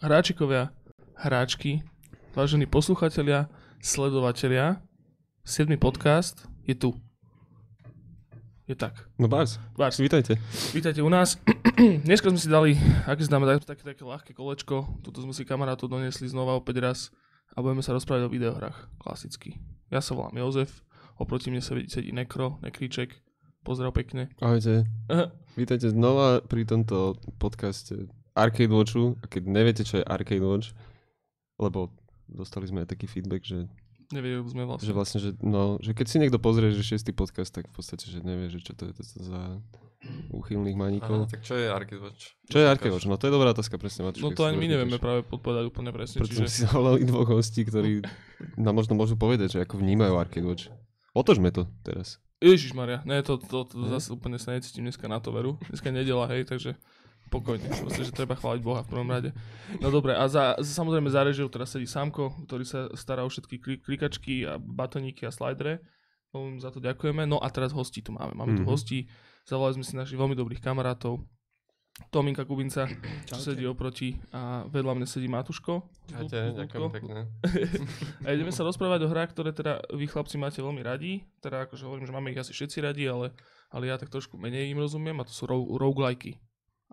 hráčikovia, hráčky, vážení posluchatelia, sledovatelia, 7. podcast je tu. Je tak. No Bars, Bars, vítajte. vítajte u nás. Dneska sme si dali, aké si dáme, také, také ľahké kolečko. Tuto sme si kamarátov donesli znova opäť raz a budeme sa rozprávať o videohrách. Klasicky. Ja sa volám Jozef, oproti mne sa sedí Nekro, Nekríček. Pozdrav pekne. Ahojte. Aha. Vítajte znova pri tomto podcaste Arcade Watchu. A keď neviete, čo je Arcade Watch, lebo dostali sme aj taký feedback, že, Nevedeli sme vlastne. že vlastne, že, no, že keď si niekto pozrie, že šiestý podcast, tak v podstate, že nevie, že čo to je to za úchylných Aha, maníkov. tak čo je Arcade Watch? Čo je Arcade Watch? No to je dobrá otázka, presne, Matúš. No to ani my to nevieme práve podpovedať úplne presne. Preto sme Čiže si zavolali dvoch hostí, ktorí nám možno môžu povedať, že ako vnímajú Arcade Watch. Otožme to teraz. Ježiš Maria, ne, to, to, to Ne? zase úplne sa necítim dneska na to veru. Dneska je nedela, hej, takže pokojne. Proste, že treba chváliť Boha v prvom rade. No dobre, a za, samozrejme za režiou teraz sedí Sámko, ktorý sa stará o všetky kli, klikačky a batoníky a slajdre. Veľmi za to ďakujeme. No a teraz hostí tu máme. Máme tu Mhm. hostí. Zavolali sme si našich veľmi dobrých kamarátov. Tominka Kubinca, čo sedí oproti a vedľa mňa sedí Matuško. Čaute, ďakujem pekne. A ideme sa rozprávať o hrách, ktoré teda vy chlapci máte veľmi radi. Teda akože hovorím, že máme ich asi všetci radi, ale, ale ja tak trošku menej im rozumiem a to sú ro- roguelikey.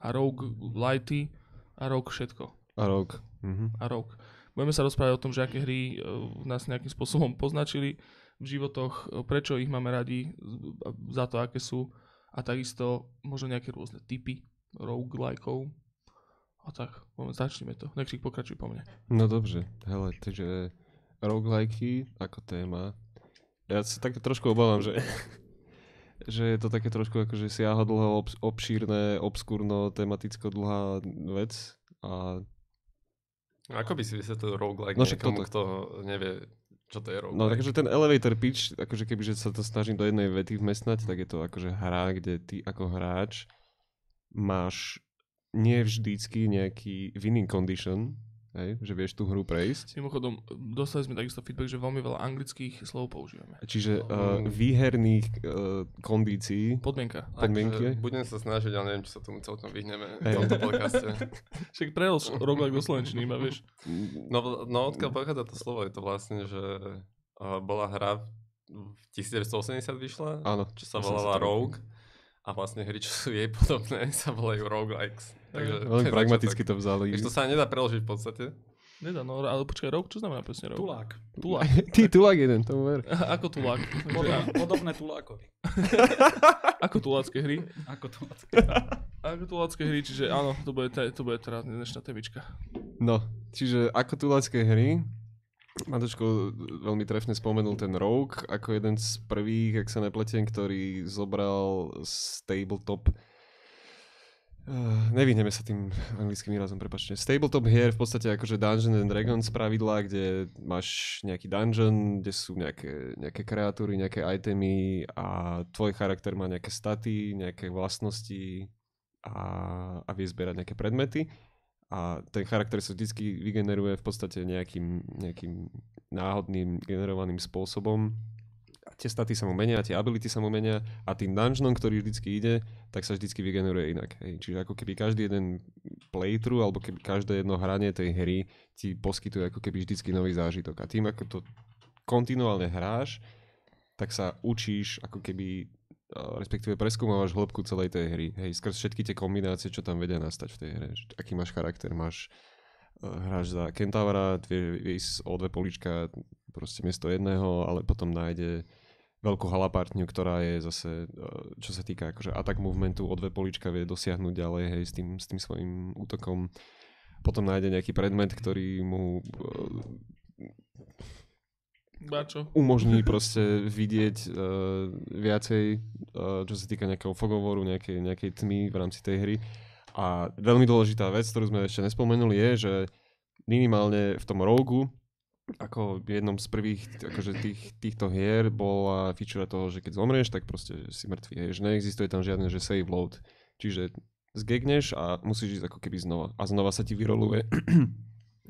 A roguelity a rogue všetko. A rok. Mhm. A rogue. Budeme sa rozprávať o tom, že aké hry e, nás nejakým spôsobom poznačili v životoch, e, prečo ich máme radi, za to, aké sú a takisto možno nejaké rôzne typy roguelikeov. A tak, moment, začneme to. Nekrik pokračuj po mne. No dobře, hele, takže roguelikeky ako téma. Ja sa tak trošku obávam, že, že je to také trošku akože siahodlho, obs- obšírne, obskurno, tematicko dlhá vec. A, Ako by si vysvetlil roguelike No niekomu, toto. kto nevie, čo to je roguelike? no takže ten elevator pitch, akože keby že sa to snažím do jednej vety vmestnať, tak je to akože hra, kde ty ako hráč máš nie vždycky nejaký winning condition, hej, že vieš tú hru prejsť. Mimochodom, dostali sme takisto feedback, že veľmi veľa anglických slov používame. Čiže uh, výherných uh, kondícií Podmienka. podmienky. Budem sa snažiť, ale neviem, či sa tomu celkom vyhneme v Hej. tomto podcaste. Však prehol roguelike do slovenčiny, iba vieš. No, no odkiaľ pochádza to slovo, je to vlastne, že uh, bola hra v 1980 vyšla, Áno. čo sa 80 volala. Rogue. A vlastne hry, čo sú jej podobné, sa volajú roguelikes. Takže Veľmi to pragmaticky to vzali. Takže to sa nedá preložiť v podstate. Nedá, no, ale počkaj, rogue, čo znamená presne rogue? Tulák. Tulák. Ty tulák jeden, tomu ver. Ako tulák? Podob, podobné tulákovi. Ako tulácké hry? Ako tulácké. Ako tulácké hry, čiže áno, to bude, to bude teda dnešná temička. No, čiže ako tulácké hry, Matočko veľmi trefne spomenul ten Rogue ako jeden z prvých, ak sa nepletiem, ktorý zobral z tabletop Uh, nevyhneme sa tým anglickým výrazom, prepačte. Z tabletop hier v podstate akože Dungeons and Dragons pravidlá, kde máš nejaký dungeon, kde sú nejaké, nejaké kreatúry, nejaké itemy a tvoj charakter má nejaké staty, nejaké vlastnosti a, a vie zbierať nejaké predmety a ten charakter sa vždycky vygeneruje v podstate nejakým, nejakým náhodným generovaným spôsobom. A tie staty sa mu menia, tie ability sa mu menia a tým dungeonom, ktorý vždycky ide, tak sa vždycky vygeneruje inak. Hej. Čiže ako keby každý jeden playthrough alebo keby každé jedno hranie tej hry ti poskytuje ako keby vždycky nový zážitok. A tým, ako to kontinuálne hráš, tak sa učíš ako keby respektíve preskúmavaš hĺbku celej tej hry. Hej, skrz všetky tie kombinácie, čo tam vedia nastať v tej hre. Aký máš charakter, máš uh, hráš za Kentaura, vie, ísť o dve polička proste miesto jedného, ale potom nájde veľkú halapartňu, ktorá je zase, uh, čo sa týka akože attack movementu, o dve polička vie dosiahnuť ďalej, hej, s tým, s tým svojim útokom. Potom nájde nejaký predmet, ktorý mu uh, Bačo. umožní proste vidieť uh, viacej, uh, čo sa týka nejakého fogovoru, nejakej, nejakej tmy v rámci tej hry. A veľmi dôležitá vec, ktorú sme ešte nespomenuli, je, že minimálne v tom rogu, ako jednom z prvých akože tých, týchto hier bola feature toho, že keď zomrieš, tak proste si mŕtvý. Hej, že neexistuje tam žiadne, že save load. Čiže zgegneš a musíš ísť ako keby znova. A znova sa ti vyroluje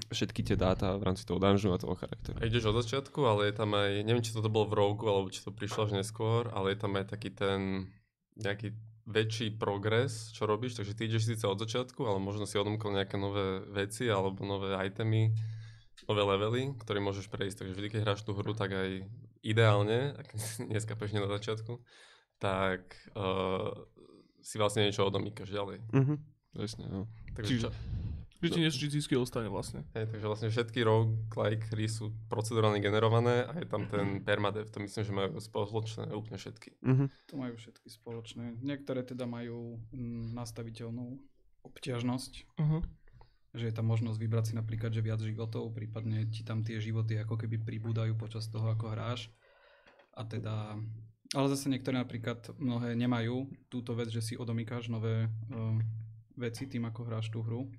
všetky tie dáta v rámci toho dungeonu a toho charakteru. A ideš od začiatku, ale je tam aj, neviem, či toto bolo v Rogu, alebo či to prišlo až neskôr, ale je tam aj taký ten nejaký väčší progres, čo robíš, takže ty ideš síce od začiatku, ale možno si odomkol nejaké nové veci alebo nové itemy, nové levely, ktoré môžeš prejsť. Takže vždy, keď hráš tú hru, tak aj ideálne, ak dneska pešne na začiatku, tak uh, si vlastne niečo odomýkaš ďalej. Mhm. Presne, no. Takže Čiže- čo, Že ti niečo vždycky ostane vlastne. hej, takže vlastne všetky roguelike hry sú procedurálne generované a je tam ten permadev. To myslím, že majú spoločné úplne všetky. Mhm. To majú všetky spoločné. Niektoré teda majú mm, nastaviteľnú obťažnosť, Uh-huh. že je tam možnosť vybrať si napríklad, že viac životov, prípadne ti tam tie životy ako keby pribúdajú počas toho, ako hráš. A teda, ale zase niektoré napríklad mnohé nemajú túto vec, že si odomýkáš nové uh, veci tým, ako hráš tú hru.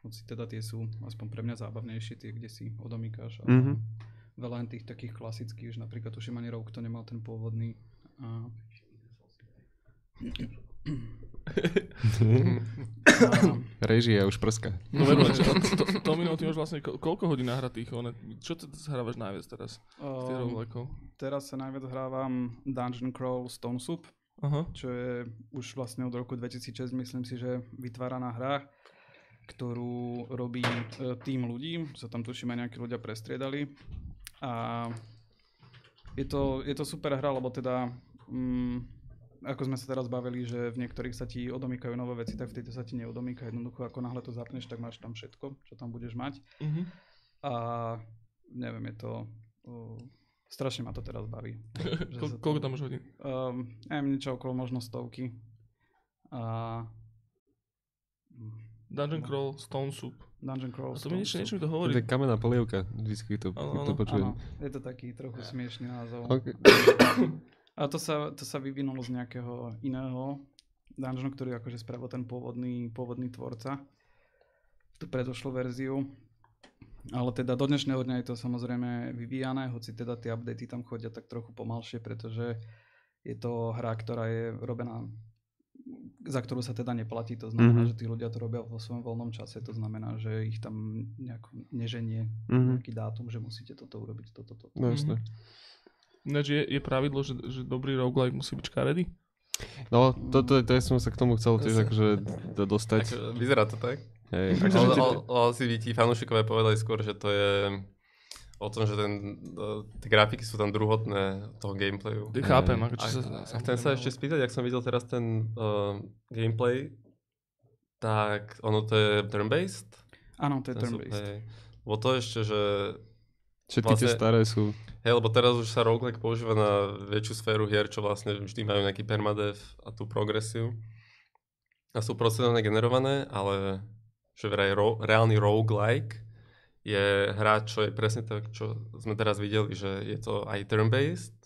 Hoci teda tie sú aspoň pre mňa zábavnejšie, tie, kde si odomýkáš. Ale Mhm. Veľa len tých takých klasických, že napríklad tuším ani Rogue to nemal ten pôvodný. A... a Režia už prska. No veru, to, to, to ty máš vlastne ko- koľko hodín nahratých? One, čo ty hrávaš najviac teraz? Um, teraz sa najviac hrávam Dungeon Crawl Stone Soup, Aha. čo je už vlastne od roku 2006, myslím si, že vytváraná hra, ktorú robí e, tým ľudí, sa tam tuším aj nejakí ľudia prestriedali. A je to, je to super hra, lebo teda, mm, ako sme sa teraz bavili, že v niektorých sa ti odomýkajú nové veci, tak v tejto sa ti neodomýka. Jednoducho, ako náhle to zapneš, tak máš tam všetko, čo tam budeš mať. Uh-huh. A neviem, je to... Uh, strašne ma to teraz baví. Koľko tam máš hodín? Um, neviem, niečo okolo možno stovky. A... Dungeon No. Crawl, Stone Soup. Dungeon Crawl. A to mi niečo, niečo mi to To hovorí. je kamená polievka, vždycky to, Áno, to počujem. Áno, je to taký trochu smiešný názov. Okay. A to sa, to sa vyvinulo z nejakého iného dungeonu, ktorý akože spravil ten pôvodný, pôvodný tvorca. Tú predošlú verziu. Ale teda do dnešného dňa je to samozrejme vyvíjané, hoci teda tie updaty tam chodia tak trochu pomalšie, pretože je to hra, ktorá je robená za ktorú sa teda neplatí, to znamená, Mhm. že tí ľudia to robia vo svojom voľnom čase, to znamená, že ich tam nejako neženie Mhm. nejaký dátum, že musíte toto urobiť, toto, toto. No jasné. Ináč je, je pravidlo, že, že dobrý roguelike musí byť škaredý? No, toto, to, to som sa k tomu chcel tiež akože do, dostať. Tak, vyzerá to tak. Hej. Ale, ale, ale si by ti fanúšikovia povedali skôr, že to je o tom, že ten, e, tie grafiky sú tam druhotné toho gameplayu. Ty chápem, ako A, čo sa... a chcem sa ešte spýtať, ak som videl teraz ten uh, gameplay, tak ono to je turn-based? Áno, to je turn-based. hej. Bo to ešte, že... Všetky tie vlastne- staré sú. Hej, lebo teraz už sa roguelike používa na väčšiu sféru hier, čo vlastne vždy majú nejaký permadev a tú progresiu. A sú procedurálne generované, ale že vraj ro- reálny roguelike je hra, čo je presne tak, čo sme teraz videli, že je to aj turn-based,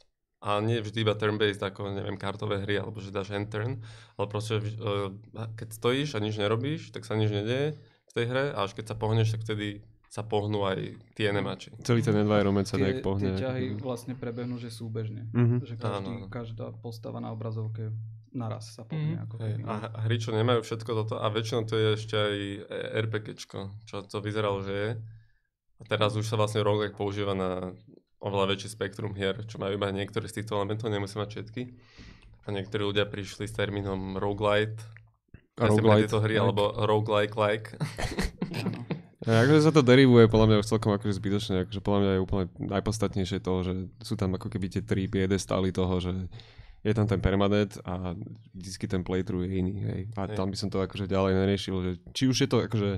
a nie vždy iba turn-based ako, neviem, kartové hry, alebo že dáš end turn, ale proste, uh, keď stojíš a nič nerobíš, tak sa nič nedieje v tej hre a až keď sa pohneš, tak vtedy sa pohnú aj tie nemači. Celý ten environment sa Tie, nejak tie pohne. ťahy vlastne prebehnú, že súbežne. Mhm. Že každý, Áno, každá postava na obrazovke naraz sa pohne. Ako Hej, keby. a hry, čo nemajú všetko toto, a väčšinou to je ešte aj e- RPGčko, čo to vyzeralo, že je. A teraz už sa vlastne roguelike používa na oveľa väčší spektrum hier, čo majú iba niektoré z týchto elementov, nemusí mať všetky. A niektorí ľudia prišli s termínom roguelite, pre Roguelite, tieto hry, like. alebo roguelike like. Áno. A akože sa to derivuje podľa mňa už celkom akože zbytočne, akože podľa mňa je úplne najpodstatnejšie to, že sú tam ako keby tie tri piedestály toho, že je tam ten permadeath a vždycky ten playthrough je iný, hej. A Hej. tam by som to akože ďalej neriešil, že či už je to akože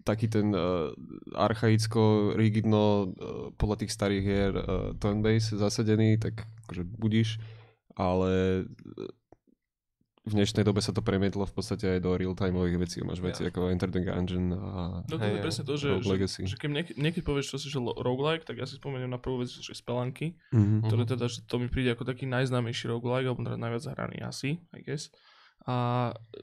taký ten uh, archaicko, rigidno uh, podľa tých starých hier uh, turn-base zasadený, tak akože budíš, ale v dnešnej dobe sa to premietlo v podstate aj do real-timeových vecí. Máš veci Ja. ako Enter the Gungeon a No to je presne to, že, Rogue že, Legacy. že keď niekedy, niekedy povieš, čo si, že roguelike, tak ja si spomeniem na prvú vec, že spelanky, Mhm. ktoré teda, že to mi príde ako taký najznámejší roguelike, alebo teda najviac zahraný asi, I guess. A e,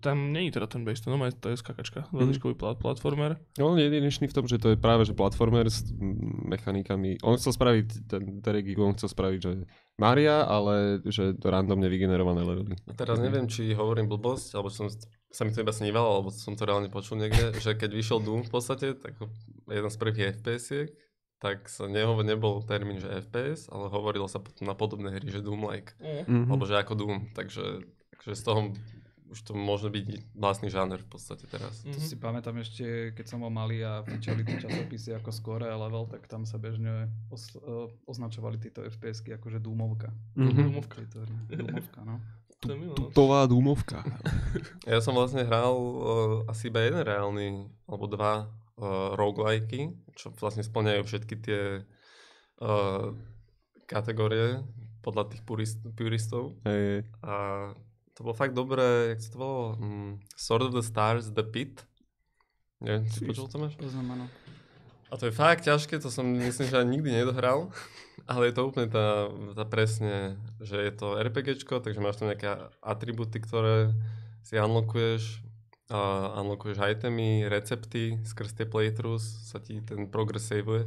tam nie je teda ten base, to, no, to je skakačka, veľičkový plat, platformer. No, on je jedinečný v tom, že to je práve že platformer s mm, mechanikami. On chcel spraviť, ten Derek Eagle, on chcel spraviť, že Maria, ale že randomne vygenerované levely. A teraz neviem, či hovorím blbosť, alebo som, sa mi to iba snívalo, alebo som to reálne počul niekde, že keď vyšiel Doom v podstate, tak jeden z prvých FPS-iek, tak sa nehovor, nebol termín, že FPS, ale hovorilo sa potom na podobné hry, že Doom-like. Mhm. Alebo že ako Doom, takže Takže z toho už to môže byť vlastný žáner v podstate teraz. To si pamätám ešte, keď som bol malý a fičali tie časopisy ako Score a Level, tak tam sa bežne os, uh, označovali tieto FPS-ky akože Dúmovka. Mhm. Dúmovka. Hry. Dúmovka, no. Tutová dúmovka. Ja som vlastne hral uh, asi iba jeden reálny, alebo dva uh, roguelike, čo vlastne splňajú všetky tie uh, kategórie podľa tých purist, puristov. Hej, A to bolo fakt dobré, jak sa to volalo? Mm, Sword of the Stars, The Pit. Neviem, si počul to máš? Poznám, áno. A to je fakt ťažké, to som myslím, že ani nikdy nedohral, ale je to úplne tá, tá presne, že je to RPGčko, takže máš tam nejaké atributy, ktoré si unlockuješ, uh, unlockuješ itemy, recepty, skrz tie playthroughs sa ti ten progress saveuje.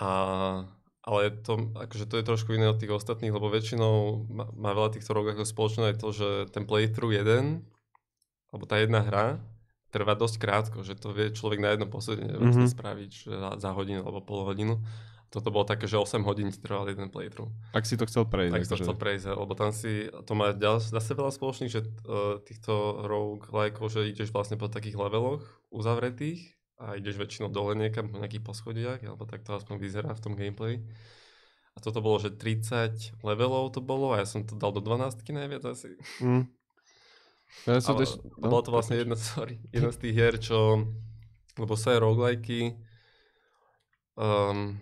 A, ale to, akože to je trošku iné od tých ostatných, lebo väčšinou má, má veľa týchto rogov ako spoločné aj to, že ten playthrough jeden, alebo tá jedna hra, trvá dosť krátko, že to vie človek na jednom posledne vlastne Mhm. spraviť že za, za hodinu alebo pol hodinu. Toto bolo také, že 8 hodín ti trval jeden playthrough. Ak si to chcel prejsť. Tak si to akože. chcel prejsť, lebo tam si, to má zase veľa spoločných, že uh, týchto rogue likeov, že ideš vlastne po takých leveloch uzavretých a ideš väčšinou dole niekam po nejakých poschodiach, alebo tak to aspoň vyzerá v tom gameplay. A toto bolo, že 30 levelov to bolo a ja som to dal do 12 najviac asi. Mm. Ja som Ale tež- to bolo to vlastne jedna, sorry, jedna z tých hier, čo, lebo sa je roguelike, um,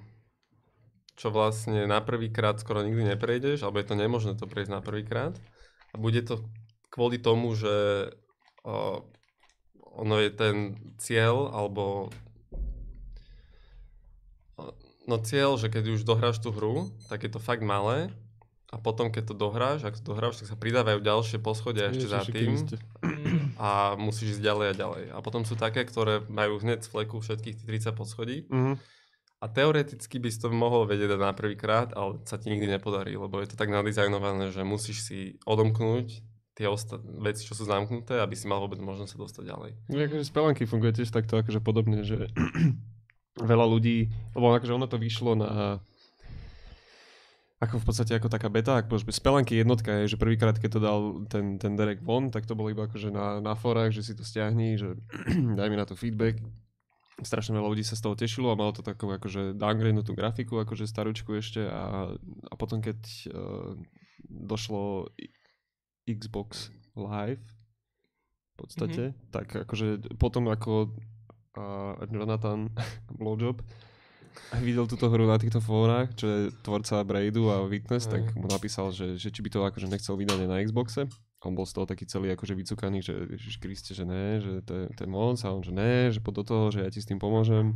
čo vlastne na prvýkrát skoro nikdy neprejdeš, alebo je to nemožné to prejsť na prvýkrát. A bude to kvôli tomu, že uh, ono je ten cieľ, alebo no cieľ, že keď už dohráš tú hru, tak je to fakt malé a potom keď to dohráš, ak to dohráš, tak sa pridávajú ďalšie poschodia ešte za tým Kriste. a musíš ísť ďalej a ďalej. A potom sú také, ktoré majú hneď z fleku všetkých tých 30 poschodí Mhm. a teoreticky by si to mohol vedieť na prvýkrát, ale sa ti nikdy nepodarí, lebo je to tak nadizajnované, že musíš si odomknúť tie osta- veci, čo sú zamknuté, aby si mal vôbec možnosť sa dostať ďalej. No, akože spelanky funguje tiež takto akože podobne, že veľa ľudí, lebo akože ono to vyšlo na ako v podstate ako taká beta, ako spelanky jednotka je, že prvýkrát, keď to dal ten, ten Derek von, tak to bolo iba akože na, na forách, že si to stiahni, že daj mi na to feedback. Strašne veľa ľudí sa z toho tešilo a malo to takú akože downgradenutú grafiku, akože staručku ešte a, a potom keď uh, došlo Xbox Live v podstate, mm-hmm. tak akože potom ako uh, Jonathan Blowjob videl túto hru na týchto fórach, čo je tvorca Braidu a Witness, tak mu napísal, že, že či by to akože nechcel vydať aj na Xboxe. On bol z toho taký celý akože vycukaný, že Ježiš Kriste, že ne, že to je, to je moc a on, že ne, že poď do toho, že ja ti s tým pomôžem.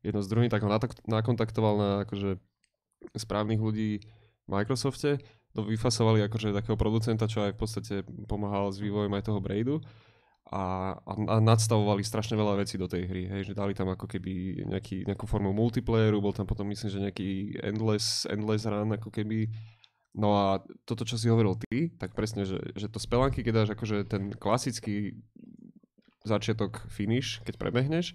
Jedno z druhým, tak ho nakontaktoval na akože správnych ľudí v Microsofte, vyfasovali akože takého producenta, čo aj v podstate pomáhal s vývojom aj toho Braidu a, a, a nadstavovali strašne veľa vecí do tej hry, hej, že dali tam ako keby nejaký, nejakú formu multiplayeru, bol tam potom myslím, že nejaký endless, endless run ako keby No a toto, čo si hovoril ty, tak presne, že, že to spelanky, keď dáš akože ten klasický začiatok finish, keď prebehneš,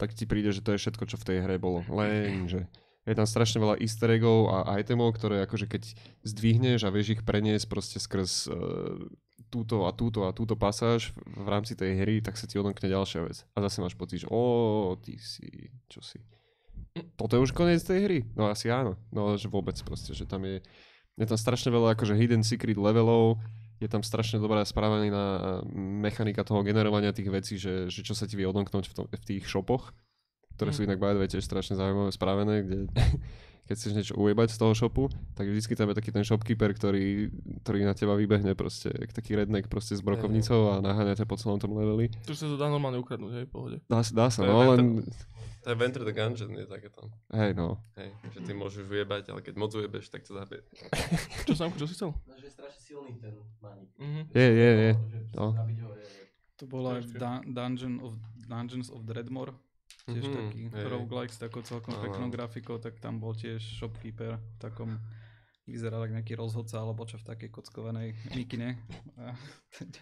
tak ti príde, že to je všetko, čo v tej hre bolo. Lenže je tam strašne veľa easter eggov a itemov, ktoré akože keď zdvihneš a vieš ich preniesť proste skrz uh, túto a túto a túto pasáž v, rámci tej hry, tak sa ti odomkne ďalšia vec. A zase máš pocit, že o, ty si, čo si. Toto je už koniec tej hry? No asi áno. No že vôbec proste, že tam je, je tam strašne veľa akože hidden secret levelov, je tam strašne dobrá spravená mechanika toho generovania tých vecí, že, že čo sa ti vie odomknúť v, tom, v tých shopoch, ktoré sú inak by tiež strašne zaujímavé spravené, kde keď chceš niečo ujebať z toho shopu, tak vždycky tam je taký ten shopkeeper, ktorý, ktorý na teba vybehne proste, jak taký redneck proste s brokovnicou a naháňa ťa po celom tom leveli. To sa to dá normálne ukradnúť, hej, pohode. Dá, sa- dá sa, To je no len, To je Venture the Gungeon, je takéto. hej no. Hej, že ty môžeš vyjebať, ale keď moc ujebeš, tak ťa zabije. Čo Samko, čo si chcel? No, že je strašne silný ten maník. Mhm. Je, je, je. No. To bolo aj v Dun- Dungeon of, Dungeons of Dreadmore, tiež Mhm, taký hej. roguelike s takou celkom Áno. peknou grafikou, tak tam bol tiež shopkeeper v takom vyzeral ako nejaký rozhodca alebo čo v takej kockovanej mikine a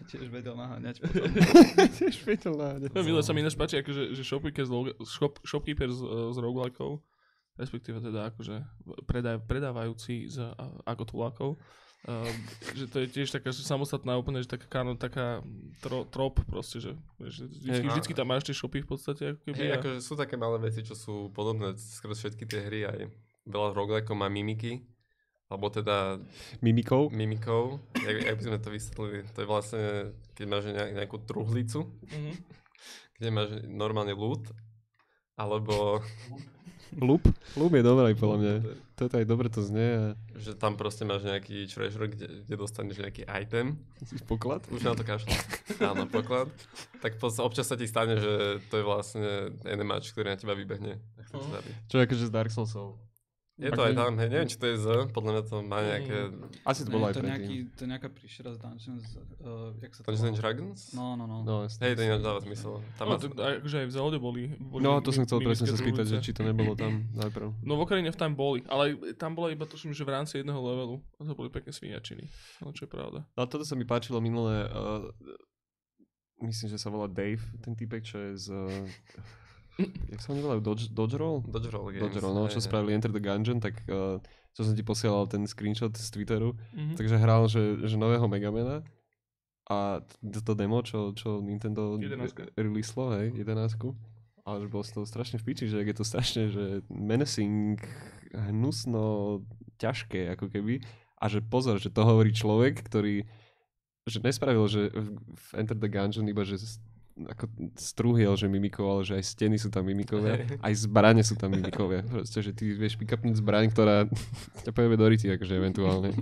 tiež vedel naháňať potom. Tiež vedel nájde. No, milé sa mi ináč páči, akože, že shopkeeper z, shop, shopkeeper z, z roguelikeov, respektíve teda akože predaj, predávajúci z, ako tulákov, Uh, že to je tiež taká že samostatná úplne, že taká, káno, taká tro, trop proste, že, že vždycky, Hej. vždycky tam máš tie shopy v podstate. Ako keby, Hej, a- akože sú také malé veci, čo sú podobné skrz všetky tie hry aj veľa roguelikeov má mimiky, alebo teda Mimikou? mimikov, jak, jak by sme to vysvetlili, to je vlastne, keď máš nejak, nejakú truhlicu, Mhm. kde máš normálne loot, alebo Lup? Lup je dobrý, podľa mňa. Toto aj dobre to znie. a- že tam proste máš nejaký treasure, kde, kde dostaneš nejaký item, Poklad? už na to kašľa. Áno, poklad. Tak pos- občas sa ti stane, že to je vlastne enemač, ktorý na teba vybehne. a chce zabiť. Čo akože z Dark Soulsov. Je to aj tam, hej, neviem, či to je Z, podľa mňa to má nejaké Asi to bolo aj to, predtým. nejaký, to je nejaká príšera z Dungeons, uh, jak sa to Dungeons and? Dragons? No, no, no. No. Hej, to ináč dáva zmysel. Tam No, to, akože aj v Zelda boli, boli No, to som chcel presne sa spýtať, že či to nebolo tam najprv. No v Ocarine of Time boli, ale tam bola iba tuším, že v rámci jedného levelu. A to boli pekne svíňačiny. No čo je pravda. No toto sa mi páčilo minulé, uh, myslím, že sa volá Dave, ten typek, čo je z... Uh, jak sa oni volajú? Dodge, Dodge Roll? Dodge Roll Games. Dodge Roll, no, čo spravili Enter the Gungeon, tak uh, čo som ti posielal ten screenshot z Twitteru, Mhm. takže hral, že, že nového Megamena a to, to demo, čo, čo Nintendo Jedenástka. releaslo, hej, 11 ale že bol z toho strašne v piči, že je to strašne, že menacing, hnusno, ťažké ako keby a že pozor, že to hovorí človek, ktorý že nespravil, že v, Enter the Gungeon iba, že ako strúhiel, že mimikov, ale že aj steny sú tam mimikovia, aj zbrane sú tam mimikovia. Proste, že ty vieš pick-upnúť zbraň, ktorá ťa pojebe do ryti, akože eventuálne.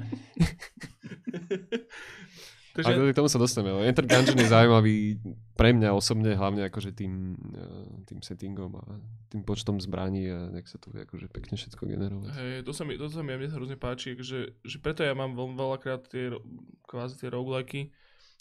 Takže, A k tomu sa dostaneme. ale Enter Gungeon je zaujímavý pre mňa osobne, hlavne akože tým, eh, tým settingom a tým počtom zbraní a nech sa tu vie akože pekne všetko generovať. hej, to sa mi, to sa mi mne sa hrozne páči, že, že preto ja mám veľ, veľakrát tie, kvázi tie rogueliky,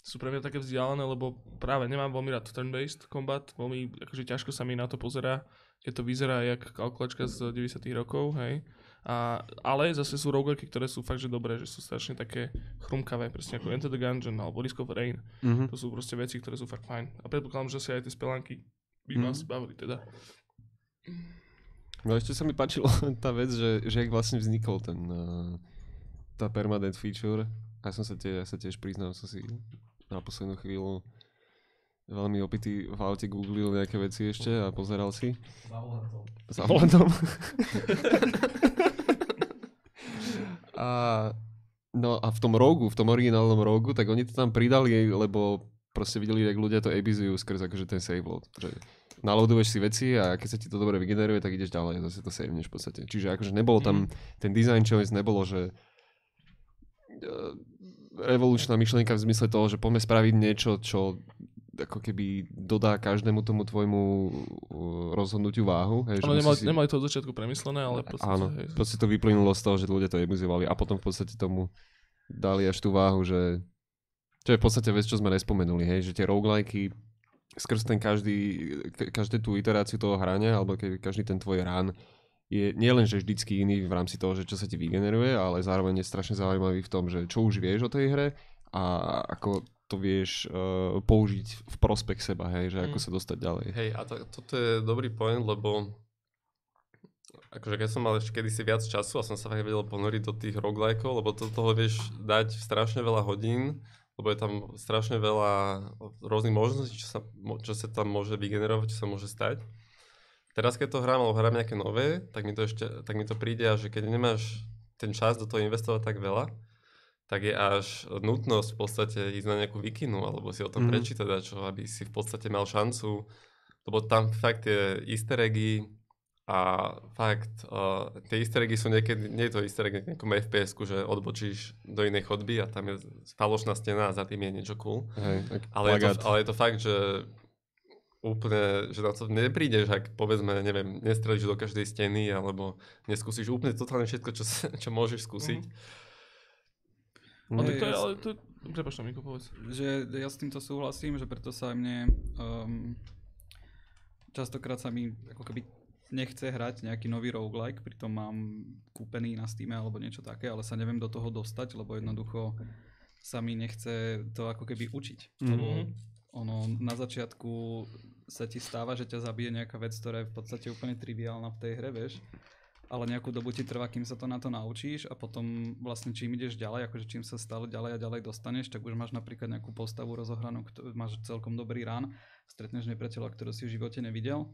sú pre mňa také vzdialené, lebo práve nemám veľmi rád turn-based combat, veľmi akože ťažko sa mi na to pozerá, keď to vyzerá jak kalkulačka z 90 rokov, hej. A, ale zase sú rogueliky, ktoré sú fakt, že dobré, že sú strašne také chrumkavé, presne ako Enter the Gungeon alebo Risk of Rain. Mhm. To sú proste veci, ktoré sú fakt fajn. A predpokladám, že si aj tie spelanky by Mhm. vás bavili teda. No ešte sa mi páčilo tá vec, že, že jak vlastne vznikol ten, uh, tá permanent feature. Ja som sa, tie, ja sa tiež priznám, som si na poslednú chvíľu veľmi opitý v aute googlil nejaké veci ešte a pozeral si. Za volantom. a, no a v tom rogu, v tom originálnom rogu, tak oni to tam pridali, lebo proste videli, jak ľudia to abuzujú skrz akože ten save load. Že naloaduješ si veci a keď sa ti to dobre vygeneruje, tak ideš ďalej zase to saveneš v podstate. Čiže akože nebolo tam, ten design choice nebolo, že eh, revolučná myšlienka v zmysle toho, že poďme spraviť niečo, čo ako keby dodá každému tomu tvojmu uh, rozhodnutiu váhu. Hej, musí nemali, si- nemali to od začiatku premyslené, ale v podstate, Áno, hej, proste to vyplynulo z toho, že ľudia to abuzovali a potom v podstate tomu dali až tú váhu, že čo je v podstate vec, čo sme nespomenuli, hej, že tie roguelikey skrz ten každý, ka- každú tú iteráciu toho hrania, alebo každý ten tvoj rán je nielen, že vždycky iný v rámci toho, že čo sa ti vygeneruje, ale zároveň je strašne zaujímavý v tom, že čo už vieš o tej hre a ako to vieš uh, použiť v prospech seba, hej, že ako Mm. sa dostať ďalej. Hej, a to, toto je dobrý point, lebo akože keď som mal ešte kedysi viac času a som sa fakt vedel ponoriť do tých roguelikeov, lebo do toho vieš dať strašne veľa hodín, lebo je tam strašne veľa rôznych možností, čo sa, čo sa tam môže vygenerovať, čo sa môže stať. Teraz keď to hrám, alebo hrám nejaké nové, tak mi to ešte, tak mi to príde, že keď nemáš ten čas do toho investovať tak veľa, tak je až nutnosť v podstate ísť na nejakú vikinu, alebo si o tom mm. prečítať čo, aby si v podstate mal šancu, lebo tam fakt tie easter eggy a fakt, uh, tie easter eggy sú niekedy, nie je to easter egg nejakom fps že odbočíš do inej chodby a tam je falošná stena a za tým je niečo cool. Hej, Ale je, to, ale je to fakt, že úplne, že na to neprídeš, ak povedzme, neviem, nestrelíš do každej steny, alebo neskúsiš úplne totálne všetko, čo, čo môžeš skúsiť. Mhm. tak to je, ale to je... Prepač, Miko, povedz. že ja s týmto súhlasím, že preto sa aj mne um, častokrát sa mi ako keby nechce hrať nejaký nový roguelike, pritom mám kúpený na Steam alebo niečo také, ale sa neviem do toho dostať, lebo jednoducho sa mi nechce to ako keby učiť. Mhm. Lebo ono na začiatku sa ti stáva, že ťa zabije nejaká vec, ktorá je v podstate úplne triviálna v tej hre, vieš. ale nejakú dobu ti trvá, kým sa to na to naučíš a potom vlastne čím ideš ďalej, akože čím sa stále ďalej a ďalej dostaneš, tak už máš napríklad nejakú postavu rozohranú, máš celkom dobrý rán, stretneš nepriateľa, ktorého si v živote nevidel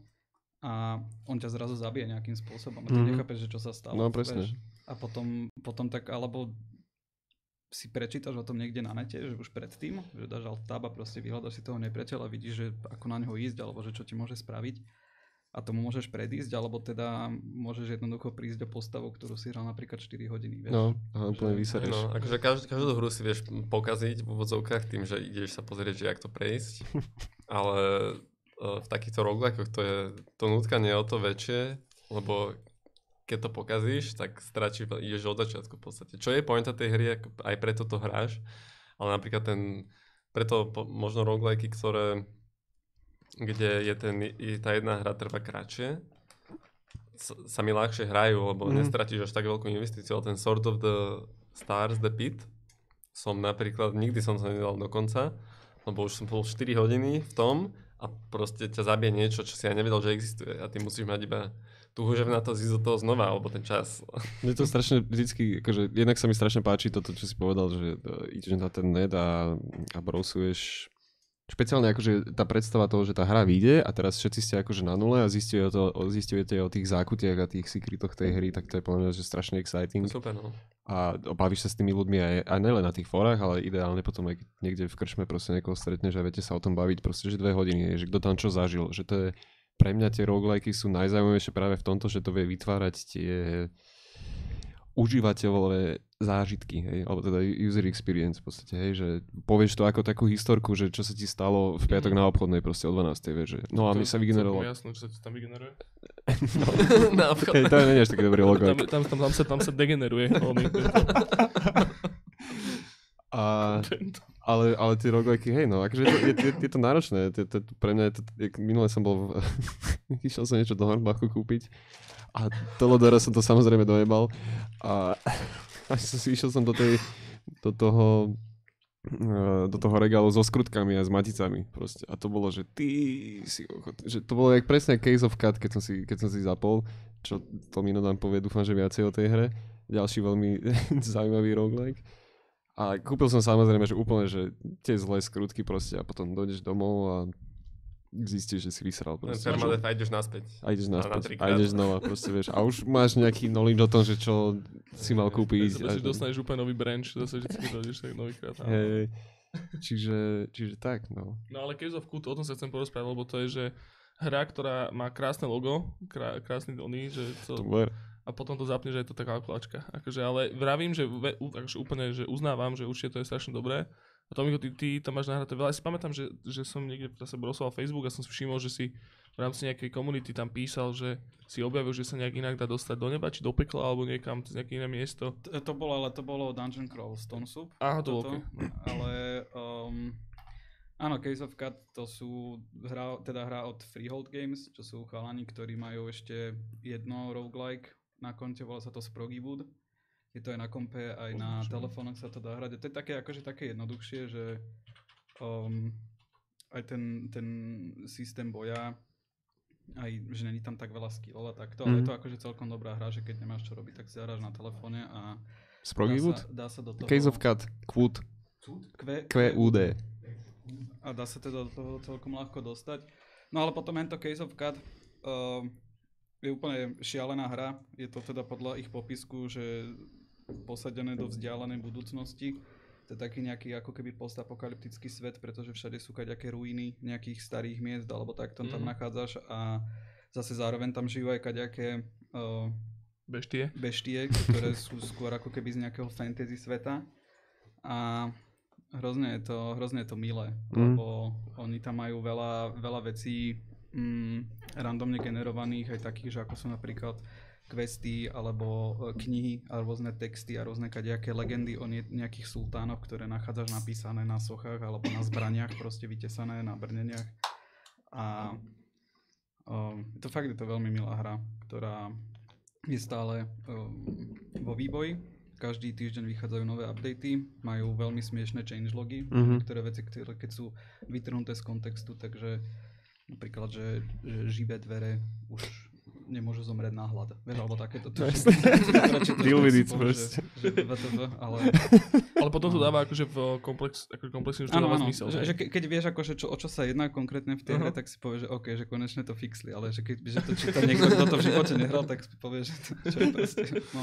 a on ťa zrazu zabije nejakým spôsobom a ty Mhm. nechápeš, že čo sa stalo. No, presne. vieš. A potom, potom tak, alebo si prečítaš o tom niekde na nete, že už predtým, že dáš alt tab a proste vyhľadaš si toho nepriateľa, vidíš, že ako na neho ísť, alebo že čo ti môže spraviť a tomu môžeš predísť, alebo teda môžeš jednoducho prísť do postavu, ktorú si hral napríklad 4 hodiny, vieš. No, a úplne vysereš. No, akože každú, každú hru si vieš pokaziť v úvodzovkách tým, že ideš sa pozrieť, že jak to prejsť, ale e, v takýchto roguelikeoch to je, to nutkanie je o to väčšie, lebo keď to pokazíš, tak stračíš, ideš od začiatku v podstate. Čo je pointa tej hry, aj preto to hráš, ale napríklad ten, preto po, možno roguelike, ktoré, kde je, ten, je tá jedna hra trvá kratšie, s- sa mi ľahšie hrajú, lebo mm. nestratíš až tak veľkú investíciu, ale ten Sword of the Stars, The Pit, som napríklad, nikdy som sa nedal do konca, lebo už som bol 4 hodiny v tom a proste ťa zabije niečo, čo si ja nevedel, že existuje a ty musíš mať iba tú hužev na to zísť do toho znova, alebo ten čas. Mne to strašne vždycky, akože jednak sa mi strašne páči toto, čo si povedal, že uh, ideš na ten net a, a browsuješ špeciálne akože tá predstava toho, že tá hra vyjde a teraz všetci ste akože na nule a zistujete, zistujete o tých zákutiach a tých sekretoch tej hry, tak to je podľa mňa že strašne exciting Super, no. a bavíš sa s tými ľuďmi aj, aj nelen na tých fórach, ale ideálne potom aj niekde v krčme proste niekoho stretneš a viete sa o tom baviť proste, že dve hodiny, že kto tam čo zažil, že to je pre mňa tie roguelikey sú najzaujímavejšie práve v tomto, že to vie vytvárať tie užívateľové zážitky, hej, alebo teda user experience v podstate, hej, že povieš to ako takú historku, že čo sa ti stalo v piatok na obchodnej proste o 12. vieš, že no a mi sa vygenerovalo. Jasné, čo sa ti tam vygeneruje. Na Hej, to nie je až taký dobrý logo. Tam, tam, tam, tam, sa, tam sa degeneruje. A, tento. Ale, ale tie rogueliky, hej, no, akože je to, je, je, je to náročné. Je, to, pre mňa je to, jak minule som bol, v, išiel som niečo do Hornbachu kúpiť a Telodora som to samozrejme dojebal a, a išiel som do tej, do toho, eh, do toho regálu so skrutkami a s maticami proste. A to bolo, že ty si že to bolo jak presne Case of Cut, keď som si, keď som si zapol, čo to Mino nám povie, dúfam, že viacej o tej hre. Ďalší veľmi zaujímavý roguelike. A kúpil som samozrejme, že úplne, že tie zlé skrutky proste a potom dojdeš domov a zistíš, že si vysral Ten proste. permadeath a ideš naspäť. A ideš na naspäť. trikrát. A ideš znova, proste vieš. A už máš nejaký knowledge o tom, že čo si mal kúpiť. Zase si a- dostaneš úplne nový branch, zase vždycky dojdeš tak novýkrát. Hej, čiže, čiže tak, no. No ale Case of Cthulhu, o tom sa chcem porozprávať, lebo to je, že hra, ktorá má krásne logo, krá, krásny oný, že To ver. A potom to zapneš, že je to taká kalkulačka. Akože, ale vravím, že ve, akože úplne, že uznávam, že určite to je strašne dobré. A Tomiko, ty, ty tam máš nahraté veľa. Ja si pamätám, že, že som niekde zase brosoval Facebook a som si všimol, že si v rámci nejakej komunity tam písal, že si objavil, že sa nejak inak dá dostať do neba, či do pekla, alebo niekam, cez nejaké iné miesto. T- To bolo, ale to bolo Dungeon Crawl Stone Soup. Aha, to bolo okay. Ale um, áno, Case of Cut to sú hra, teda hra od Freehold Games, čo sú chalani, ktorí majú ešte jedno roguelike na konte, volá sa to Sprogywood. Je to aj na kompe, aj na telefónoch sa to dá hrať. A to je také, akože také jednoduchšie, že um, aj ten, ten systém boja, aj že není tam tak veľa skillov a takto, ale je to akože celkom dobrá hra, že keď nemáš čo robiť, tak si zahráš na telefóne a Sproggywood? dá sa, dá sa do toho... Case of Cut, Quote, Q, QUD. a dá sa teda do toho celkom ľahko dostať. No ale potom tento Case of Cut uh, je úplne šialená hra. Je to teda podľa ich popisku, že posadené do vzdialenej budúcnosti. To je taký nejaký ako keby postapokalyptický svet, pretože všade sú kaďaké ruiny nejakých starých miest alebo tak tam, tam Mhm. nachádzaš a zase zároveň tam žijú aj kaďaké uh, Beštie. beštie, ktoré sú skôr ako keby z nejakého fantasy sveta. A hrozne je to, hrozne je to milé, Mm. lebo oni tam majú veľa, veľa vecí mm, randomne generovaných, aj takých, že ako sú napríklad questy alebo e, knihy a rôzne texty a rôzne kadejaké legendy o nie, nejakých sultánoch, ktoré nachádzaš napísané na sochách alebo na zbraniach, proste vytesané na brneniach. A um, to fakt je to veľmi milá hra, ktorá je stále um, vo vývoji. Každý týždeň vychádzajú nové updaty, majú veľmi smiešné changelogy, Mhm. niektoré veci, ktoré keď sú vytrhnuté z kontextu, takže napríklad, že, že živé dvere už nemôžu zomrieť na hlad. Vieš, alebo takéto. No, to it povie, proste. ale Ale potom to dáva akože v komplex, akože komplexne už to dáva zmysel. že, že ke, keď vieš akože čo, o čo sa jedná konkrétne v tej hre, Aha. tak si povieš, že OK, že konečne to fixli, ale že keď že to číta niekto, kto to v živote nehral, tak si povie, že to čo je proste, no.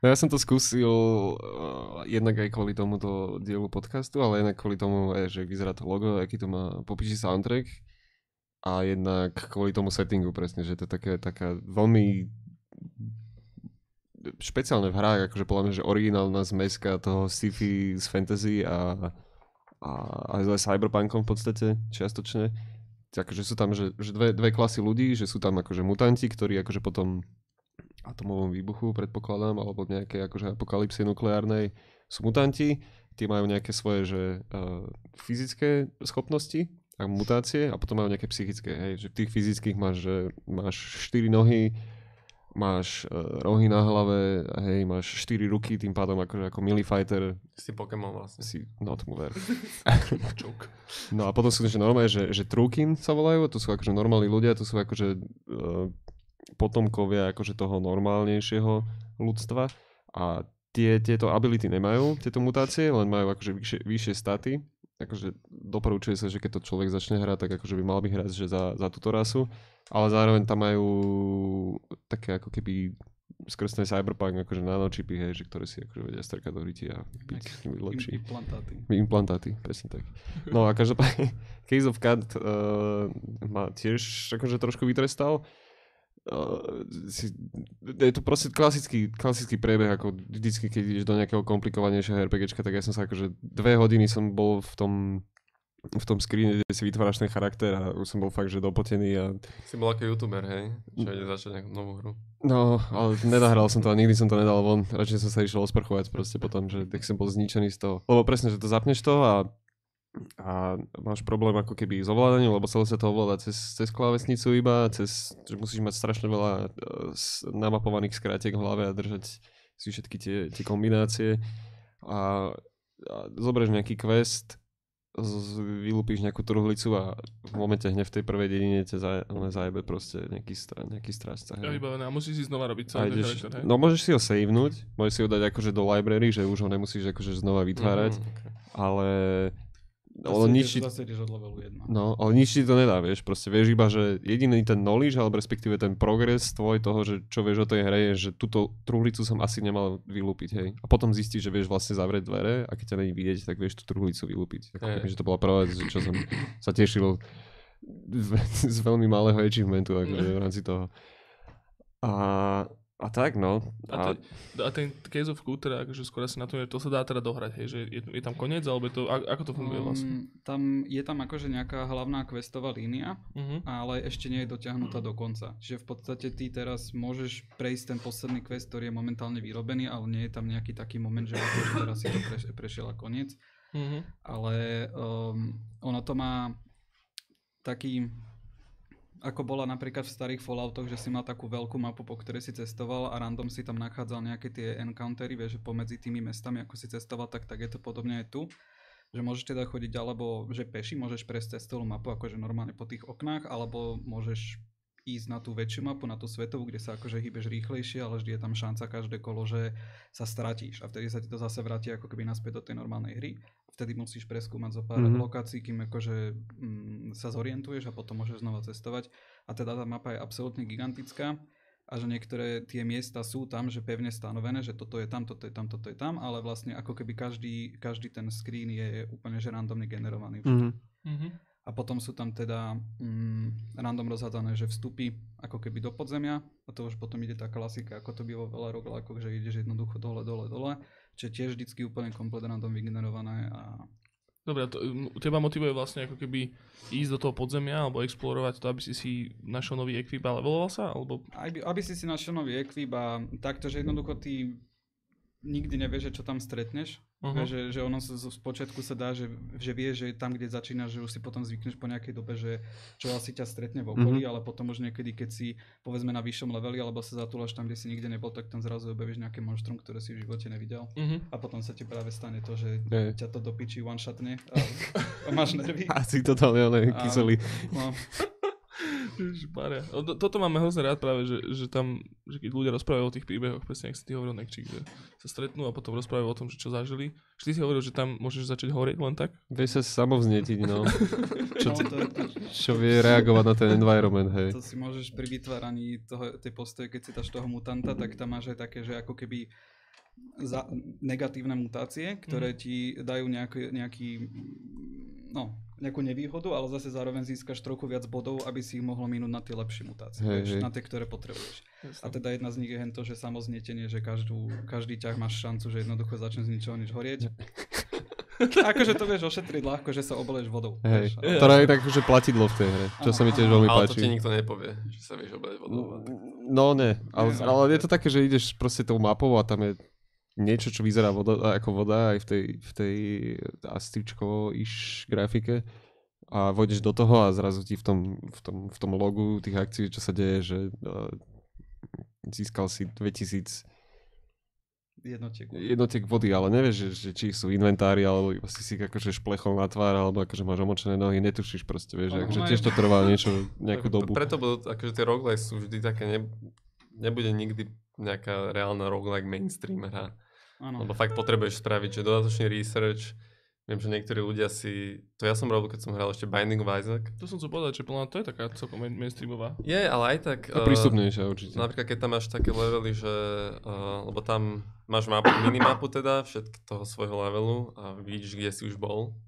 No ja som to skúsil uh, jednak aj kvôli tomuto dielu podcastu, ale jednak kvôli tomu, eh, že vyzerá to logo, aký to má popíši soundtrack a jednak kvôli tomu settingu presne, že to je také, taká veľmi špeciálne v hrách, akože podľa mňa, že originálna zmeska toho sci-fi z fantasy a, a aj s cyberpunkom v podstate čiastočne. Takže sú tam že, že dve, dve klasy ľudí, že sú tam akože mutanti, ktorí akože potom atomovom výbuchu, predpokladám, alebo nejakej akože apokalypsie nukleárnej sú mutanti, tie majú nejaké svoje že, uh, fyzické schopnosti a mutácie a potom majú nejaké psychické, hej, že v tých fyzických máš, že máš 4 nohy, máš uh, rohy na hlave, hej, máš 4 ruky, tým pádom akože ako melee fighter Si Pokémon vlastne. si not mover. Joke. No a potom sú že normálne, že, že Trukin sa volajú, to sú akože normálni ľudia, to sú akože uh, potomkovia akože toho normálnejšieho ľudstva a tie, tieto ability nemajú, tieto mutácie, len majú akože vyššie, vyššie staty. Akože doporučuje sa, že keď to človek začne hrať, tak akože by mal by hrať že za, za túto rasu, ale zároveň tam majú také ako keby ten cyberpunk akože nanočipy, hej, že ktoré si akože vedia strkať do ryti a byť s nimi lepší. Im- implantáty. Implantáty, presne tak. No a každopádne Case of Cat uh, ma tiež akože trošku vytrestal. Si, je to proste klasický, klasický priebeh, ako vždycky, keď ideš do nejakého komplikovanejšieho RPGčka, tak ja som sa akože dve hodiny som bol v tom v tom screene, kde si vytváraš ten charakter a už som bol fakt, že dopotený a Si bol ako youtuber, hej? Čo ide začať nejakú novú hru. No, ale nenahral som to a nikdy som to nedal von. Radšej som sa išiel osprchovať proste potom, že tak som bol zničený z toho. Lebo presne, že to zapneš to a, a máš problém ako keby s ovládaním, lebo celé sa to ovláda cez, cez klávesnicu iba, cez, že musíš mať strašne veľa uh, namapovaných skrátiek v hlave a držať si všetky tie, tie kombinácie. A, a zoberieš nejaký quest, z- vylúpíš nejakú truhlicu a v momente hneď v tej prvej dedine ťa za, zajebe proste nejaký, stra, nejaký strážca. Ja vybavené. A musíš si znova robiť celý ideš, charakter, hej? no môžeš si ho savenúť, môžeš si ho dať akože do library, že už ho nemusíš akože znova vytvárať, Mhm, okay. ale Ideš- nič, ti- Zase ideš od levelu 1. no, ale nič ti to nedá, vieš, proste vieš iba, že jediný ten knowledge, alebo respektíve ten progres tvoj toho, že čo vieš o tej hre, je, že túto truhlicu som asi nemal vylúpiť, hej. A potom zistíš, že vieš vlastne zavrieť dvere a keď ťa není vidieť, tak vieš tú truhlicu vylúpiť. Ako keby, že to bola prvá vec, čo som sa tešil z, z veľmi malého achievementu akože v rámci toho. A, a tak, no. A, A, te, a ten Case of teda akože skôr asi na to, že to sa dá teda dohrať, hej, že je, je tam koniec, alebo je to, a, ako to funguje vlastne? Um, tam, je tam akože nejaká hlavná questová línia, Uh-huh. ale ešte nie je dotiahnutá do konca. Čiže v podstate ty teraz môžeš prejsť ten posledný quest, ktorý je momentálne vyrobený, ale nie je tam nejaký taký moment, že teraz si to preš, prešiel a koniec. Uh-huh. Ale um, ono to má taký, ako bola napríklad v starých Falloutoch, že si mal takú veľkú mapu, po ktorej si cestoval a random si tam nachádzal nejaké tie encountery, vieš, že pomedzi tými mestami, ako si cestoval, tak, tak je to podobne aj tu. Že môžeš teda chodiť alebo, že peši, môžeš prejsť cez celú mapu, akože normálne po tých oknách, alebo môžeš ísť na tú väčšiu mapu, na tú svetovú, kde sa akože hýbeš rýchlejšie, ale vždy je tam šanca každé kolo, že sa stratíš a vtedy sa ti to zase vráti ako keby naspäť do tej normálnej hry. Vtedy musíš preskúmať zo pár Mhm. mm-hmm. lokácií, kým akože mm, sa zorientuješ a potom môžeš znova cestovať. A teda tá mapa je absolútne gigantická a že niektoré tie miesta sú tam, že pevne stanovené, že toto je tam, toto je tam, toto je tam, ale vlastne ako keby každý, každý ten screen je úplne že randomne generovaný. Mhm. Uh-huh. A potom sú tam teda mm, random rozhádzané, že vstupy ako keby do podzemia a to už potom ide tá klasika, ako to býva veľa roguelikeov, že ideš jednoducho dole, dole, dole, čo tiež vždycky úplne komplet random vygenerované a Dobre, to, teba motivuje vlastne ako keby ísť do toho podzemia alebo explorovať to, aby si si našiel nový ekvip a leveloval sa? Alebo... aby, aby si si našiel nový ekvip a takto, že jednoducho ty nikdy nevieš, že čo tam stretneš. Uh-huh. Uh-huh. Že, že ono z, z počiatku sa dá, že, že vieš, že tam, kde začínaš, že už si potom zvykneš po nejakej dobe, že čo asi ťa stretne v okolí, Mhm. ale potom už niekedy, keď si povedzme na vyššom leveli, alebo sa zatúlaš tam, kde si nikde nebol, tak tam zrazu objavíš nejaké monštrum, ktoré si v živote nevidel. Uh-huh. A potom sa ti práve stane to, že Hej. ťa to dopičí one shotne a, a máš nervy. Asi totálne ale A- kyselý. No, Ježišmarja. Toto máme hrozne rád práve, že, že tam, že keď ľudia rozprávajú o tých príbehoch, presne ak si ty hovoril, Nekčík, že sa stretnú a potom rozprávajú o tom, že čo zažili. Vždy si hovoril, že tam môžeš začať horieť len tak. Vieš sa samovznetiť, no. Čo, No, to, to, čo vie reagovať na ten environment, hej. to si môžeš pri vytváraní toho, tej postoje, keď citáš toho mutanta, tak tam máš aj také, že ako keby za, negatívne mutácie, ktoré Mhm. ti dajú nejaký, nejaký no, nejakú nevýhodu, ale zase zároveň získaš trochu viac bodov, aby si ich mohol minúť na tie lepšie mutácie, Hej, vieš, hej. na tie, ktoré potrebuješ. A teda jedna z nich je hento, že samoznietenie, že každú, každý ťah máš šancu, že jednoducho začne z ničoho nič horieť. akože to vieš ošetriť ľahko, že sa oboleješ vodou. Hej, vieš, ktorá je tak, že platidlo v tej hre, čo sa mi tiež veľmi Ale to páči. ti nikto nepovie, že sa vieš obrať vodou. No ne, ale, Nie, ale je to také, že ideš proste tou mapou a tam je niečo, čo vyzerá voda, ako voda aj v tej, v tej astičko-iš grafike a vojdeš do toho a zrazu ti v tom, v tom, v tom logu tých akcií, čo sa deje, že uh, získal si 2000 Jednotiek. jednotiek vody, ale nevieš, že, že či sú inventári, alebo iba si si akože šplechol na tvár, alebo akože máš omočené nohy, netušíš proste, vieš, Ono akože tiež to trvá niečo, nejakú dobu. Preto budú, akože tie roguelikes sú vždy také, ne, nebude nikdy nejaká reálna roguelike mainstream hra. Áno. Lebo fakt potrebuješ spraviť, že dodatočný research. Viem, že niektorí ľudia si... To ja som robil, keď som hral ešte Binding of Isaac. To som chcel povedať, že podľa to je taká celkom main- mainstreamová. Je, ale aj tak... A eh, prístupnejšia určite. Napríklad, keď tam máš také levely, že... Uh, lebo tam máš mapu, minimapu teda, všetky toho svojho levelu a vidíš, kde si už bol.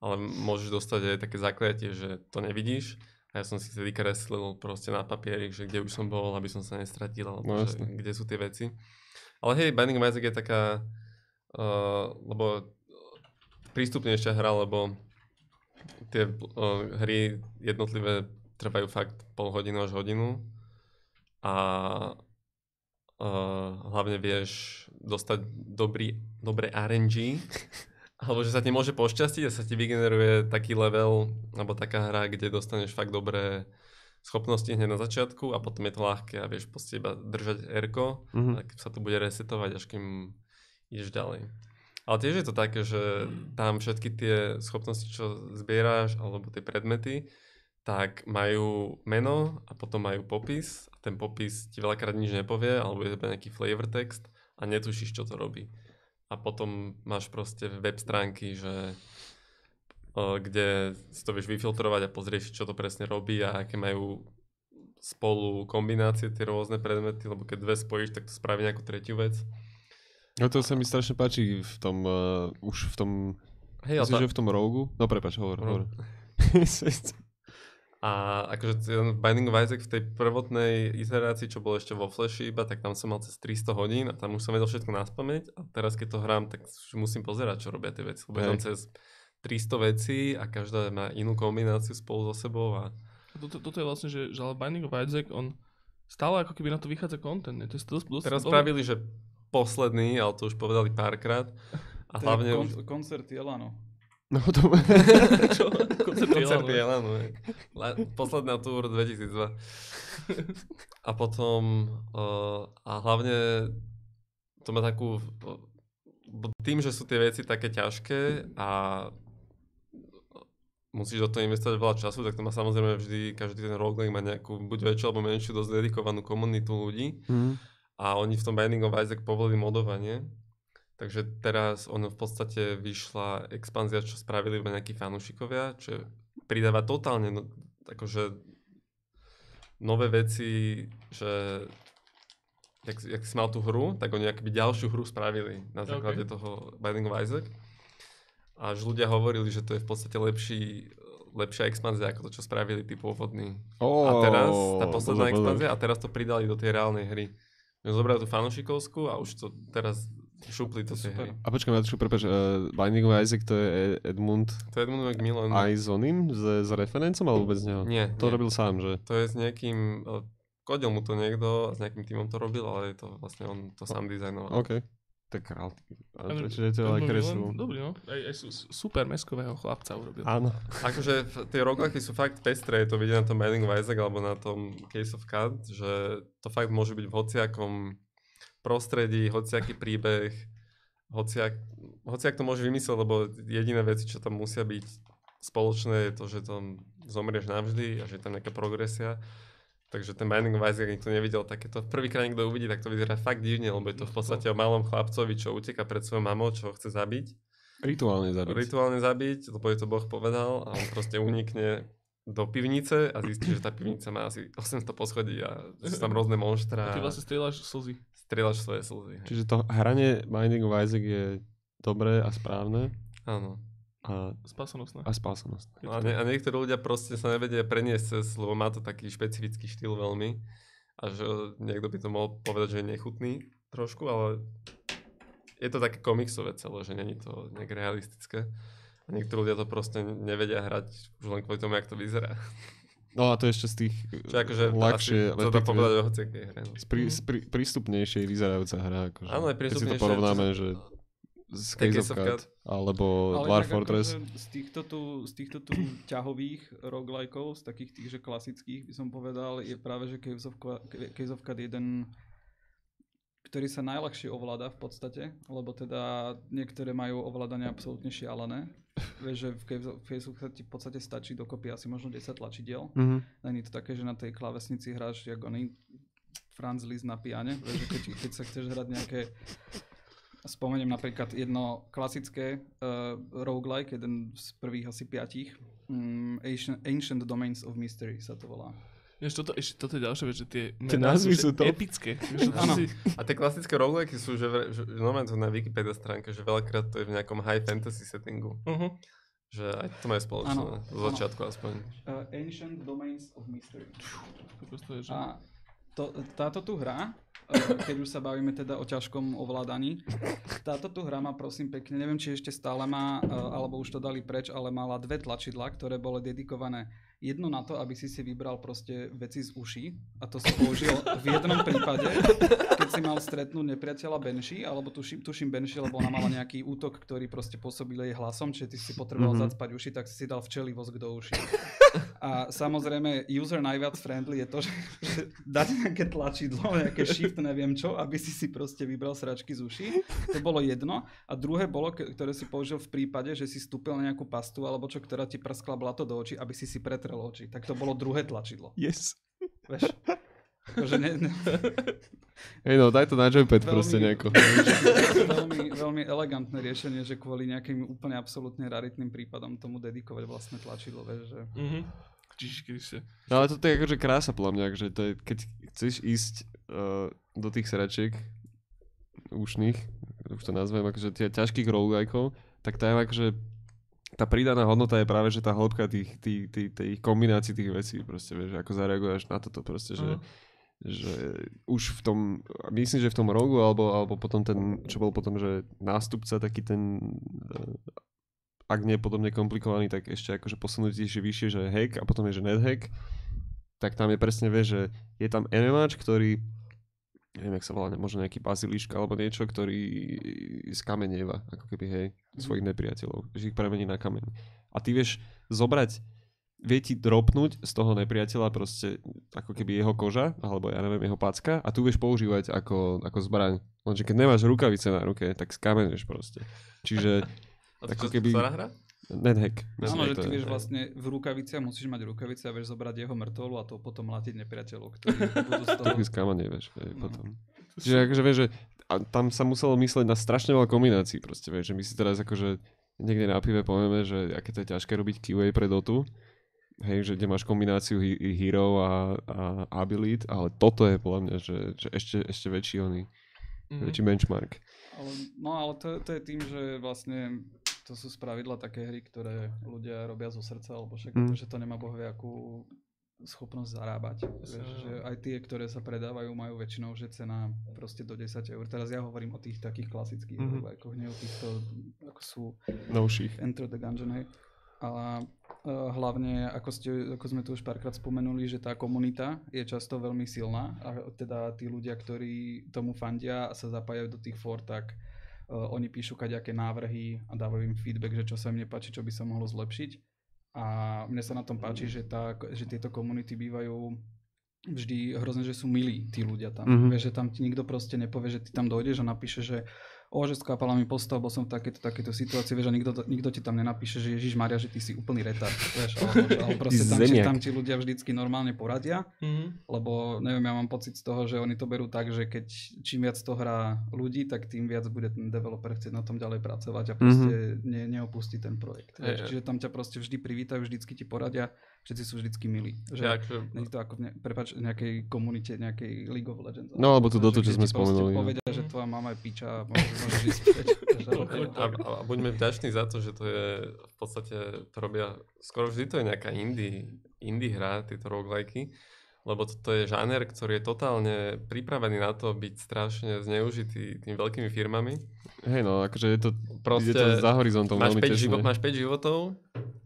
Ale môžeš dostať aj také zakliatie, že to nevidíš. A ja som si vtedy kreslil proste na papierik, že kde už som bol, aby som sa nestratil, alebo No, že, kde sú tie veci. Ale hej, Binding of Isaac je taká... Uh, lebo prístupnejšia hra, lebo tie uh, hry jednotlivé trvajú fakt pol hodinu až hodinu a uh, hlavne vieš dostať dobrý, dobré RNG alebo že sa ti môže pošťastiť a sa ti vygeneruje taký level alebo taká hra, kde dostaneš fakt dobré schopnosti hneď na začiatku a potom je to ľahké a vieš proste iba držať r Mhm. tak sa to bude resetovať, až kým ideš ďalej. Ale tiež je to také, že tam všetky tie schopnosti, čo zbieráš, alebo tie predmety, tak majú meno a potom majú popis a ten popis ti veľakrát nič nepovie, alebo je to nejaký flavor text a netušíš, čo to robí. A potom máš proste web stránky, že kde si to vieš vyfiltrovať a pozrieš, čo to presne robí a aké majú spolu kombinácie tie rôzne predmety, lebo keď dve spojíš, tak to spraví nejakú tretiu vec. No to sa mi strašne páči v tom, uh, už v tom, Hej, myslím, tá- že v tom rogu. No prepač, hovor, hovor. A akože ten Binding of Isaac v tej prvotnej iterácii, čo bolo ešte vo Flashi iba, tak tam som mal cez 300 hodín a tam už som vedel všetko na spamäť a teraz keď to hrám, tak musím pozerať, čo robia tie veci. Lebo je tam Hej. cez 300 vecí a každá má inú kombináciu spolu so sebou a Toto, toto je vlastne, že, že ale Binding of Isaac, on stále ako keby na to vychádza content. ne? To je dosť, dosť, teraz dosť- spravili, že posledný, ale to už povedali párkrát a To je hlavne kon- už... koncert Jelano. No to... Čo? Koncert Koncert hej. La- Posledná túr 2002. A potom, uh, a hlavne to má takú, bo tým, že sú tie veci také ťažké a musíš do toho investovať veľa času, tak to má samozrejme vždy, každý ten roguelike má nejakú buď väčšiu alebo menšiu dosť dedikovanú komunitu ľudí Mhm. a oni v tom Binding of Isaac povolili modovanie. Takže teraz ono v podstate vyšla expanzia, čo spravili iba nejakí fanúšikovia, čo pridáva totálne no, akože nové veci, že jak, jak si mal tú hru, tak oni akoby ďalšiu hru spravili na základe Ok. toho Binding of Isaac. A že ľudia hovorili, že to je v podstate lepší, lepšia expanzia ako to, čo spravili tí pôvodní. Oh, A teraz, tá posledná expanzia, a teraz to pridali do tej reálnej hry. Zobrali tú fanúšikovskú a už to teraz šupli tej Super. hry. A počkaj, Matúšku, prepáč, uh, Binding of Isaac to je Edmund To je Edmund Macmillan. aj s oným, s, s referencom, alebo bez neho? Nie, To nie. robil sám, že? To je s nejakým, eh, kodil mu to niekto, a s nejakým týmom to robil, ale je to vlastne on to sám dizajnoval. OK. Tak král. Áno, Čiže je to Millen, kreslil. Dobrý, no. Aj, aj su, super meskového chlapca urobil. Áno. Akože tie roguelike sú fakt pestré, je to vidieť na tom of Isaac alebo na tom Case of Cards, že to fakt môže byť v hociakom prostredí, hociaký príbeh, hociak, hociak to môže vymyslieť, lebo jediné veci, čo tam musia byť spoločné, je to, že tam zomrieš navždy a že je tam nejaká progresia. Takže ten Binding of Isaac, nikto nevidel takéto. Prvýkrát niekto uvidí, tak to vyzerá fakt divne, lebo je to v podstate o malom chlapcovi, čo uteka pred svojou mamou, čo ho chce zabiť. Rituálne zabiť. Rituálne zabiť, lebo je to Boh povedal a on proste unikne do pivnice a zistí, že tá pivnica má asi 800 poschodí a sú tam rôzne A monštra ty a vlastne strieľaš slzy. strieľaš svoje slzy. hej. Čiže to hranie Binding of Isaac je dobré a správne Áno. A, Spasonosné. a spásanosť. No a, nie, a niektorí ľudia proste sa nevedia preniesť cez, lebo má to taký špecifický štýl veľmi. A že niekto by to mohol povedať, že je nechutný trošku, ale je to také komiksové celé, že není to nejak realistické. A niektorí ľudia to proste nevedia hrať už len kvôli tomu, jak to vyzerá. No a to je ešte z tých Čo akože ľahšie, asi to dá povedať o hociakej hre. no. sprí, sprí, prístupnejšie vyzerajúca hra. Akože, Áno, je Keď si to prístupnejšie, porovnáme, čo- že z Case Case of Cut. Alebo Ale Dwarf inak Fortress. akože z týchto tu, z týchto tu ťahových roguelikeov, z takých tých, že klasických by som povedal, je práve, že Caves of, Case of Cut jeden, ktorý sa najľahšie ovláda v podstate, lebo teda niektoré majú ovládanie absolútne šialené. Vieš, že v Case of Cut ti v podstate stačí dokopy asi možno 10 tlačidiel. Mhm. Není to také, že na tej klávesnici hráš jak oný Franz Liszt na piane, vieš, že keď, keď sa chceš hrať nejaké Spomeniem napríklad jedno klasické uh, roguelike, jeden z prvých asi piatich. Um, Ancient, Ancient Domains of Mystery sa to volá. Vieš, toto, ešte toto je ďalšia vec, že tie, Tie názvy sú epické. Vieš, to si- A tie klasické roguelike sú, že, že, normálne to na Wikipedia stránke, že veľakrát to je v nejakom high fantasy settingu. Mhm. Že aj to majú spoločné, Áno, z začiatku aspoň. Uh, Ancient Domains of Mystery. Kokos, to je, že... A to, táto tu hra, keď už sa bavíme teda o ťažkom ovládaní, táto tu hra má prosím pekne, neviem či ešte stále má, uh, alebo už to dali preč, ale mala dve tlačidlá, ktoré boli dedikované jedno na to, aby si si vybral proste veci z uší a to si použil v jednom prípade, keď si mal stretnúť nepriateľa Benši, alebo tuším, tuším Benši, lebo ona mala nejaký útok, ktorý proste pôsobil jej hlasom, čiže ty si potreboval Mhm. zacpať uši, tak si si dal včelí vosk do uší. A samozrejme, user najviac friendly je to, že, že dať nejaké tlačidlo, nejaké shift, neviem čo, aby si si proste vybral sračky z uší. To bolo jedno. A druhé bolo, ktoré si použil v prípade, že si stúpil na nejakú pastu alebo čo, ktorá ti prskla blato do očí, aby si si pretrel oči. Tak to bolo druhé tlačidlo. Yes. Vieš? Akože ne, ne, Hej no, daj to na joypad Veľmi- proste nejako. veľmi, veľmi elegantné riešenie, že kvôli nejakým úplne absolútne raritným prípadom tomu dedikovať vlastné tlačidlo, vieš, že... Mhm. Čiže Kriste. No ale toto je akože krása podľa mňa, že to je, keď chceš ísť uh, do tých sračiek ušných, už to nazvem, akože tie ťažkých roguelikeov, tak tá je akože tá pridaná hodnota je práve, že tá hĺbka tých, tých, tých, tých kombinácií tých vecí, proste, vieš, že ako zareaguješ na toto proste, že, Mhm. že už v tom, myslím, že v tom rogu, alebo, alebo potom ten, čo bol potom, že nástupca, taký ten, eh, ak nie podobne komplikovaný, tak ešte akože posunutejšie vyššie, že hack a potom je, že nethack, tak tam je presne, vieš, že je tam MMAč, ktorý neviem, jak sa volá, možno nejaký baziliška alebo niečo, ktorý skamenieva, ako keby, hej, svojich nepriateľov, že ich premení na kameň. A ty vieš zobrať, vie ti dropnúť z toho nepriateľa proste ako keby jeho koža, alebo ja neviem, jeho packa a tu vieš používať ako, ako zbraň. Lenže keď nemáš rukavice na ruke, tak skameneš proste. Čiže A to Ako keby- hra? Nethack. Áno, že ty vieš vlastne v rukaviciach musíš mať rukavice a vieš zobrať jeho mŕtvolu a to potom latiť nepriateľov, ktorí budú z toho... Tak sklamanie, vieš, hej, No. potom. Čiže akože vieš, že a tam sa muselo myslieť na strašne veľa kombinácií proste, vieš, že my si teraz akože niekde na pive povieme, že aké to je ťažké robiť QA pre Dotu, hej, že kde máš kombináciu he- hero a, a abilit, ale toto je podľa mňa, že, že ešte, ešte väčší oný, Mhm. väčší benchmark. Ale, no ale to, to je tým, že vlastne to sú spravidla také hry, ktoré ľudia robia zo srdca, alebo však Mm. že to nemá bohvie akú schopnosť zarábať. Vieš, že aj tie, ktoré sa predávajú, majú väčšinou, že cena proste do 10 eur. Teraz ja hovorím o tých takých klasických Mhm. mm. ako nie o týchto, ako sú Novších. Enter the Gungeon, hej. Ale uh, hlavne, ako, ste, ako sme tu už párkrát spomenuli, že tá komunita je často veľmi silná a teda tí ľudia, ktorí tomu fandia a sa zapájajú do tých for, tak oni píšu kaďaké návrhy a dávajú im feedback, že čo sa im nepáči, čo by sa mohlo zlepšiť. A mne sa na tom páči, že, tá, že tieto komunity bývajú vždy hrozne, že sú milí tí ľudia tam. Mhm. Vieš, že tam ti nikto proste nepovie, že ty tam dojdeš a napíše, že o, že skápala mi postav, bol som v takejto, takejto situácii, vieš, a nikto, to- nikto ti tam nenapíše, že Ježiš Maria, že ty si úplný retard, vieš, alebo, alebo proste tam, ti, tam ti ľudia vždycky normálne poradia, Mhm. lebo neviem, ja mám pocit z toho, že oni to berú tak, že keď čím viac to hrá ľudí, tak tým viac bude ten developer chcieť na tom ďalej pracovať a proste ne, neopustí ten projekt. Vieš. Čiže tam ťa proste vždy privítajú, vždycky ti poradia, všetci sú vždycky milí. Že Že, akože, nie je to ako v ne, prepáč, nejakej komunite, nejakej League of Legends. No, alebo to Že Dotu, čo sme spomenuli, no. Povedia, že tvoja mama je piča a môžeš, môžeš ísť OK. a, a, a buďme vďační za to, že to je v podstate, to robia, skoro vždy to je nejaká indie, indie hra, tieto roguelikey, lebo to, to je žáner, ktorý je totálne pripravený na to byť strašne zneužitý tými veľkými firmami. Hej, no, akože je to, Proste je to za horizontom máš, veľmi 5 tesne. život, máš 5 životov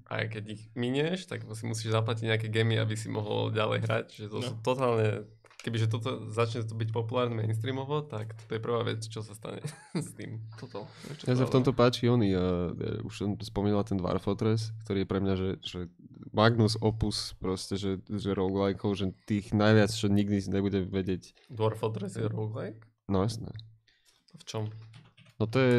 aj keď ich minieš, tak si musíš zaplatiť nejaké gemy, aby si mohol ďalej hrať. Čiže to No. sú totálne, kebyže toto začne to byť populárne mainstreamovo, tak to je prvá vec, čo sa stane s tým. Toto. Ja sa v tomto páči oný, uh, už som spomínal ten Dwarf Fortress, ktorý je pre mňa, že, že magnus opus proste, že, že roguelikeov, že tých najviac, čo nikdy si nebude vedieť. Dwarf Fortress je roguelike? No jasné. V čom? No to je...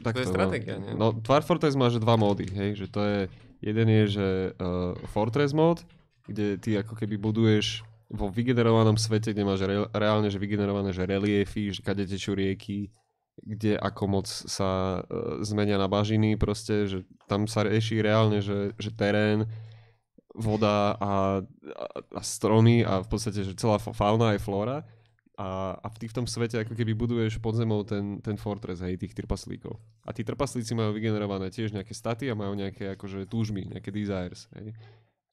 Tak je stratégia, nie? No Dwarf Fortress má že dva módy, hej, že to je, jeden je, že uh, Fortress mod, kde ty ako keby buduješ vo vygenerovanom svete, kde máš re, reálne, že vygenerované, že reliefy, že kade tečú rieky, kde ako moc sa uh, zmenia na bažiny, proste, že tam sa rieši reálne, že, že terén, voda a, a, a stromy a v podstate, že celá fa- fauna aj flóra. A, a v, tý, v tom svete ako keby buduješ pod zemou ten, ten fortress, hej, tých trpaslíkov. A tí trpaslíci majú vygenerované tiež nejaké staty a majú nejaké akože túžby, nejaké desires, hej.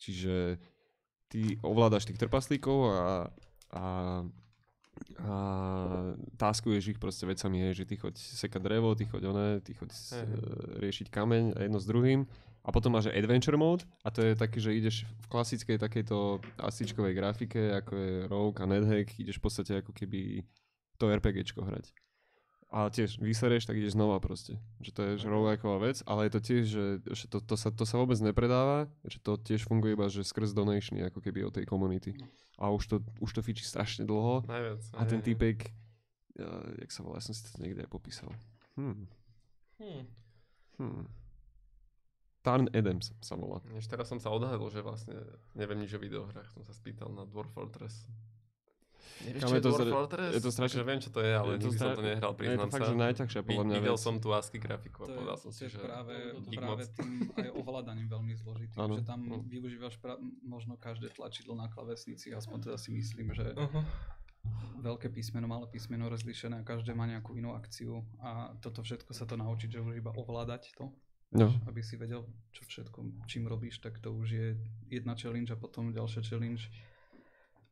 Čiže ty ovládaš tých trpaslíkov a, a, a taskuješ ich proste vecami, hej, že ty choď sekať drevo, ty choď oné, ty choď Hej. e, riešiť kameň a jedno s druhým. A potom máš adventure mode a to je taký, že ideš v klasickej takejto asičkovej grafike, ako je Rogue a NetHack, ideš v podstate ako keby to RPGčko hrať. A tiež vysereš, tak ideš znova proste. Že to je že roguelikeová vec, ale je to tiež, že, že to, to, sa, to sa vôbec nepredáva, že to tiež funguje iba že skrz donationy ako keby od tej komunity. A už to, už to fičí strašne dlho Najviac. a ten typek, uh, jak sa volá, ja som si to niekde aj popísal. Hmm. Hm. Hmm. Tarn Adams sa volá. Ešte teraz som sa odhalil, že vlastne neviem nič o videohrách. Som sa spýtal na Dwarf Fortress. Nevieš, čo je je to Dwarf zra- Fortress? je to strašne- Akože viem, čo to je, ale je to nikdy som stra- to nehral, Je priznám to fakt, sa. že najťažšia podľa mňa Videl vec. som tú ASCII grafiku a je, povedal som to si, je že práve, práve tým aj ovládaním veľmi zložitým, Áno. že tam No. využívaš pra- možno každé tlačidlo na klavesnici, aspoň teda si myslím, že Aha. veľké písmeno, malé písmeno rozlíšené a každé má nejakú inú akciu a toto všetko sa to naučiť, že už iba ovládať to, No. aby si vedel, čo všetko, čím robíš, tak to už je jedna challenge a potom ďalšia challenge,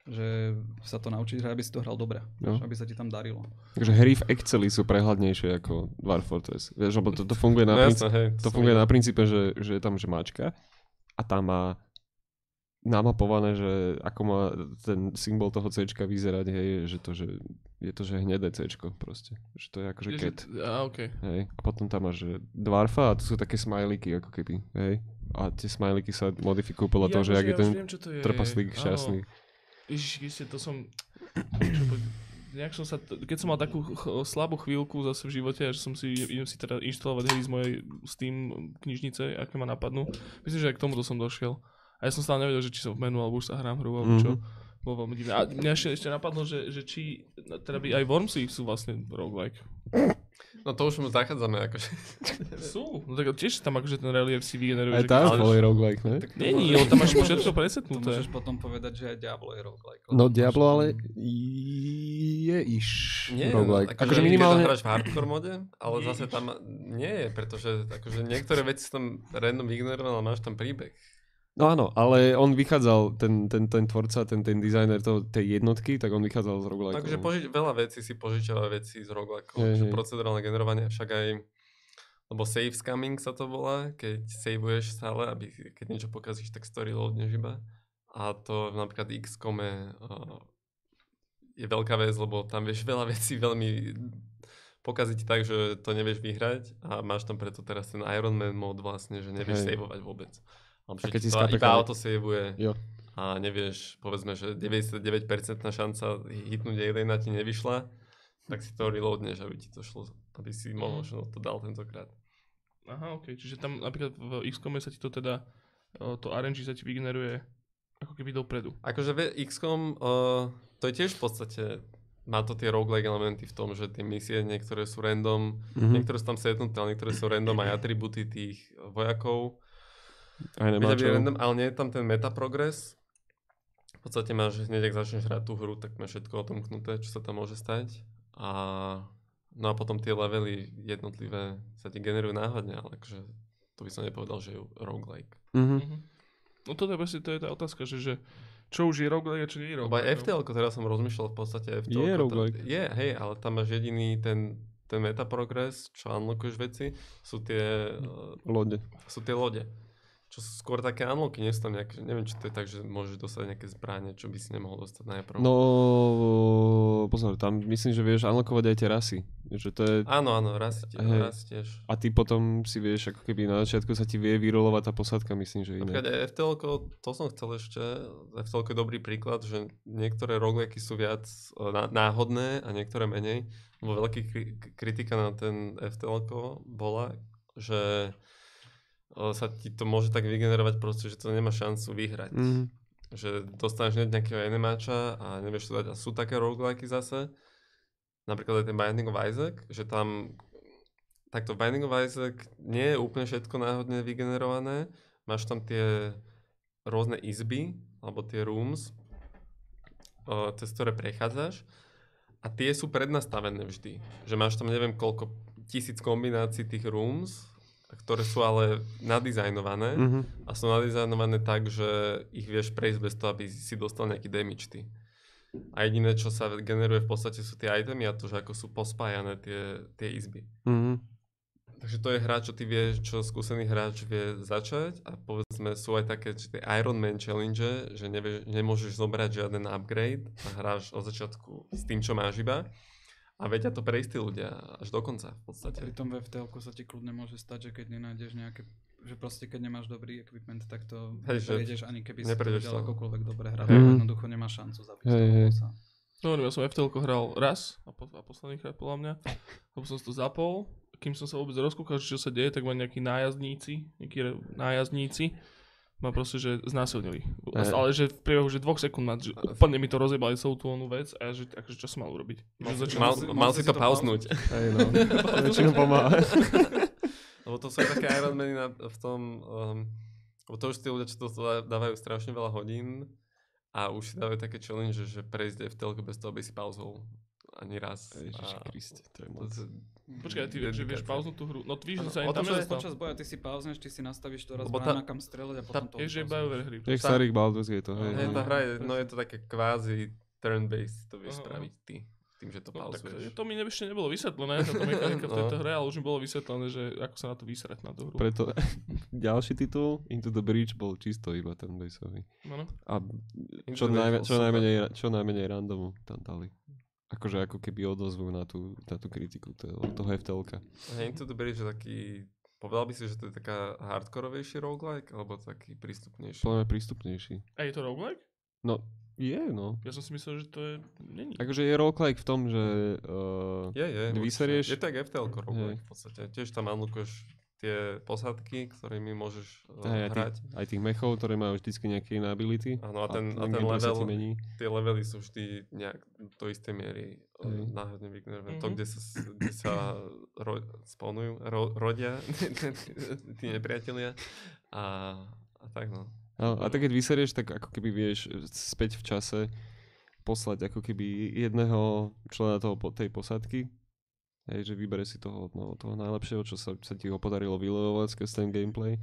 že sa to naučiť hrať, aby si to hral dobre, No. aby sa ti tam darilo. Takže hry v Exceli sú prehľadnejšie ako Dwarf Fortress. Vieš, lebo to, to funguje na, No princ- jasné, hej. to funguje na princípe, že, že je tam že mačka a tam má namapované, že ako má ten symbol toho C vyzerať, hej, že to, že je to, že hnedé C proste. Že to je akože Ježi- cat. A, okej. Hej. A potom tam máš že dwarfa a tu sú také smajliky ako keby, hej. A tie smajliky sa modifikujú podľa toho, že je ja už ten viem, čo to je. trpaslík šťastný. Ježiš, to som... Nejak som sa, keď som mal takú ch- slabú chvíľku zase v živote, že som si, idem si teda inštalovať hry z mojej Steam knižnice, aké ma napadnú. Myslím, že aj k tomuto som došiel. A ja som stále nevedel, že či som v menu, alebo už sa hrám hru, alebo čo. Bolo veľmi divné. A mňa ešte, ešte napadlo, že, že či, no, teda by aj Wormsy sú vlastne roguelike. No to už mu zachádzame, akože. Sú. No tak tiež tam akože ten relief si vygeneruje. Aj keď- boli roguelike, ne? Není, lebo tam máš všetko To presetnuté. môžeš potom povedať, že aj Diablo je roguelike. No Diablo ale je iš Nie, roguelike. akože, Akože keď minimálne... hráš v hardcore mode, ale zase tam nie je, pretože akože niektoré veci sú tam random ignorované, ale máš tam príbeh. No áno, ale on vychádzal, ten, ten, ten tvorca, ten, ten dizajner toho, tej jednotky, tak on vychádzal z roguelike. Takže požiť, veľa vecí si požičiava veci z že hej. procedurálne generovanie, však aj lebo save scamming sa to volá, keď saveuješ stále, aby keď niečo pokazíš, tak story loadneš iba. A to napríklad XCOMe uh, je veľká vec, lebo tam vieš veľa vecí veľmi pokaziť tak, že to nevieš vyhrať a máš tam preto teraz ten Iron Man mod vlastne, že nevieš Hej. saveovať vôbec. Že keď si iba auto saveuje Jo. a nevieš, povedzme, že 99% šanca hitnúť alien ti nevyšla, tak si to reloadneš, aby ti to šlo, aby si Mhm. možno to dal tentokrát. Aha, ok. Čiže tam napríklad v XCOM sa ti to teda, to RNG sa ti vygeneruje ako keby dopredu. Akože vie, XCOM, uh, to je tiež v podstate, má to tie roguelike elementy v tom, že tie misie niektoré sú random, Mhm. niektoré sú tam setnuté, ale niektoré sú random aj atributy tých vojakov. Aj nemá čo. random, ale nie je tam ten meta progress. V podstate máš, hneď ak začneš hrať tú hru, tak máš všetko odomknuté, čo sa tam môže stať. A, no a potom tie levely jednotlivé sa ti generujú náhodne, ale akože to by som nepovedal, že je roguelike. Mhm. Mhm. No toto je presne to je tá otázka, že, že čo už je roguelike a čo nie je roguelike. aj FTL, teraz som rozmýšľal v podstate FTL. Je roguelike. Je, hej, ale tam máš jediný ten, ten meta progress, čo unlockuješ veci, sú tie, Lode. sú tie lode. Čo sú skôr také unlocky, nie sú tam nejaké, neviem, či to je tak, že môžeš dostať nejaké zbranie, čo by si nemohol dostať najprv. No, pozor, tam myslím, že vieš unlockovať aj tie rasy. Že to je... Áno, áno, raz, tie, raz tiež. A ty potom si vieš, ako keby na začiatku sa ti vie vyrolovať tá posádka, myslím, že Napríklad iné. aj FTL, to som chcel ešte, FTL je dobrý príklad, že niektoré rogueliky sú viac e, ná- náhodné a niektoré menej. Veľký kri- kritika na ten FTL bola, že sa ti to môže tak vygenerovať proste, že to nemá šancu vyhrať. Mhm. Že dostaneš hneď nejakého enemáča a nevieš to dať. A sú také rogueliky zase, napríklad aj ten Binding of Isaac, že tam takto Binding of Isaac nie je úplne všetko náhodne vygenerované. Máš tam tie rôzne izby, alebo tie rooms, cez ktoré prechádzaš. A tie sú prednastavené vždy. Že máš tam neviem koľko tisíc kombinácií tých rooms, ktoré sú ale nadizajnované Mhm. a sú nadizajnované tak, že ich vieš prejsť bez toho, aby si dostal nejaký damage ty. A jediné, čo sa generuje v podstate sú tie itemy a to, že ako sú pospájané tie, tie izby. Mhm. Takže to je hra, čo ty vieš, čo skúsený hráč vie začať a povedzme sú aj také že tie Iron Man challenge, že nevieš, nemôžeš zobrať žiaden upgrade a hráš od začiatku s tým, čo máš iba a vedia to prejsť tí ľudia až do konca v podstate. Pri tom v FTL sa ti kľudne môže stať, že keď nenájdeš nejaké, že proste keď nemáš dobrý equipment, tak to Hej, neprejdeš ani keby si to akokoľvek dobre hrať, mm. jednoducho nemá šancu zabiť toho hej. bossa. No, ja som FTL hral raz a, po, a posledný krát podľa mňa. Lebo som si to zapol, kým som sa vôbec rozkúkal, že čo sa deje, tak ma nejakí nájazdníci, nejakí nájazdníci ma proste, že znásilnili. Hej. Ale že v priebehu, že dvoch sekúnd ma, že úplne mi to rozjebali celú tú onú vec a ja, že akože čo som mal urobiť? Začal- Mal, si- mal mal si si to pauznúť. Hej, no. Väčšinou pomáha. Lebo to sú také Ironmany na, v tom, um, lebo to už tí ľudia, čo to dá- dávajú strašne veľa hodín a už si dávajú také challenge, že prejsť FTL bez toho, aby si pauzol ani raz. Ježiši A Kriste, to je to, moc. to, Počkaj, ty že vieš pauznúť tú hru? No ty víš, že sa im tam že. Počas boja ty si pauzneš, ty si nastavíš to raz Lebo tá- brána kam strieľať a potom to Je, že. BioWare hry. Jak starých Baldur's Gate, hej. Hej, no. tá hra je, no je to také kvázi turn-based, to vieš spraviť ty, tým, že to No, pauzuješ. to mi ešte nebolo vysvetlené, táto mechanika v No. tejto hre, ale už mi bolo vysvetlené, že ako sa na to vysrať na tú hru. Preto ďalší titul, Into the Breach, bol čisto iba ten baseový. No, no. A čo, najme, čo, najmenej, čo najmenej randomu tam dali. Akože ako keby odozvu na tú, na tú kritiku toho, toho FTLka. Hej, the Breach je taký, povedal by si, že to je taká hardkorovejší roguelike, alebo taký prístupnejší? Podľa prístupnejší. A je to roguelike? No, je, no. Ja som si myslel, že to je... Není. Akože je roguelike v tom, že uh, Je, je. Vyserieš- Je to jak FTL roguelike v podstate. Tiež tam unlockuješ tie posádky, ktorými môžeš uh, aj, aj, hrať. tých, aj tých mechov, ktoré majú vždycky nejaké iné ability. Áno, a ten, a ten ten ti level, mení. tie levely sú vždy nejak do istej miery uh, Hej. náhodne vygenerované. To, Mhm. kde sa, kde sa ro, spawnujú, ro, rodia tí nepriatelia. A, a tak no. No, a tak keď vyserieš, tak ako keby vieš e, späť v čase poslať ako keby jedného člena toho, tej posádky. Hej, že vybere si toho, no, toho najlepšieho, čo sa, sa ti ho podarilo vylevovať skrz ten gameplay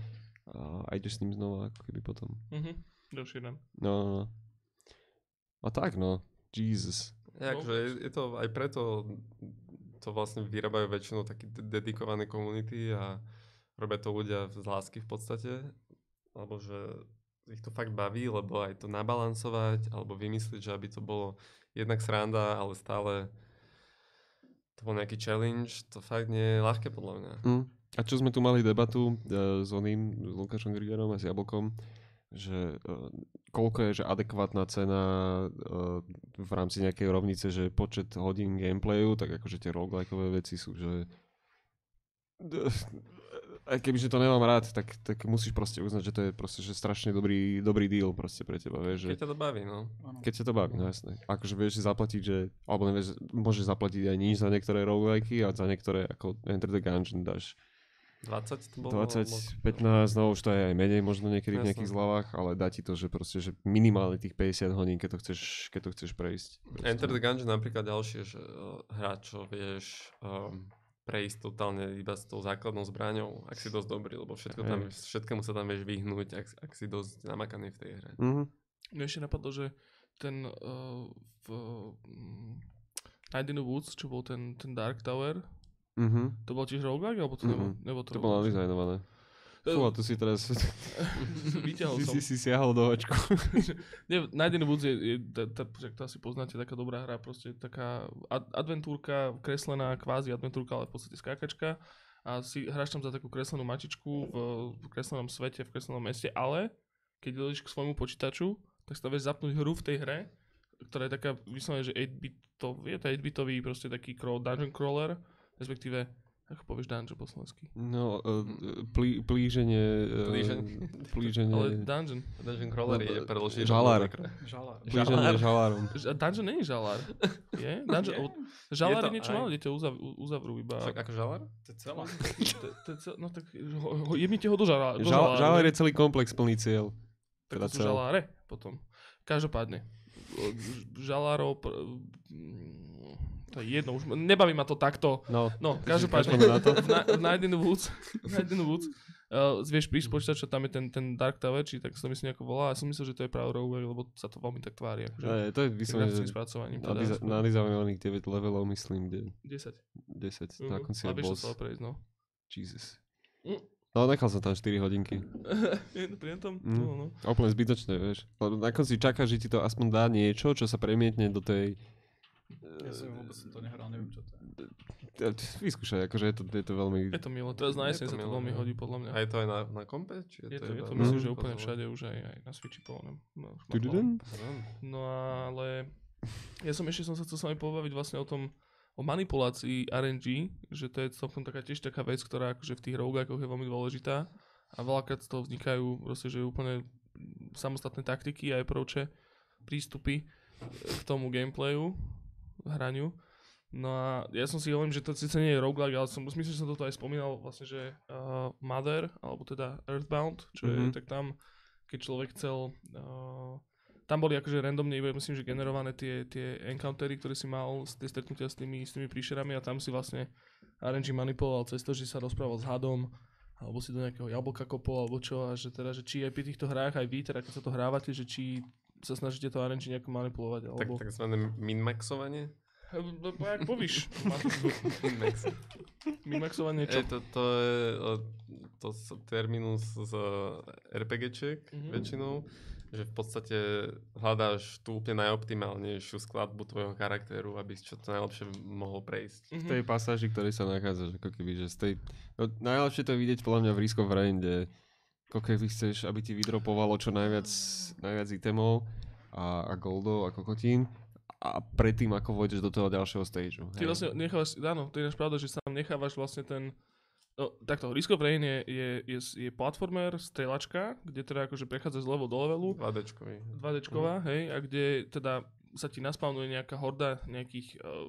a, a ideš s ním znova ako keby potom. Mhm. Ďalší. No, no, no. A tak no, Jesus. Je, No. je, je to aj preto to vlastne vyrábajú väčšinou také de- dedikované komunity a robia to ľudia z lásky v podstate, alebo že ich to fakt baví, lebo aj to nabalansovať, alebo vymyslieť, že aby to bolo jednak sranda, ale stále to bol nejaký challenge, to fakt nie je ľahké podľa mňa. Mm. A čo sme tu mali debatu uh, s oným, s Lukášom Grigerom a s Jablkom, že uh, koľko je že adekvátna cena uh, v rámci nejakej rovnice, že počet hodín gameplayu, tak akože tie roguelikeové veci sú, že aj kebyže to nemám rád, tak, tak musíš proste uznať, že to je proste že strašne dobrý, dobrý deal proste pre teba, vieš, že Keď ťa to baví, no. Keď ťa to baví, no jasné. Akože vieš si zaplatiť, že, alebo nevieš, môžeš zaplatiť aj nič za niektoré roguelikeky a za niektoré ako Enter the Gungeon dáš 20 to bolo? 20, alebo- 15, no už to je aj menej možno niekedy v Jasné. nejakých zľavách, ale dá ti to, že proste, že minimálne tých 50 hodín, keď to chceš, keď to chceš prejsť. Proste. Enter the Gungeon napríklad ďalšie, že uh, hra, čo vieš um, prejsť totálne iba s tou základnou zbraňou, ak si dosť dobrý, lebo všetko tam, všetkému sa tam vieš vyhnúť, ak, ak si dosť namakaný v tej hre. Mhm. Mne ešte napadlo, že ten uh, v um, Night in the Woods, čo bol ten, ten Dark Tower, Mhm. to bol tiež roguelike, alebo to? Mhm. nebol to, To bolo nadizajnované. Fú, a tu si teraz... Vyťahol si, som. si, si siahol do očku. Nie, Night in the Woods je, je tá, to asi poznáte, taká dobrá hra, proste taká ad, adventúrka, kreslená, kvázi adventúrka, ale v podstate skákačka a si hráš tam za takú kreslenú mačičku v, v kreslenom svete, v kreslenom meste, ale keď ideš k svojmu počítaču, tak si tam vieš zapnúť hru v tej hre, ktorá je taká vyslovene, že 8-bitový, je to 8-bitový proste taký crawl, dungeon crawler, respektíve, ako povieš dungeon po slovensky? No, uh, plí, plíženie... Uh, Plíženie. plíženie... Ale dungeon. Dungeon Crawler je No, preložený. žalár. Žalár. plíženie žalárom. Dungeon nie je žalár. Je? Dungeon, Je? žalár je, to niečo aj. malé, kde ťa uzav, uzavrú iba. Fakt ako žalár? To je celá. To- to je cel- No tak ho, ho, jebnite ho do žalára. Žal, žalár je celý komplex plný cieľ. tak teda to sú cel. žaláre potom. Každopádne. Žalárov... To je jedno, už nebaví ma to takto. No, No, každopádne. na to. Na- Night Woods, Night Woods uh, vieš prísť počítať, čo tam je ten, ten Dark Tower, či tak sa to myslím nejako volá. Ja som myslel, že to je práve roguelike, lebo sa to veľmi tak tvári. Akože, Ne, to je vyslovene, že. Teda, nadizajnovaných 9 levelov, myslím, kde 10. 10. Na Mhm. konci je boss. celé prejsť, no. Jesus. Mm. No, nechal som tam 4 hodinky. pri tom? Mm. No, no. Úplne zbytočné, vieš. Lebo na konci čakáš, že ti to aspoň dá niečo, čo sa premietne do tej... Ja som vôbec som to nehral, neviem čo to je. Vyskúšaj, akože je to, je to veľmi... Je to milé. Teraz na Je jeseň to sa to veľmi no. hodí, podľa mňa. A je to aj na, na kompe? Či Je to, je to myslím, že konzole? úplne všade, už aj, aj na Switchi povedané. No? Pardon. No ale ja som ešte som sa chcel s vami pobaviť vlastne o tom, o manipulácii RNG, že to je celkom taká tiež taká vec, ktorá akože v tých roguelikoch je veľmi dôležitá a veľakrát z toho vznikajú proste, že úplne samostatné taktiky a approache, prístupy k tomu gameplayu, hraniu. No a ja som si hovorím, že to síce nie je roguelike, ale som, myslím, že som toto aj spomínal vlastne, že uh, Mother, alebo teda Earthbound, čo je, Mhm. tak tam, keď človek chcel uh, tam boli akože randomne, myslím, že generované tie, tie encountery, ktoré si mal, tie stretnutia s tými, s tými príšerami a tam si vlastne RNG manipuloval cez to, že sa rozprával s hadom, alebo si do nejakého jablka kopol, alebo čo, a že teda, že či aj pri týchto hrách, aj vy, teda keď sa to hrávate, že či sa snažíte to RNG nejako manipulovať, Tak, alebo... takzvané minmaxovanie? No, no, jak povíš. Minmax. Minmaxovanie E, čo? to, to je to terminus z RPGčiek Mhm. väčšinou, že v podstate hľadáš tú úplne najoptimálnejšiu skladbu tvojho charakteru, aby si čo to najlepšie mohol prejsť. Mhm. v tej pasáži, ktorej sa nachádzaš, ako keby, že z tej... No, najlepšie to je vidieť podľa mňa v Risk of Rain, kde ako keby chceš, aby ti vydropovalo čo najviac, najviac itemov a, a goldov a kokotín a predtým, ako vojdeš do toho ďalšieho stageu. Ty vlastne nechávaš, áno, to je pravda, že sa tam nechávaš vlastne ten, no takto, Risk of Rain je, je, je, je platformer, strelačka, kde teda akože prechádza z levelu do levelu, 2Dčkový. 2Dčková, hej, a kde teda sa ti naspavnuje nejaká horda nejakých uh,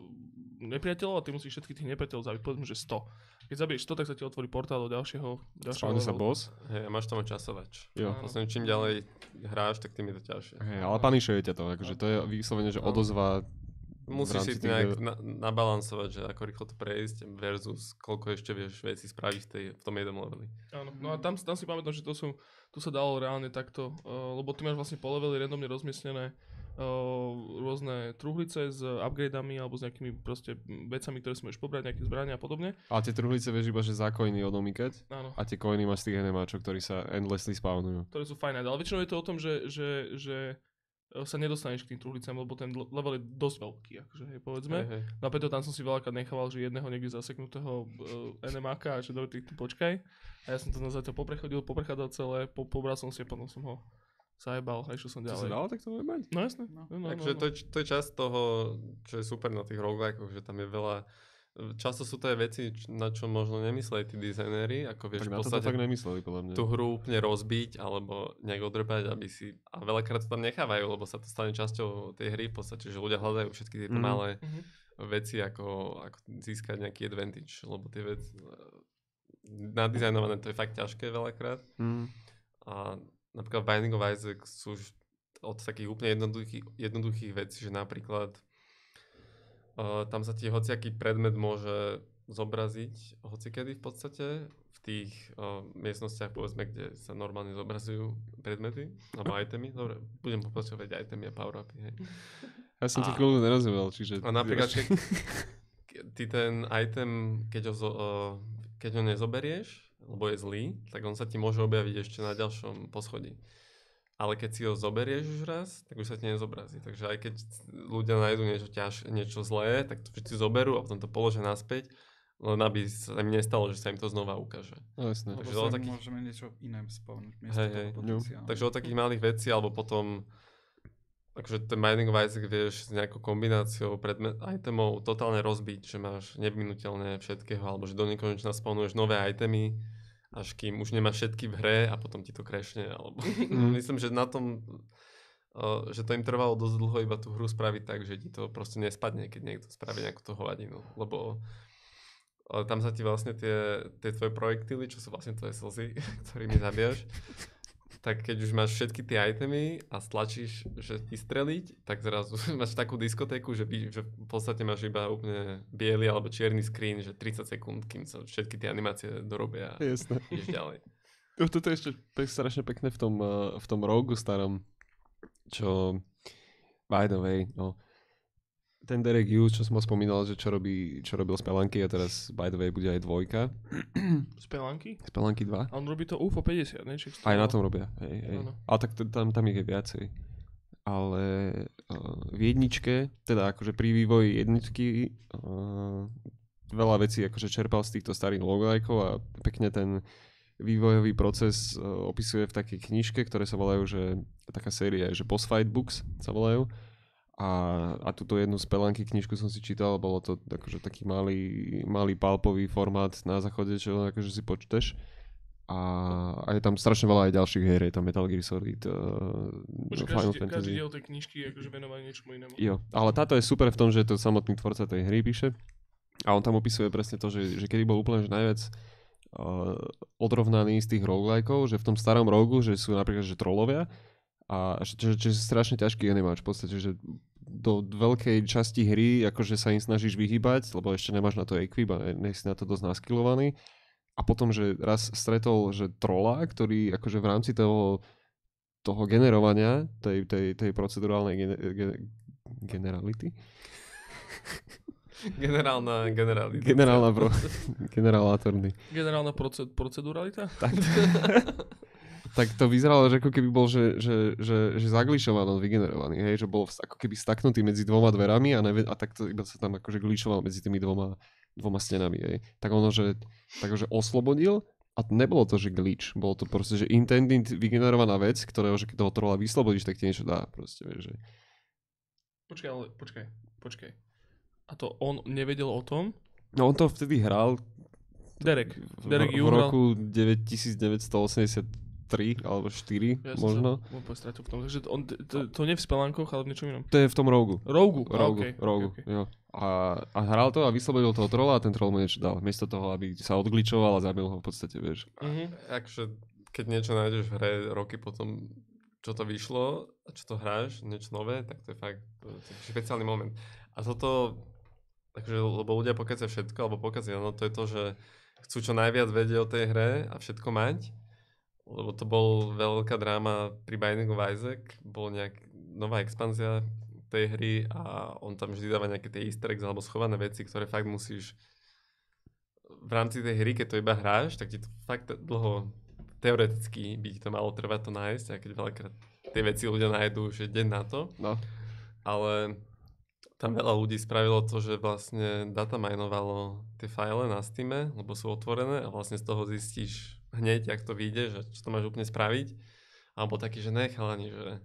nepriateľov a ty musíš všetkých tých nepriateľov zabiť, povedzme, že 100. Keď zabiješ 100, tak sa ti otvorí portál do ďalšieho, ďalšieho Spavne sa boss. Hej, a máš tam aj časovač. Jo. Vlastne čím ďalej hráš, tak tým je to ťažšie. Hej, ale panišuje ťa to, akože to je vyslovene, že No. odozva Musíš si to tých nejak na, nabalansovať, že ako rýchlo to prejsť versus koľko ešte vieš veci spraviť v, tej, v tom jednom leveli. Áno, no a tam, tam si pamätám, že to sú, tu sa dalo reálne takto, uh, lebo ty máš vlastne po leveli randomne rozmiestnené uh, rôzne truhlice s upgradeami alebo s nejakými proste vecami, ktoré si môžeš pobrať, nejaké zbrania a podobne. A tie truhlice vieš iba, že za coiny odomýkať Áno, a tie coiny máš z tých enemáčov, ktorí sa endlessly spawnujú. ktoré sú fajné, ale väčšinou je to o tom, že, že, že e, sa nedostaneš k tým truhlicám, lebo ten level je dosť veľký, akože hej, povedzme. Hej, hej. No a preto tam som si veľakrát nechával, že jedného niekde zaseknutého uh, NMAka a že dobre, ty tu počkaj. A ja som to zatiaľ poprechodil, poprechádzal celé, po, pobral som si a potom som ho zajebal a išiel som To sa ďalej. dalo takto mať? No jasné. No. No, no, Takže no, to, je, to je časť toho, čo je super na tých roguelikeoch, že tam je veľa... Často sú to aj veci, na čo možno nemysleli tí dizajnéri, ako vieš Tak v to podstate tak nemysleli, podľa mňa. tú hru úplne rozbiť alebo nejak odrbať, aby si... A veľakrát to tam nechávajú, lebo sa to stane časťou tej hry v podstate, že ľudia hľadajú všetky tieto Mhm. malé Mhm. veci, ako, ako získať nejaký advantage, lebo tie veci... Nadizajnované to je fakt ťažké veľakrát. Mm. A napríklad Binding of Isaac sú od takých úplne jednoduchých, jednoduchých vecí, že napríklad uh, tam sa ti hociaký predmet môže zobraziť hocikedy v podstate v tých uh, miestnostiach, povedzme, kde sa normálne zobrazujú predmety alebo itemy. Dobre, budem pokračovať itemy a power-upy, hej. Ja som ti A- chvíľu nerozumel, čiže... A napríklad, keď, ke- ty ten item, keď ho, zo, uh, keď ho nezoberieš, lebo je zlý, tak on sa ti môže objaviť ešte na ďalšom poschodí. Ale keď si ho zoberieš už raz, tak už sa ti nezobrazí. Takže aj keď ľudia nájdú niečo, ťaž, niečo zlé, tak to všetci zoberú a potom to položia naspäť, len aby sa im nestalo, že sa im to znova ukáže. No jasné. Takže sa o takých- môžeme niečo iné spavnúť. Hej, hej. Takže od takých malých vecí, alebo potom akože ten Binding of Isaac vieš s nejakou kombináciou predmet, itemov totálne rozbiť, že máš nevyhnutelné všetkého, alebo že do nekonečna spawnuješ nové itemy, až kým už nemáš všetky v hre a potom ti to crashne, alebo Mm. myslím, že na tom uh, že to im trvalo dosť dlho iba tú hru spraviť tak, že ti to proste nespadne, keď niekto spraví nejakú tú hovadinu, lebo uh, tam sa ti vlastne tie, tie tvoje projektily, čo sú vlastne tvoje slzy, ktorými zabíjaš, tak keď už máš všetky tie itemy a stlačíš, že vystreliť, tak zrazu máš takú diskotéku, že, by, že v podstate máš iba úplne biely alebo čierny screen, že 30 sekúnd, kým sa všetky tie animácie dorobia a ideš ďalej. Toto je ešte pe- strašne pekné v tom, uh, v tom rogu starom, čo by the way, no, ten Derek Hughes, čo som ho spomínal, že čo, robí, čo robil Spelanky a teraz by the way bude aj dvojka. Spelanky? Spelanky 2. A on robí to UFO 50, ne? Aj na tom robia. Hej, hej. Áno. Ale tak tam, tam ich je viacej. Ale uh, v jedničke, teda akože pri vývoji jedničky uh, veľa vecí akože čerpal z týchto starých logoajkov a pekne ten vývojový proces uh, opisuje v takej knižke, ktoré sa volajú, že taká séria, že Boss Fight Books sa volajú. A, a túto jednu z Pelanky knižku som si čítal, bolo to akože taký malý, malý palpový formát na záchode, čo akože si počteš. A, a je tam strašne veľa aj ďalších hier, je tam Metal Gear Solid, uh, Už Final každý, každý Fantasy. diel tej knižky je akože venovaný niečomu inému. Jo, ale táto je super v tom, že to samotný tvorca tej hry píše. A on tam opisuje presne to, že, že kedy bol úplne že najviac uh, odrovnaný z tých roguelikeov, že v tom starom rogu, že sú napríklad že trolovia a že, že, že je strašne ťažký animáč v podstate, že do veľkej časti hry akože sa im snažíš vyhybať, lebo ešte nemáš na to equip a ne, ne si na to dosť naskilovaný. A potom, že raz stretol, že trola, ktorý akože v rámci toho, toho generovania, tej, tej, tej procedurálnej gene, ge, generality, Generálna generalita. generálna pro, generálátorný, Generálna proced- proceduralita? tak, tak to vyzeralo, že ako keby bol, že, že, že, že zaglišovan vygenerovaný, hej, že bol ako keby staknutý medzi dvoma dverami a, neve, a takto iba sa tam akože glíšoval medzi tými dvoma, dvoma stenami, hej. Tak ono, že, takže oslobodil a nebolo to, že glitch, bolo to proste, že intended vygenerovaná vec, ktorého, že keď toho trola vyslobodíš, tak ti niečo dá, proste, vieš, že... Počkaj, ale počkaj, počkaj. A to on nevedel o tom? No on to vtedy hral... Derek. Derek v, v roku 9980. 3 alebo 4 ja možno. Som sa v tom. Takže on, to, to nie v spelánkoch, ale v niečom inom. To je v tom rogu. Rogu? Rogu, okay, rogu okay, okay. Jo. A, a hral to a vyslobodil toho trola a ten troll mu niečo dal. Miesto toho, aby sa odgličoval a zabil ho v podstate, vieš. Mhm. Akže, keď niečo nájdeš v hre roky potom, čo to vyšlo, čo to hráš, niečo nové, tak to je fakt to je špeciálny moment. A toto, takže, lebo ľudia pokazia všetko, alebo pokazia, no to je to, že chcú čo najviac vedieť o tej hre a všetko mať lebo to bol veľká dráma pri Binding of Isaac, bol nejak nová expanzia tej hry a on tam vždy dáva nejaké tie easter eggs alebo schované veci, ktoré fakt musíš v rámci tej hry, keď to iba hráš, tak ti to fakt dlho teoreticky by ti to malo trvať to nájsť, a keď veľakrát tie veci ľudia nájdú, že deň na to, No. ale tam veľa ľudí spravilo to, že vlastne dataminovalo tie file na Steam, lebo sú otvorené a vlastne z toho zistíš hneď, jak to vyjde, že čo to máš úplne spraviť. Alebo taký, že ne, chalani, že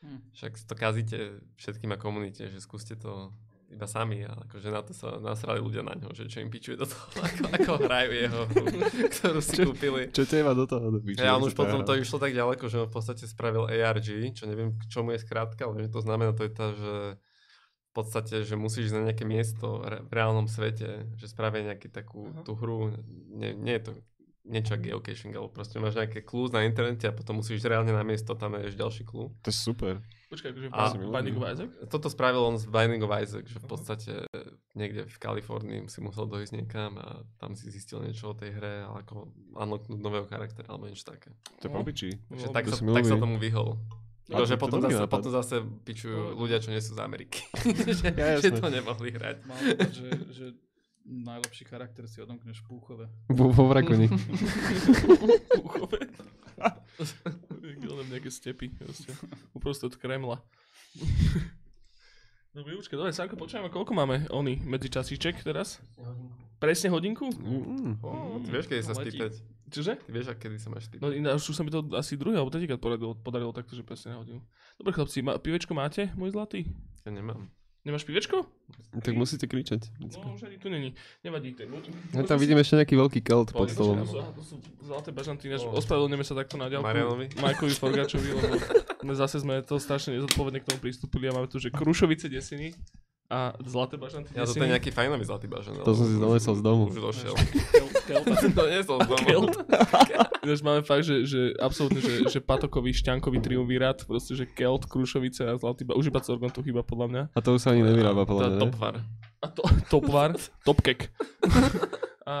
Hm. však to kazíte všetkým a komunite, že skúste to iba sami. A akože na to sa nasrali ľudia na ňo, že čo im pičuje do toho, ako, ako hrajú jeho hru, ktorú si kúpili. Čo teba do toho do Ja, on už potom to išlo tak ďaleko, že on v podstate spravil ARG, čo neviem k čomu je skrátka, ale že to znamená to je tá, že v podstate, že musíš ísť na nejaké miesto v reálnom svete, že spravia nejakú takú Aha. tú hru, nie, nie je to niečo ako geocaching, ale proste máš nejaké clues na internete a potom musíš reálne na miesto, tam je ďalší clue. To je super. Počkaj, akože A- Bi- Binding of Isaac? Toto spravil on z Binding of Isaac, že v podstate niekde v Kalifornii si musel dojsť niekam a tam si zistil niečo o tej hre, ale ako unlocknúť nového charaktera alebo niečo také. To je No. Takže No, tak, to sa, tak sa tomu vyhol. To, že je potom zase, nápad. potom zase pičujú ľudia, čo nie sú z Ameriky. že, Ja, že to nemohli hrať. Mám že, že najlepší charakter si odomkneš v púchove. Vo, vo vrakoni. Púchové. Len nejaké stepy. Proste. Uprostred Kremla. No vyučke, dobre, Sanko, počujeme, koľko máme oni medzi časíček teraz? Presne hodinku? Mm. Oh, ty vieš, kedy sa spýtať. Čože? Ty vieš, kedy sa máš spýtať. No ináč už sa mi to asi druhý alebo tretíkrát podarilo, podarilo takto, že presne na hodinu. Dobre chlapci, ma, pivečko máte, môj zlatý? Ja nemám. Nemáš pivečko? Tak musíte kričať. No už ani tu není. Nevadí. Tak, Ja tam vidím ešte nejaký veľký kelt pod stolom. To sú, aha, to sú zlaté bažanty, ináč O. ospravedlňujeme sa takto na ďalku Marianovi? Majkovi Forgačovi, lebo my zase sme to strašne nezodpovedne k tomu pristúpili a máme tu, že Krušovice desiny a zlaté bažanty Ja to je nejaký fajnový zlatý bažan. To som si donesol z domu. Už došiel. Som donesol z domu. Kelt. Ináč máme fakt, že, že absolútne, že, že patokový, šťankový triumvirát, proste, že Kelt, Krušovice a zlatý ba- Už iba Sorgon tu chýba, podľa mňa. A to už sa ani nevyrába, To podľa mňa, ne? topvar. A to, topvar, topkek. A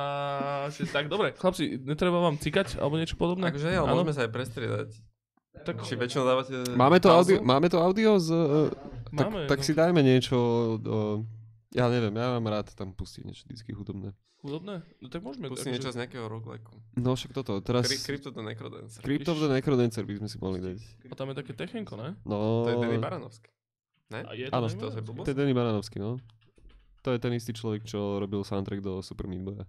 si, tak dobre, chlapci, netreba vám cikať alebo niečo podobné? Takže Áno? môžeme sa aj prestriedať. Tak, Či väčšinou dávate Máme to, audio, máme to audio z... Uh, tak, Máme, tak no. si dajme niečo do... Ja neviem, ja mám rád tam pustiť niečo vždycky hudobné. Hudobné? No tak môžeme. Akože- niečo z nejakého roguelike. No však toto, teraz... Cry- Crypto the Necrodancer. Crypt of the Necrodancer by sme si mohli dať. A tam je také techenko, ne? No... To je Denny Baranovský. Ne? A je Áno, Denny to je Baranovský? blbosť. To je Danny Baranovský, no. To je ten istý človek, čo robil soundtrack do Super Meat Boya.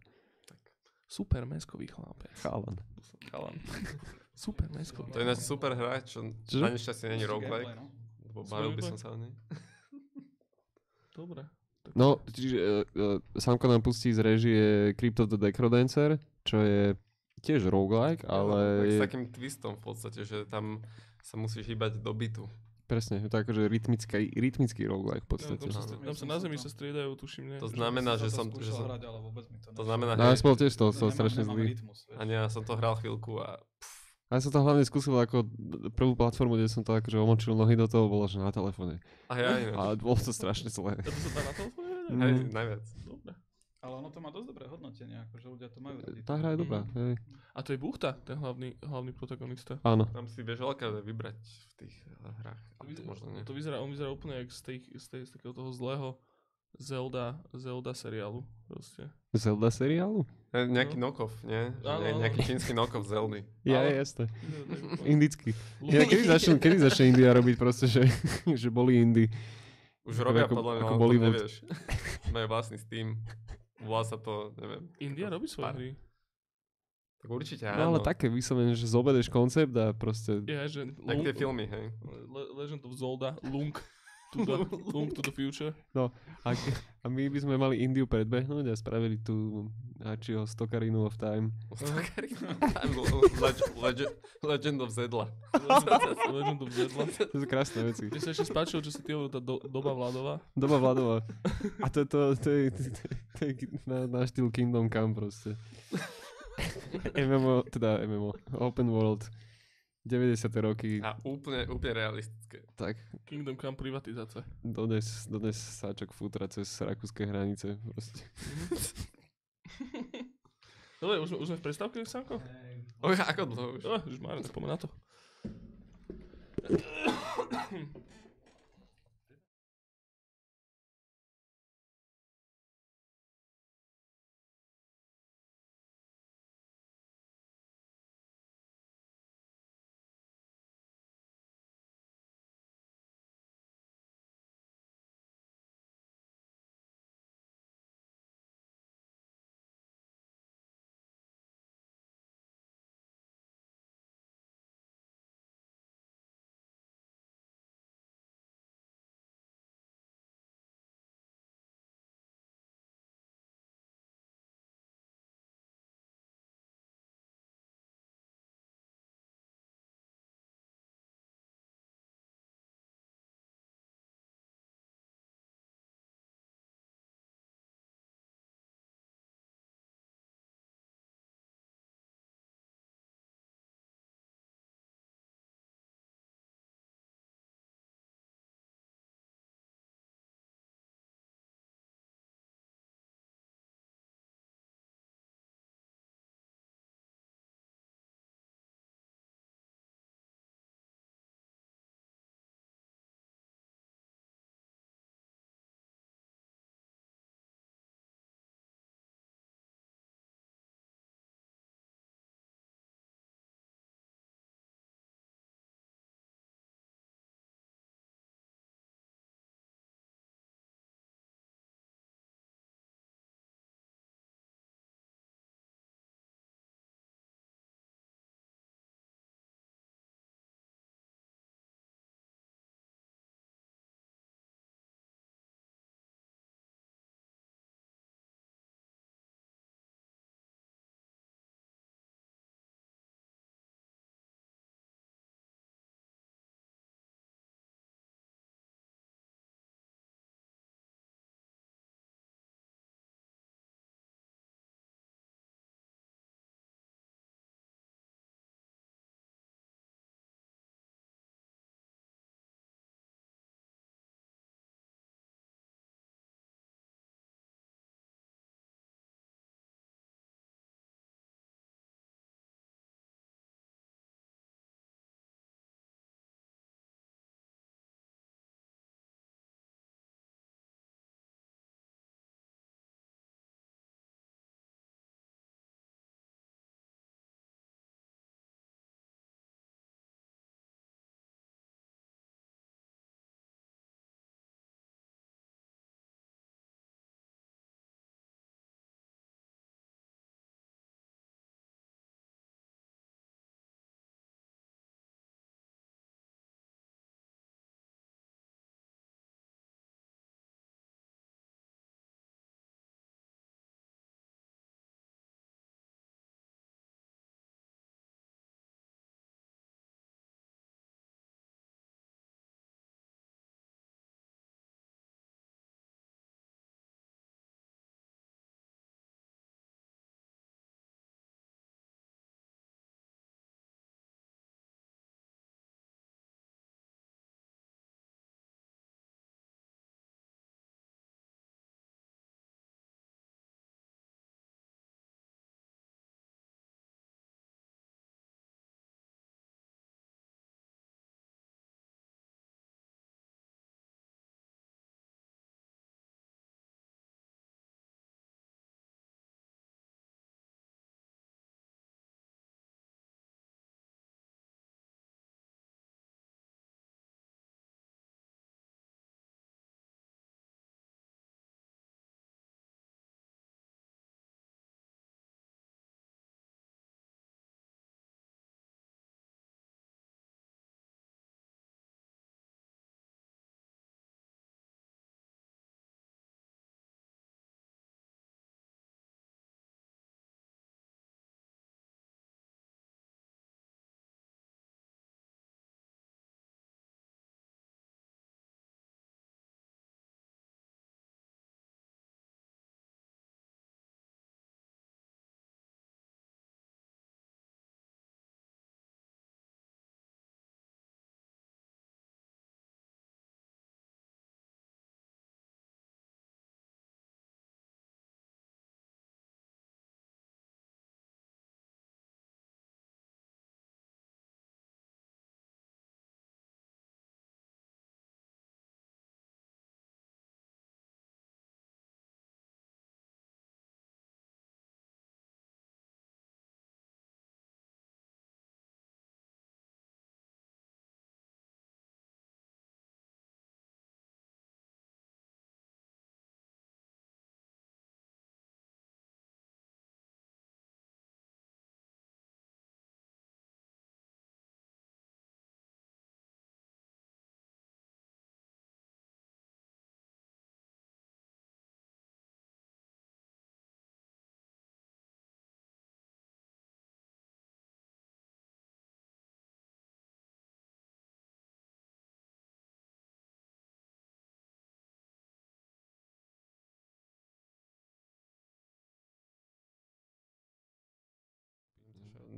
Super meskový chlapec. Chalan. Chalan. Super meskový. To je ináč super hra, čo Čože? na nešťastie není roguelike. No. Lebo Super bavil by som sa o nej. Dobre. Tak No, čiže uh, uh, Samko nám pustí z režie Crypt of the Necrodancer, čo je tiež roguelike, ale Tak s takým twistom v podstate, že tam sa musíš hýbať do bytu. presne, je to akože rytmický, rytmický roguelike v No, podstate. tam, sa, tam sa na zemi sa striedajú, tuším, nie? To znamená, že som... Že som hrať, ale vôbec mi to to znamená, No ja som tiež to, to strašne zlý. a ja som to hral chvíľku a A ja som to hlavne skúsil ako prvú platformu, kde som to akože omočil nohy do toho, bolo že na telefóne. A ja ináč. A bolo to strašne zlé. To sa dá na telefóne? Mm. Hej, najviac. Dobre. Ale ono to má dosť dobré hodnotenie, akože ľudia to majú radi. Tá hra je dobrá, hej. A to je Buchta, ten hlavný, hlavný protagonista. Áno. Tam si vieš veľká vybrať v tých eh, hrách. To, A to možno nie. to vyzerá, on vyzerá úplne jak z, tej, z, tej, z takého toho zlého Zelda, Zelda seriálu. Proste. Zelda seriálu? Nejaký No. knock-off, nie? Áno, nie-. Nejaký čínsky knock-off Zeldy. Ja, Ale- jasné. Indický. Indický. Ja, kedy, začne, kedy začne India robiť proste, že, že boli Indy? Už robia ako- podľa mňa, ako ale to Bollywood. nevieš. Majú vlastný Steam. Volá sa to, neviem. India robí svoje hry. Tak určite No áno. ale také vyslovene, že zoberieš koncept a proste... Je, že Tak tie filmy, hej. Le- Legend of Zelda, Lunk to the, to the Future. A, a my by sme mali Indiu predbehnúť a spravili tú Archieho Stokarinu of Time. Legend, Legend, Legend of Zedla. Legend of Zelda. To sú krásne veci. Mne sa ešte spáčilo, čo si ty hovoril, tá do, doba Vladova. Doba Vladova. A to, to, to, je, to, to, to je na, na štýl Kingdom Come proste. MMO, teda MMO, Open World, 90. roky, A úplne, úplne realistické. tak Kingdom Come privatizácia. dodnes, dodnes sáčok fútra cez rakúske hranice. Proste. Dobre, už, sme- už sme v prestávke, Sanko? Oj, ako dlho už? Oh, už máme, spomen na to.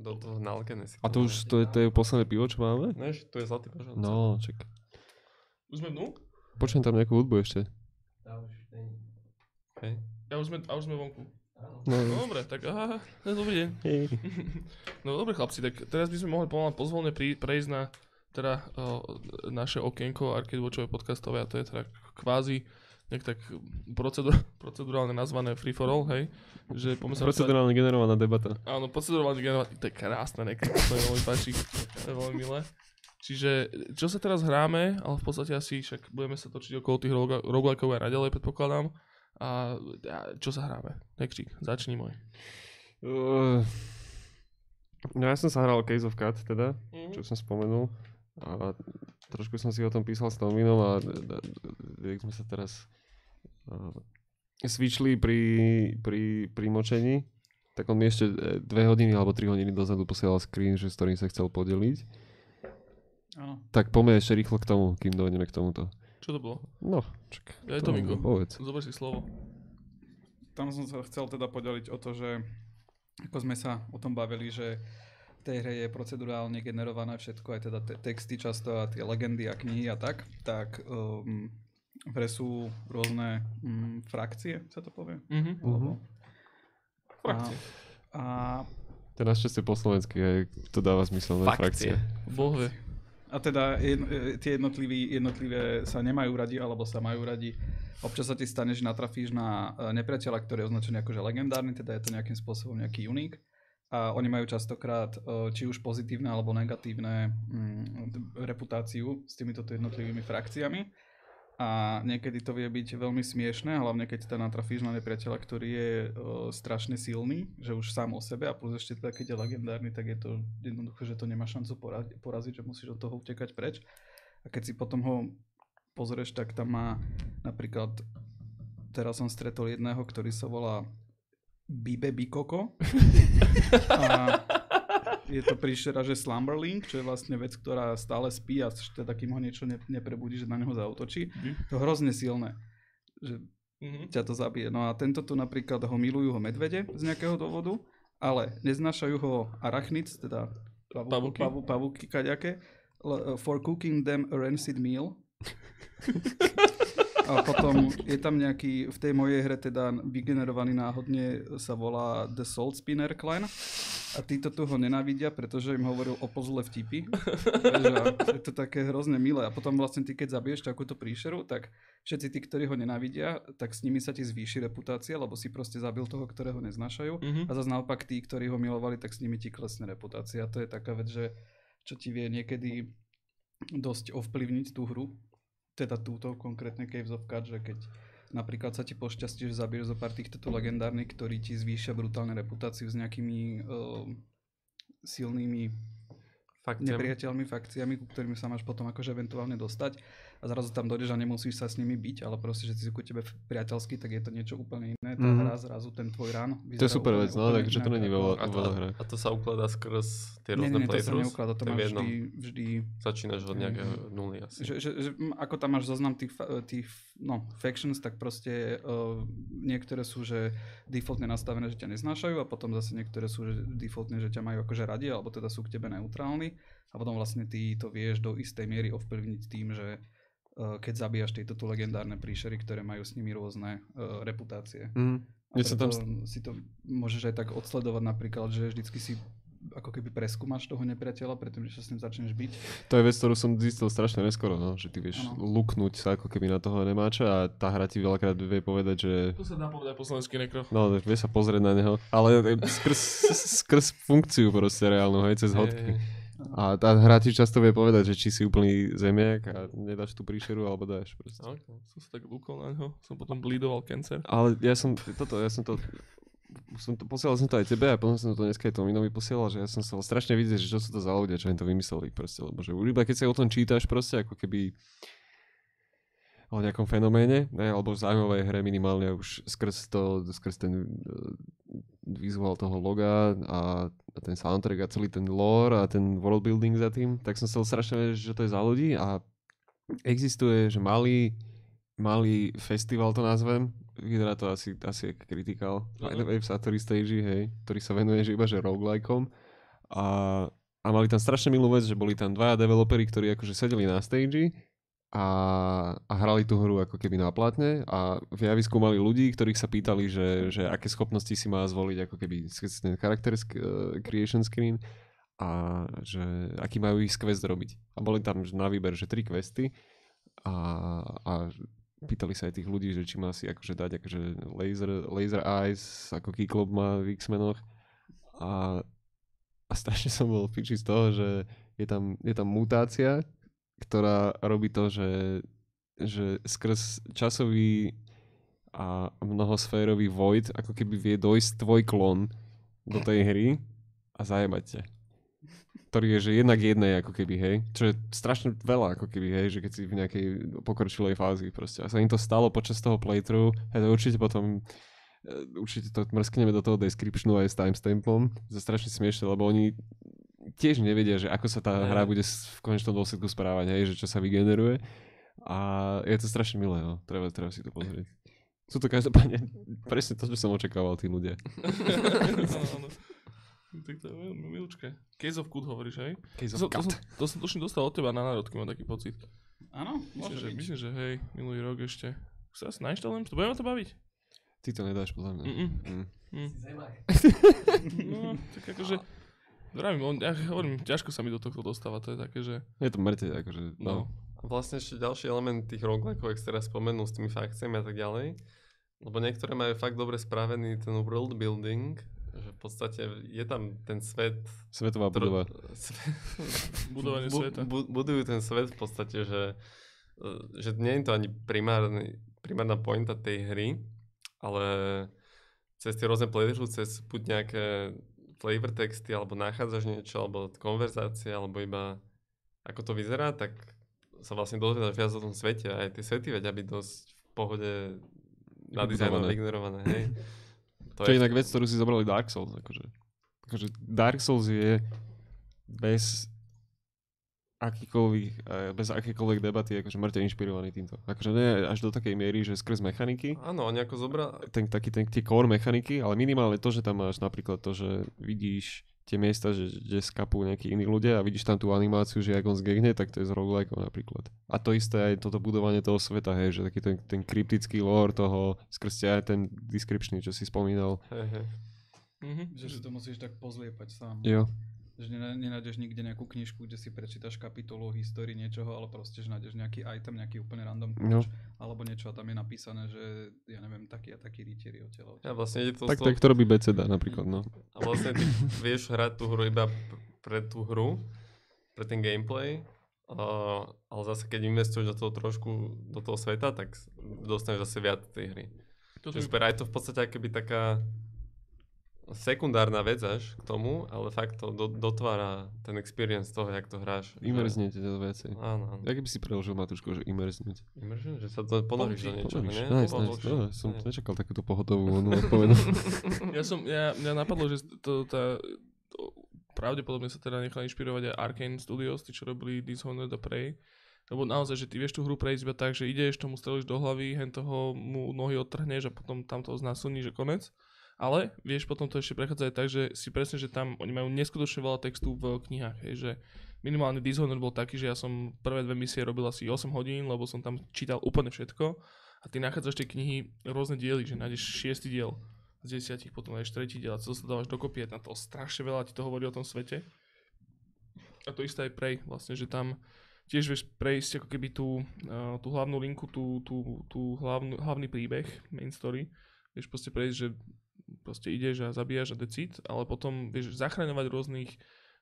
do toho nalkené si. A to už, to je, to je posledné pivo, čo máme? Ne, tu je zlatý požár. No, čak. Už sme dnu? Počujem tam nejakú hudbu ešte. Tá už. Okay. A už sme, a už sme vonku. No, No dobre, tak aha, dobrý deň. hej. No dobre chlapci, tak teraz by sme mohli pomaly pozvolne pri, prejsť na teda o, naše okienko Arcade Watchové podcastové a to je teda kvázi nejak tak procedur, procedurálne nazvané free for all, hej? Že poďme sa Procedurálne generovaná debata. Áno, procedurálne generovať, to je krásne, nekryt, to je veľmi páči, to je veľmi milé. Čiže, čo sa teraz hráme, ale v podstate asi však budeme sa točiť okolo tých roguelikeov aj naďalej, predpokladám. A, a čo sa hráme? Nekčík, začni môj. Uh, no ja som sa hral Case of Cat teda, Mhm. čo som spomenul. A trošku som si o tom písal s Tominom a d- d- d- jak sme sa teraz switchli pri, pri, pri močení, tak on mi ešte e, dve hodiny alebo tri hodiny dozadu posielal screen, že s ktorým sa chcel podeliť. Áno. Tak poďme ešte rýchlo k tomu, kým dojdeme k tomuto. Čo to bolo? No, čak. Ja je to Miko. Povedz. Zober si slovo. Tam som sa chcel teda podeliť o to, že ako sme sa o tom bavili, že tej hre je procedurálne generované všetko, aj teda te- texty často a tie legendy a knihy a tak, tak um, v hre sú rôzne um, frakcie, sa to povie. Mhm. Alebo- Frakcie. A, a To je našťastie po slovensky, aj to dáva zmysel? Fakcie. Frakcie. Boh vie. A teda jedno, e, tie jednotliví, jednotlivé sa nemajú radi alebo sa majú radi. Občas sa ti stane, že natrafíš na e, nepriateľa, ktorý je označený ako že legendárny, teda je to nejakým spôsobom nejaký unik. A oni majú častokrát e, či už pozitívne alebo negatívne mm, reputáciu s týmito jednotlivými frakciami. A niekedy to vie byť veľmi smiešné, hlavne keď teda natrafíš na nepriateľa, ktorý je e, strašne silný, že už sám o sebe a plus ešte teda keď je legendárny, tak je to jednoduché, že to nemá šancu pora- poraziť, že musíš od toho utekať preč. A keď si potom ho pozrieš, tak tam má napríklad, teraz som stretol jedného, ktorý sa volá Bibe Bikoko. a je to príšera, že Slumberling, čo je vlastne vec, ktorá stále spí a teda kým ho niečo ne, neprebudí, že na neho zautočí. Mhm. To hrozne silné. Že Mhm. ťa to zabije. No a tento tu napríklad ho milujú ho medvede z nejakého dôvodu, ale neznášajú ho arachnids, teda Pavúky. pavúky, pavúky kaďaké, for cooking them a rancid meal. A potom je tam nejaký, v tej mojej hre teda vygenerovaný náhodne sa volá The Salt Spinner Clan. A títo tu ho nenávidia, pretože im hovoril o pozle vtipy. Je to také hrozne milé. A potom vlastne ty, keď zabiješ takúto príšeru, tak všetci tí, ktorí ho nenávidia, tak s nimi sa ti zvýši reputácia, lebo si proste zabil toho, ktorého neznášajú. Mhm. A zase naopak tí, ktorí ho milovali, tak s nimi ti klesne reputácia. To je taká vec, že čo ti vie niekedy dosť ovplyvniť tú hru. Teda túto konkrétne Caves of Cut, že keď napríklad sa ti pošťastí, že zabiješ zo pár týchto legendárnych, ktorí ti zvýšia brutálne reputáciu s nejakými uh, silnými Fakciami. nepriateľmi, fakciami, ku ktorým sa máš potom akože eventuálne dostať a zrazu tam dojdeš a nemusíš sa s nimi byť, ale proste, že si ku tebe priateľskí, tak je to niečo úplne iné. Tá Mhm. hra zrazu ten tvoj rán. To je super vec, no, takže to není veľa, A veľa hra. a to sa ukladá skrz tie rôzne nie, nie, to sa neukladá, to máš vždy, vždy Začínaš od nejakého nuly asi. že, že, že ako tam máš zoznam tých, tých no, factions, tak proste uh, niektoré sú, že defaultne nastavené, že ťa neznášajú a potom zase niektoré sú, že defaultne, že ťa majú akože radi, alebo teda sú k tebe neutrálni a potom vlastne ty to vieš do istej miery ovplyvniť tým, že uh, keď zabíjaš tieto tu legendárne príšery, ktoré majú s nimi rôzne uh, reputácie. Mm. A sa tam... preto si to môžeš aj tak odsledovať napríklad, že vždycky si ako keby preskúmaš toho nepriateľa, predtým, než sa s ním začneš byť. To je vec, ktorú som zistil strašne neskoro, no, že ty vieš Áno. luknúť sa ako keby na toho nemáča a tá hra ti veľakrát vie povedať, že To sa dá povedať po slovensky nekro. no, vie sa pozrieť na neho, ale skrz, skrz funkciu proste reálnu, hej, cez hodky. A tá hra ti často vie povedať, že či si úplný zemiak a nedáš tú príšeru alebo dáš proste. Okay. Som sa tak lúkol na ňo, som potom bleedoval cancer. Ale ja som, toto, ja som to, som to, posielal som to aj tebe a potom som to dneska aj Tominovi posielal, že ja som chcel strašne vidieť, že čo sú to za ľudia, čo im to vymysleli proste, lebo že iba keď sa o tom čítaš proste, ako keby o nejakom fenoméne, ne, alebo zaujímavej hre minimálne už skrz to, skrz ten uh, vizuál toho loga a, a ten soundtrack a celý ten lore a ten world building za tým, tak som chcel strašne že to je za ľudí a existuje, že malý malý festival to nazvem, vyzerá to asi, asi way v Satori Stage, hej, ktorý sa venuje že iba že roguelikeom. A, a mali tam strašne milú vec, že boli tam dvaja developeri, ktorí akože sedeli na stage a, a hrali tú hru ako keby na platne a v javisku mali ľudí, ktorých sa pýtali, že, že aké schopnosti si má zvoliť ako keby ten charakter uh, creation screen a že aký majú ich quest robiť. A boli tam na výber, že tri questy a, a pýtali sa aj tých ľudí, že či má si akože dať akože laser, laser eyes, ako Keyclub má v X-menoch a, a strašne som bol piči z toho, že je tam, je tam mutácia, ktorá robí to, že, že skrz časový a mnohosférový void ako keby vie dojsť tvoj klon do tej hry a zajebať ťa. Ktorý je, že jednak jednej ako keby, hej. Čo je strašne veľa ako keby, hej, že keď si v nejakej pokročilej fázi proste. A sa im to stalo počas toho playthrough, hej, to určite potom e, určite to mrskneme do toho descriptionu aj s timestampom. To je strašne smiešne, lebo oni tiež nevedia, že ako sa tá Ne. hra bude v konečnom dôsledku správať, hej, že čo sa vygeneruje. A je to strašne milé, no. Treba, treba si to pozrieť. Sú to každopádne presne to, čo som očakával tí ľudia. Tak to je veľmi milúčke. Case of Good hovoríš, hej? Case To, to, som, to som tuším dostal od teba na národky, mám taký pocit. Áno, Myslím, môže že, byť. myslím, že hej, minulý rok ešte. Sa asi nainštalujem, to budeme to baviť? Ty to nedáš podľa mňa. Mm-mm. Mm. Mm. No, tak akože, vravím, on, ja hovorím, ťažko sa mi do tohto dostáva, to je také, že, Je to mŕte, akože, no, no. A vlastne ešte ďalší element tých roguelikeov, ak teraz spomenul s tými fakciami a tak ďalej. Lebo niektoré majú fakt dobre spravený ten world building, že v podstate je tam ten svet... Svetová tro- budova. sve- Budovanie bu- sveta. Bu- budujú ten svet v podstate, že, e, že nie je to ani primárny, primárna pointa tej hry, ale cez tie rôzne playthrough, cez buď nejaké flavor texty, alebo nachádzaš niečo, alebo konverzácie, alebo iba ako to vyzerá, tak sa vlastne dozvedáš viac o tom svete aj tie svety vedia byť dosť v pohode nadizajnované, vygenerované, hej. To To je inak vec, ktorú si zobrali Dark Souls. Akože. akože Dark Souls je bez akýkoľvek, eh, bez akékoľvek debaty akože mŕte inšpirovaný týmto. Akože nie až do takej miery, že skrz mechaniky, Áno, oni ako zobra... ten, taký ten, tie core mechaniky, ale minimálne to, že tam máš napríklad to, že vidíš tie miesta, že, že skapú nejakí iní ľudia a vidíš tam tú animáciu, že jak on zgegne, tak to je z roguelikeov napríklad. A to isté aj toto budovanie toho sveta, hej, že taký ten, ten kryptický lore toho, skrz aj ten description, čo si spomínal. Hej, hej. Mhm. Že si to musíš tak pozliepať sám. Jo. Že nenájdeš nikde nejakú knižku, kde si prečítaš kapitolu o histórii niečoho, ale proste, že nájdeš nejaký item, nejaký úplne random No. kľúč, alebo niečo a tam je napísané, že ja neviem, taký a taký rytieri odtiaľ. Ja vlastne ide to Tak, toho- tak to robí BCD napríklad, no. A vlastne ty vieš hrať tú hru iba pre tú hru, pre ten gameplay, uh, ale zase keď investuješ do toho trošku, do toho sveta, tak dostaneš zase viac tej hry. Toto Čiže super, aj to v podstate akoby taká sekundárna vec až k tomu, ale fakt to do, dotvára ten experience toho, jak to hráš. Imerznete to veci. Áno, áno. Jak by si preložil Matúško, že imerznúť? Immersion, že sa to ponoríš do niečoho, Ponoríš. nie? Nice, nice. No, som Nie. nečakal takúto pohotovú onu odpovedu. ja som, ja, mňa napadlo, že to, tá, to, pravdepodobne sa teda nechal inšpirovať aj Arkane Studios, tí, čo robili Dishonored a Prey. Lebo naozaj, že ty vieš tú hru prejsť iba tak, že ideš, tomu strelíš do hlavy, hen toho mu nohy odtrhneš a potom tam to znásilníš, že konec. Ale vieš potom to ešte prechádzať aj tak, že si presne, že tam oni majú neskutočne veľa textu v knihách, hej, že minimálne Dishonored bol taký, že ja som prvé dve misie robil asi 8 hodín, lebo som tam čítal úplne všetko a ty nachádzaš tie knihy rôzne diely, že nájdeš šiestý diel z desiatich, potom nájdeš tretí diel a to sa dávaš dokopy, na to strašne veľa ti to hovorí o tom svete. A to isté aj Prey, vlastne, že tam tiež vieš prejsť ako keby tú, uh, tú hlavnú linku, tú, tú, tú hlavnú, hlavný príbeh, main story, vieš proste prejsť, že proste ideš a zabíjaš a decid, ale potom vieš zachraňovať rôznych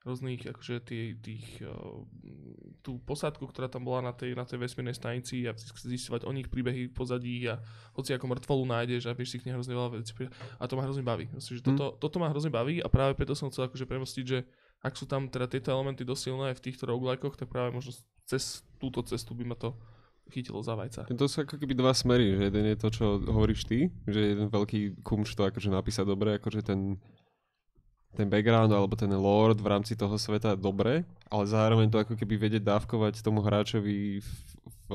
rôznych, akože tých, tých uh, tú posádku, ktorá tam bola na tej, na tej vesmírnej stanici a zistovať o nich príbehy v pozadí a hoci ako mŕtvolu nájdeš a vieš si k nej hrozne veľa vecí a to ma hrozne baví. Myslím, že toto, toto ma hrozne baví a práve preto som chcel akože premostiť, že ak sú tam teda tieto elementy dosť silné aj v týchto roguelikeoch, tak práve možno cez túto cestu by ma to chytilo za vajca. To sú ako keby dva smery, že jeden je to, čo hovoríš ty, že jeden veľký kumš to akože napísať dobre, akože ten, ten background alebo ten lord v rámci toho sveta dobre, ale zároveň to ako keby vedieť dávkovať tomu hráčovi v, v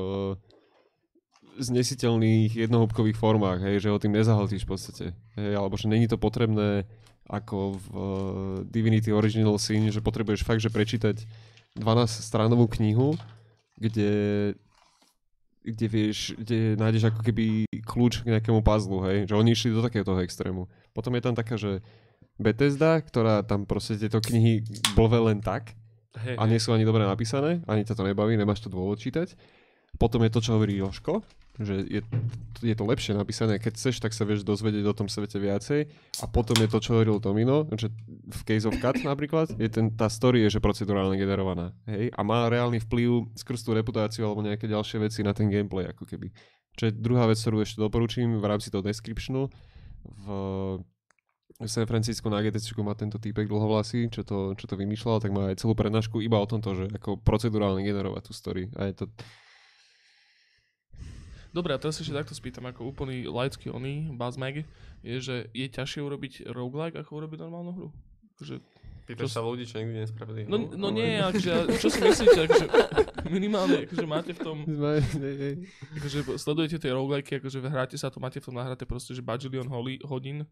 znesiteľných jednohúbkových formách, hej, že ho tým nezahltíš v podstate. Hej, alebo že není to potrebné ako v uh, Divinity Original Sin, že potrebuješ fakt, že prečítať 12 stránovú knihu, kde kde vieš, kde nájdeš ako keby kľúč k nejakému puzzlu, hej, že oni išli do takéhoto extrému. Potom je tam taká, že Bethesda, ktorá tam proste tieto knihy blve len tak Hej, a nie sú ani dobre napísané, ani ťa to nebaví, nemáš to dôvod čítať. Potom je to, čo hovorí Joško, že je, je to lepšie napísané, keď chceš, tak sa vieš dozvedieť o tom svete viacej. A potom je to, čo hovoril Tomino, že v Case of Cut napríklad, je ten, tá story je, že procedurálne generovaná. Hej? A má reálny vplyv skrz tú reputáciu alebo nejaké ďalšie veci na ten gameplay, ako keby. Čo druhá vec, ktorú ešte doporučím v rámci toho descriptionu. V San Francisco na GTC má tento týpek dlhovlasý, čo to, čo to vymýšľal, tak má aj celú prednášku iba o tomto, že ako procedurálne generovať tú story. A je to, Dobre, a teraz ešte takto spýtam, ako úplný laický oný, Buzzmag, je, že je ťažšie urobiť roguelike, ako urobiť normálnu hru? Akože, Pýtaš sa ľudí, čo nikdy nespravili. no, no nie, akože, čo si myslíte, akože, minimálne, akože máte v tom, akože sledujete tie roguelike, akože hráte sa to, máte v tom nahraté proste, že bajilion hodín,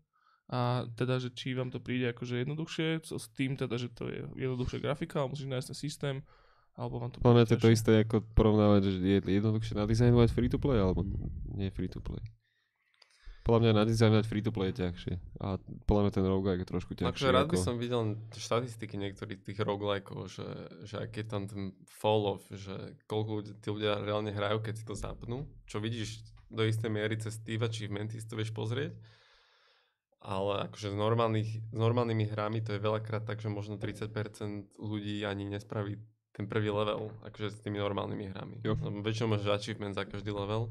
a teda, že či vám to príde akože jednoduchšie, s tým teda, že to je jednoduchšia grafika, musíš nájsť ten systém, alebo vám to Ono je to ťažšie. isté ako porovnávať, že je jednoduchšie nadizajnovať free to play, alebo nie free to play. Podľa mňa nadizajnovať free to play je ťažšie. A podľa mňa ten roguelike je trošku ťažší. Akože rád by ako- som videl štatistiky niektorých tých roguelikeov, že, že aký je tam ten fall off, že koľko ľudí, tí ľudia reálne hrajú, keď si to zapnú. Čo vidíš do istej miery cez Steve Achievements, si to vieš pozrieť. Ale akože s, normálnych, s normálnymi hrami to je veľakrát tak, že možno 30% ľudí ani nespraví ten prvý level, akože s tými normálnymi hrami. Jo. Lebo väčšinou máš achievement za každý level.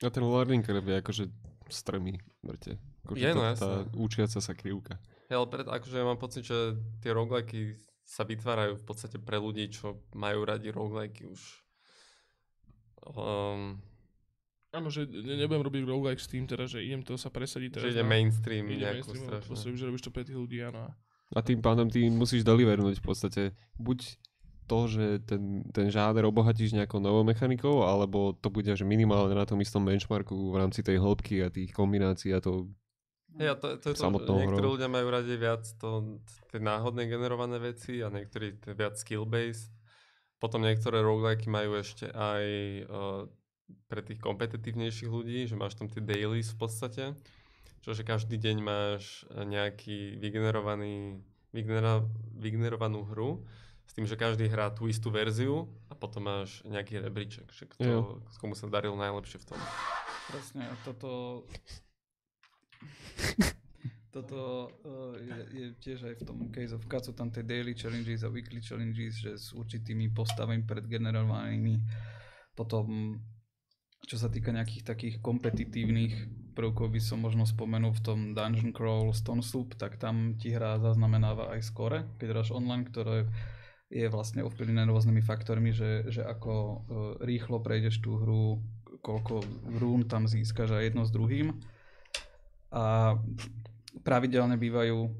A ten learning curve je akože strmý, mŕte. Akože Je, no tá, tá učiaca sa krivka. Hej, ale pred, akože ja mám pocit, že tie rogueliky sa vytvárajú v podstate pre ľudí, čo majú radi rogueliky už. Um, Áno, že ne- nebudem robiť roguelike s tým, teda, že idem to sa presadiť teraz že ide na- mainstream ide mainstream, už robíš to pre tých ľudí, áno. A tým pádom ty musíš delivernúť v podstate buď to, že ten, ten žáner obohatíš nejakou novou mechanikou, alebo to bude že minimálne na tom istom benchmarku v rámci tej hĺbky a tých kombinácií a to Hej, a to, to je to, že niektorí ľudia majú radi viac to, tie náhodné generované veci a niektorí viac skill-based. Potom niektoré rogueliky majú ešte aj uh, pre tých kompetitívnejších ľudí, že máš tam tie dailies v podstate. Čiže každý deň máš eh, nejaký vygenerovaný, vygenera, vygenerovanú hru s tým, že každý hrá tú istú verziu a potom máš nejaký rebríček, že Jo. kto, komu sa darilo najlepšie v tom. Presne, a toto... Toto uh, je, je tiež aj v tom Case of Cut, sú tam tie daily challenges a weekly challenges, že s určitými postavami predgenerovanými. Potom, čo sa týka nejakých takých kompetitívnych prvkov, by som možno spomenul v tom Dungeon Crawl Stone Soup, tak tam ti hra zaznamenáva aj score, keď hráš online, ktoré je vlastne ovplyvnené rôznymi faktormi, že, že ako uh, rýchlo prejdeš tú hru, koľko rún tam získaš a jedno s druhým. A pravidelne bývajú,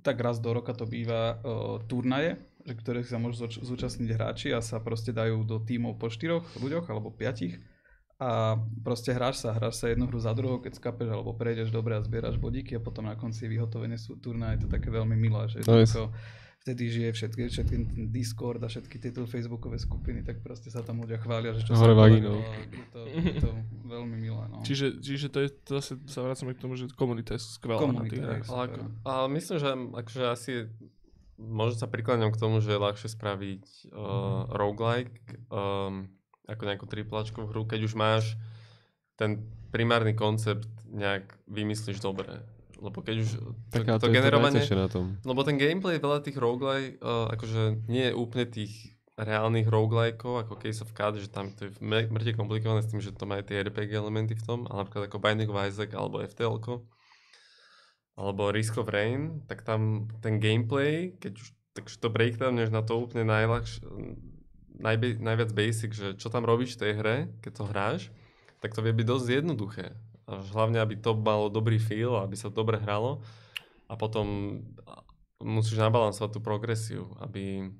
tak raz do roka to býva uh, turnaje, že ktoré sa môžu zúč- zúčastniť hráči a sa proste dajú do tímov po štyroch ľuďoch alebo piatich a proste hráš sa, hráš sa jednu hru za druhou, keď skapeš alebo prejdeš dobre a zbieraš bodíky a potom na konci vyhotovenie sú turnaje, to je také veľmi milé, že Nice. jednoducho vtedy žije všetky, všetky ten Discord a všetky tieto Facebookové skupiny, tak proste sa tam ľudia chvália, že čo Hore sa podarilo a Je to, je to veľmi milé, no. Čiže, čiže to je, to zase sa vracame k tomu, že komunita je skvelá na Komunita tých je hrách. super. Ale, ako, ale myslím, že akože asi možno sa prikláňam k tomu, že je ľahšie spraviť uh, roguelike um, ako nejakú triplačkovú hru, keď už máš ten primárny koncept nejak vymyslíš dobre. Lebo keď už to, Tak ale to, to, to generovanie... najťažšie na tom. Lebo ten gameplay veľa tých roguelike, uh, akože nie je úplne tých reálnych roguelikeov, ako Case of Card, že tam to je mŕte komplikované s tým, že to majú tie RPG elementy v tom, ale napríklad ako Binding of Isaac alebo FTL alebo Risk of Rain, tak tam ten gameplay, keď už takže to breakdowneš na to úplne najľahš, najbe, najviac basic, že čo tam robíš v tej hre, keď to hráš, tak to vie byť dosť jednoduché. A hlavne, aby to malo dobrý feel, aby sa dobre hralo. A potom musíš nabalansovať tú progresiu, aby...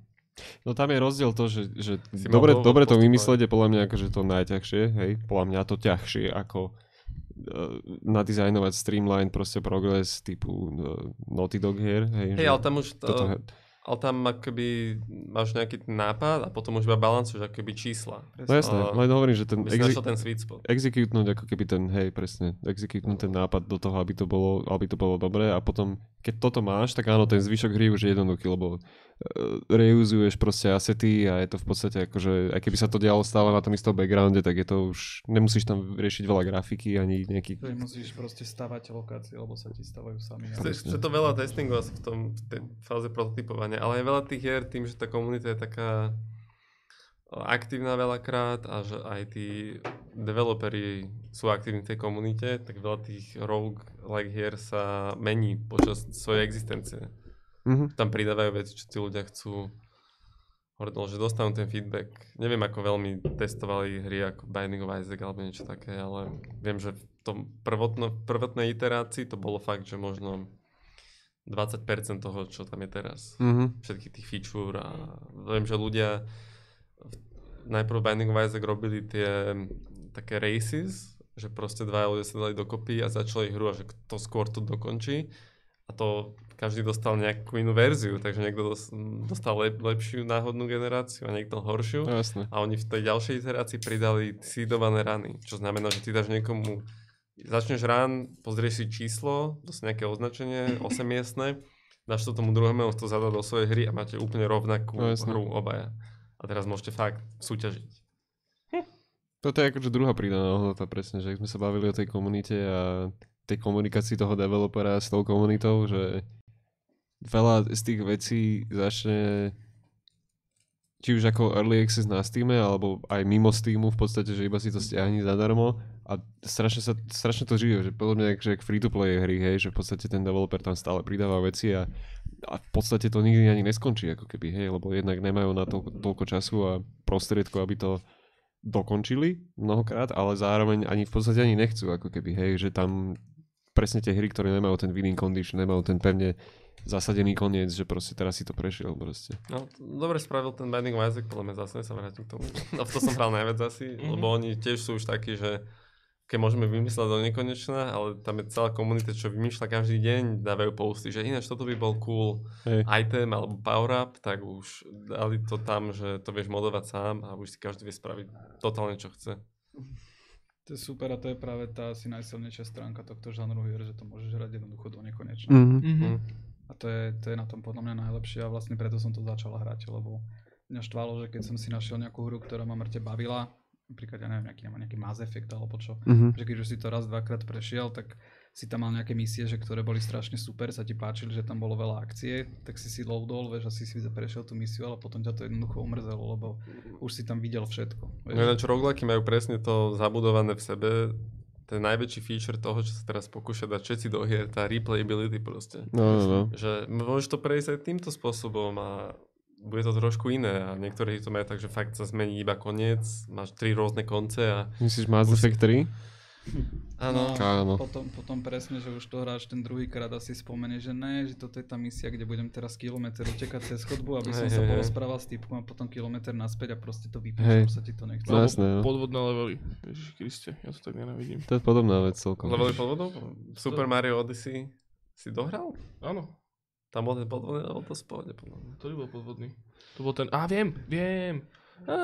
No tam je rozdiel to, že, že dobre, dobre to vymyslieť je podľa mňa akože to najťažšie, hej, podľa mňa to ťažšie ako uh, nadizajnovať streamline proste progress typu uh, Naughty Dog hier, hej, že ale tam už to, toto, ale tam akoby máš nejaký nápad a potom už iba balancuješ akoby čísla. no jasné, a- len hovorím, že ten exi- ten sweet spot. executenúť ako keby ten, hej, presne, executenúť ten nápad do toho, aby to bolo, aby to bolo dobré a potom, keď toto máš, tak áno, ten zvyšok hry už je jednoduchý, lebo uh, reuzuješ proste asety a je to v podstate akože, aj keby sa to dialo stále na tom istom backgrounde, tak je to už, nemusíš tam riešiť veľa grafiky ani nejakých... Že musíš proste stavať lokácie, lebo sa ti stavajú sami. Chce, chce to veľa testingu asi v tom v tej fáze prototypovania, ale aj veľa tých hier tým, že tá komunita je taká aktívna veľakrát a že aj tí developeri sú aktívni v tej komunite, tak veľa tých rogue like hier sa mení počas svojej existencie. Mhm. Tam pridávajú veci, čo tí ľudia chcú. Hovoril, že dostanú ten feedback. Neviem, ako veľmi testovali hry ako Binding of Isaac alebo niečo také, ale viem, že v tom prvotno, prvotnej iterácii to bolo fakt, že možno 20% toho, čo tam je teraz. Mhm. Všetkých tých feature a viem, že ľudia najprv Binding of Isaac robili tie také races, že proste dva ľudia sa dali dokopy a začali hru a že kto skôr to dokončí. A to každý dostal nejakú inú verziu, takže niekto dos- dostal lep- lepšiu náhodnú generáciu a niekto horšiu. No jasné. A oni v tej ďalšej iterácii pridali seedované rany, čo znamená, že ty dáš niekomu, začneš run, pozrieš si číslo, dosť nejaké označenie, 8 miestne, dáš to tomu druhému, to zadá do svojej hry a máte úplne rovnakú No jasné. hru obaja. A teraz môžete fakt súťažiť. Toto je akože druhá pridaná hodnota, presne, že sme sa bavili o tej komunite a tej komunikácii toho developera s tou komunitou, že veľa z tých vecí začne či už ako early access na Steam, alebo aj mimo Steamu v podstate, že iba si to stiahni zadarmo. A strašne, sa, strašne to žije, že podobne jak, že free-to-play hry, hej, že v podstate ten developer tam stále pridáva veci a, a v podstate to nikdy ani neskončí, ako keby, hej, lebo jednak nemajú na to toľko času a prostriedko, aby to dokončili mnohokrát, ale zároveň ani v podstate ani nechcú, ako keby, hej, že tam presne tie hry, ktoré nemajú ten winning condition, nemajú ten pevne zasadený koniec, že proste teraz si to prešiel proste. No, dobre spravil ten Binding of Isaac, podľa mňa zase sa vrátim k tomu. No, v to som hral najviac asi, Mhm. lebo oni tiež sú už takí, že keď môžeme vymysleť do nekonečna, ale tam je celá komunita, čo vymýšľa každý deň, dávajú posty, že ináč toto by bol cool Hej. item alebo power up, tak už dali to tam, že to vieš modovať sám a už si každý vie spraviť totálne čo chce. To je super a to je práve tá asi najsilnejšia stránka tohto žánru hier, že to môžeš hrať jednoducho do nekonečna. Mm-hmm. Mhm. A to je, to je na tom podľa mňa najlepšie a vlastne preto som to začal hrať, lebo mňa štvalo, že keď som si našiel nejakú hru, ktorá ma mŕte bavila, napríklad, ja neviem, nejaký, nejaký Mass Effect alebo čo, Mm-hmm. že keď už si to raz, dvakrát prešiel, tak si tam mal nejaké misie, že ktoré boli strašne super, sa ti páčili, že tam bolo veľa akcie, tak si si loadol, vieš, asi si prešiel tú misiu, ale potom ťa to jednoducho umrzelo, lebo už si tam videl všetko. Vieš. No ináč roguelike majú presne to zabudované v sebe, ten najväčší feature toho, čo sa teraz pokúša dať všetci do hier, tá replayability proste. No, no, no. Že môžeš to prejsť aj týmto spôsobom a bude to trošku iné a niektorí to majú tak, že fakt sa zmení iba koniec, máš tri rôzne konce a Myslíš Mass Effect 3? áno, Áno. Potom, potom presne, že už to hráč ten druhý krát asi spomenie, že ne, že toto je tá misia, kde budem teraz kilometr utekať cez chodbu, aby som Hej, sa hej. porozprával s typkom a potom kilometr naspäť a proste to vypneš, už sa ti to nechce. No jasné, no. Podvodné levely. Ježiš Kriste, ja to tak nenávidím. To je podobná vec celkom. levely pod vodou? Super Mario Odyssey si dohral? Áno, Tam bol ten podvodný level, to spôjde podľa mňa. ktorý bol podvodný? To bol ten, á viem, viem. Á,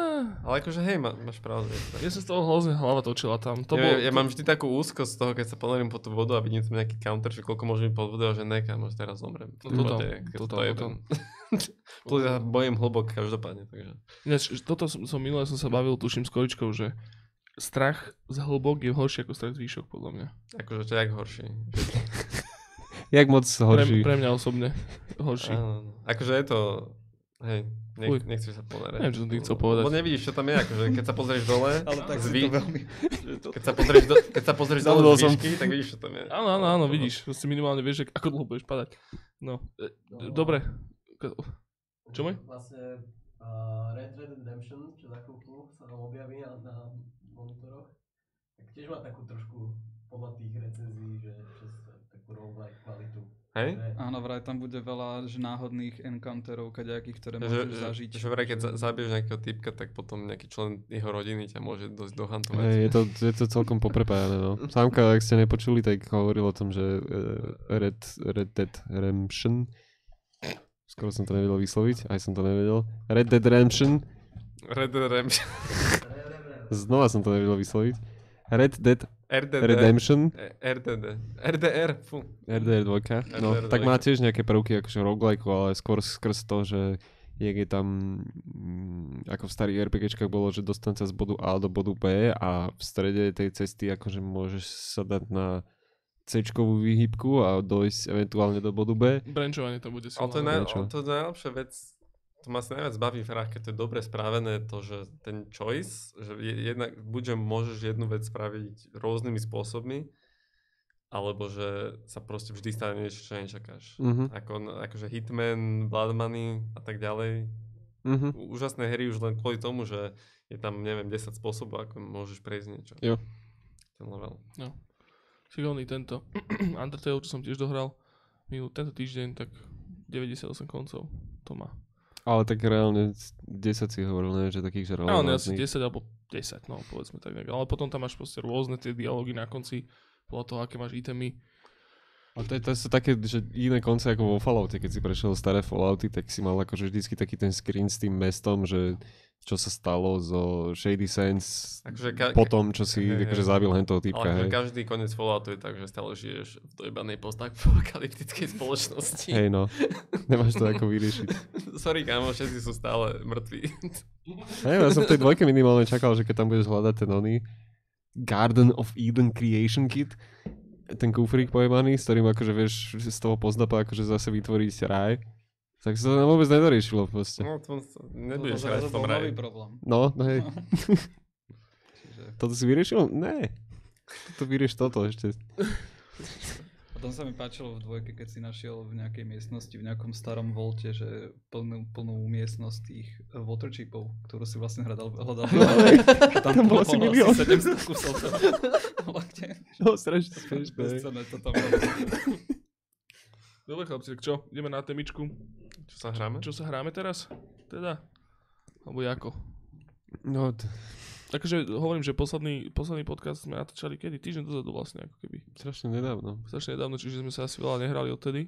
Ale akože hej, má, máš pravdu. to ja sa z toho hrozne hlava točila tam. To ja, bol, ja, mám vždy takú úzkosť z toho, keď sa ponorím pod tú vodu a vidím tam nejaký counter, že koľko môže byť pod vodou že neka, možno teraz zomrem. No totál, To je- keď totál, to je totál. ten- Plus ja bojím hlboko každopádne, takže. Ináč, toto som, som minule som sa bavil, tuším s Koričkou, že strach z hlbok je horší ako strach z výšok, podľa mňa. Akože to je jak horší. Jak moc Pre, horší? pre mňa osobne horší. Áno, akože je to, hej, nech, nechceš sa ponárať. Neviem, čo som tým chcel povedať. Lebo nevidíš, čo tam je, akože keď sa pozrieš dole, Ale tak z si vý- to veľmi... keď sa pozrieš, do, keď sa pozrieš dole z som. výšky, tak vidíš, čo tam je. Áno, áno, áno, vidíš. Proste minimálne vieš, že ako dlho budeš padať. No, e, d- dobre. Čo môj? Vlastne uh, Red Red Redemption, čo za chvíľku sa nám objaví na, na monitoroch, tak tiež má takú trošku podľa tých recenzií, že, takú roguelike kvalitu. Hej? Áno, vraj tam bude veľa že náhodných encounterov, kadejakých, ktoré Že, môžeš že, zažiť. že vraj, keď za- zabiješ nejakého typka, tak potom nejaký člen jeho rodiny ťa môže dosť dohantovať. Hej, je, to, je to celkom poprepájane, no. Sámka, ak ste nepočuli, tak hovoril o tom, že eh, Red, Red Dead Redemption skoro som to nevedel vysloviť, aj som to nevedel. Red Dead Redemption, Red Dead Redemption. znova som to nevedel vysloviť. Red Dead RDD. Redemption, E- RDD. RDR, fú. RDR 2, no, RDR tak má 2. tiež nejaké prvky akože roguelike, ale skôr skrz to, že jak je tam, mm, ako v starých RPGčkách bolo, že dostať sa z bodu A do bodu B a v strede tej cesty akože môžeš sa dať na C-čkovú výhybku a dojsť eventuálne do bodu B. Branchovanie to bude Ale to je, silné. naj, to je najlepšia vec, to ma asi najviac baví v hrách, keď to je dobre spravené, to, že ten choice, že je- jednak, buď že môžeš jednu vec spraviť rôznymi spôsobmi, alebo že sa proste vždy stane niečo, čo nečakáš. Mhm, Ako, akože Hitman, Blood Money a tak ďalej. mhm. Ú- Úžasné hry už len kvôli tomu, že je tam, neviem, 10 spôsobov, ako môžeš prejsť niečo. Jo. Ten level. Šikovný tento. Undertale, čo som tiež dohral minul, tento týždeň, tak 98 koncov to má. Ale tak reálne 10 si hovoril, ne, že takých, že No, ne, asi relevantných. 10 alebo 10, no povedzme tak. Ale potom tam máš proste rôzne tie dialógy na konci, podľa toho, aké máš itemy. A to, je, to sú také, že iné konce ako vo Falloute, keď si prešiel staré Fallouty, tak si mal akože vždycky taký ten screen s tým mestom, že čo sa stalo zo Shady Sands Akože ka- po tom, čo si Hej, akože zabil hen toho typka, Ale hej. každý koniec Falloutu je tak, že stále žiješ v dojbanej postapokalyptickej spoločnosti. Hej no, nemáš to ako vyriešiť. Sorry, kámo, všetci sú stále mŕtvi. Hej, ja som v tej dvojke minimálne čakal, že keď tam budeš hľadať ten oný Garden of Eden Creation Kit, ten kufrík pojebaný, s ktorým akože vieš z toho pozdapa akože zase vytvoriť raj, tak sa to vôbec nedoriešilo proste. No, to To nebudeš bol hrať v tom raji. problém. No, no hej. Čiže Toto si vyriešil? Ne. Toto vyrieš toto ešte. Potom sa mi páčilo v dvojke, keď si našiel v nejakej miestnosti, v nejakom starom volte, že plnú, plnú miestnosť tých eh, water chipov, ktorú si vlastne hľadal. hľadal Tam bolo asi milión. 700 kusov. No, strašne smiešné. to tam. Dobre chlapci, tak čo? Ideme na temičku. Čo sa hráme? Čo sa hráme teraz? Teda? Alebo jako? No, t- Takže hovorím, že posledný, posledný podcast sme natáčali kedy? Týždeň dozadu vlastne, ako keby. strašne nedávno. Strašne nedávno, čiže sme sa asi veľa nehrali odtedy.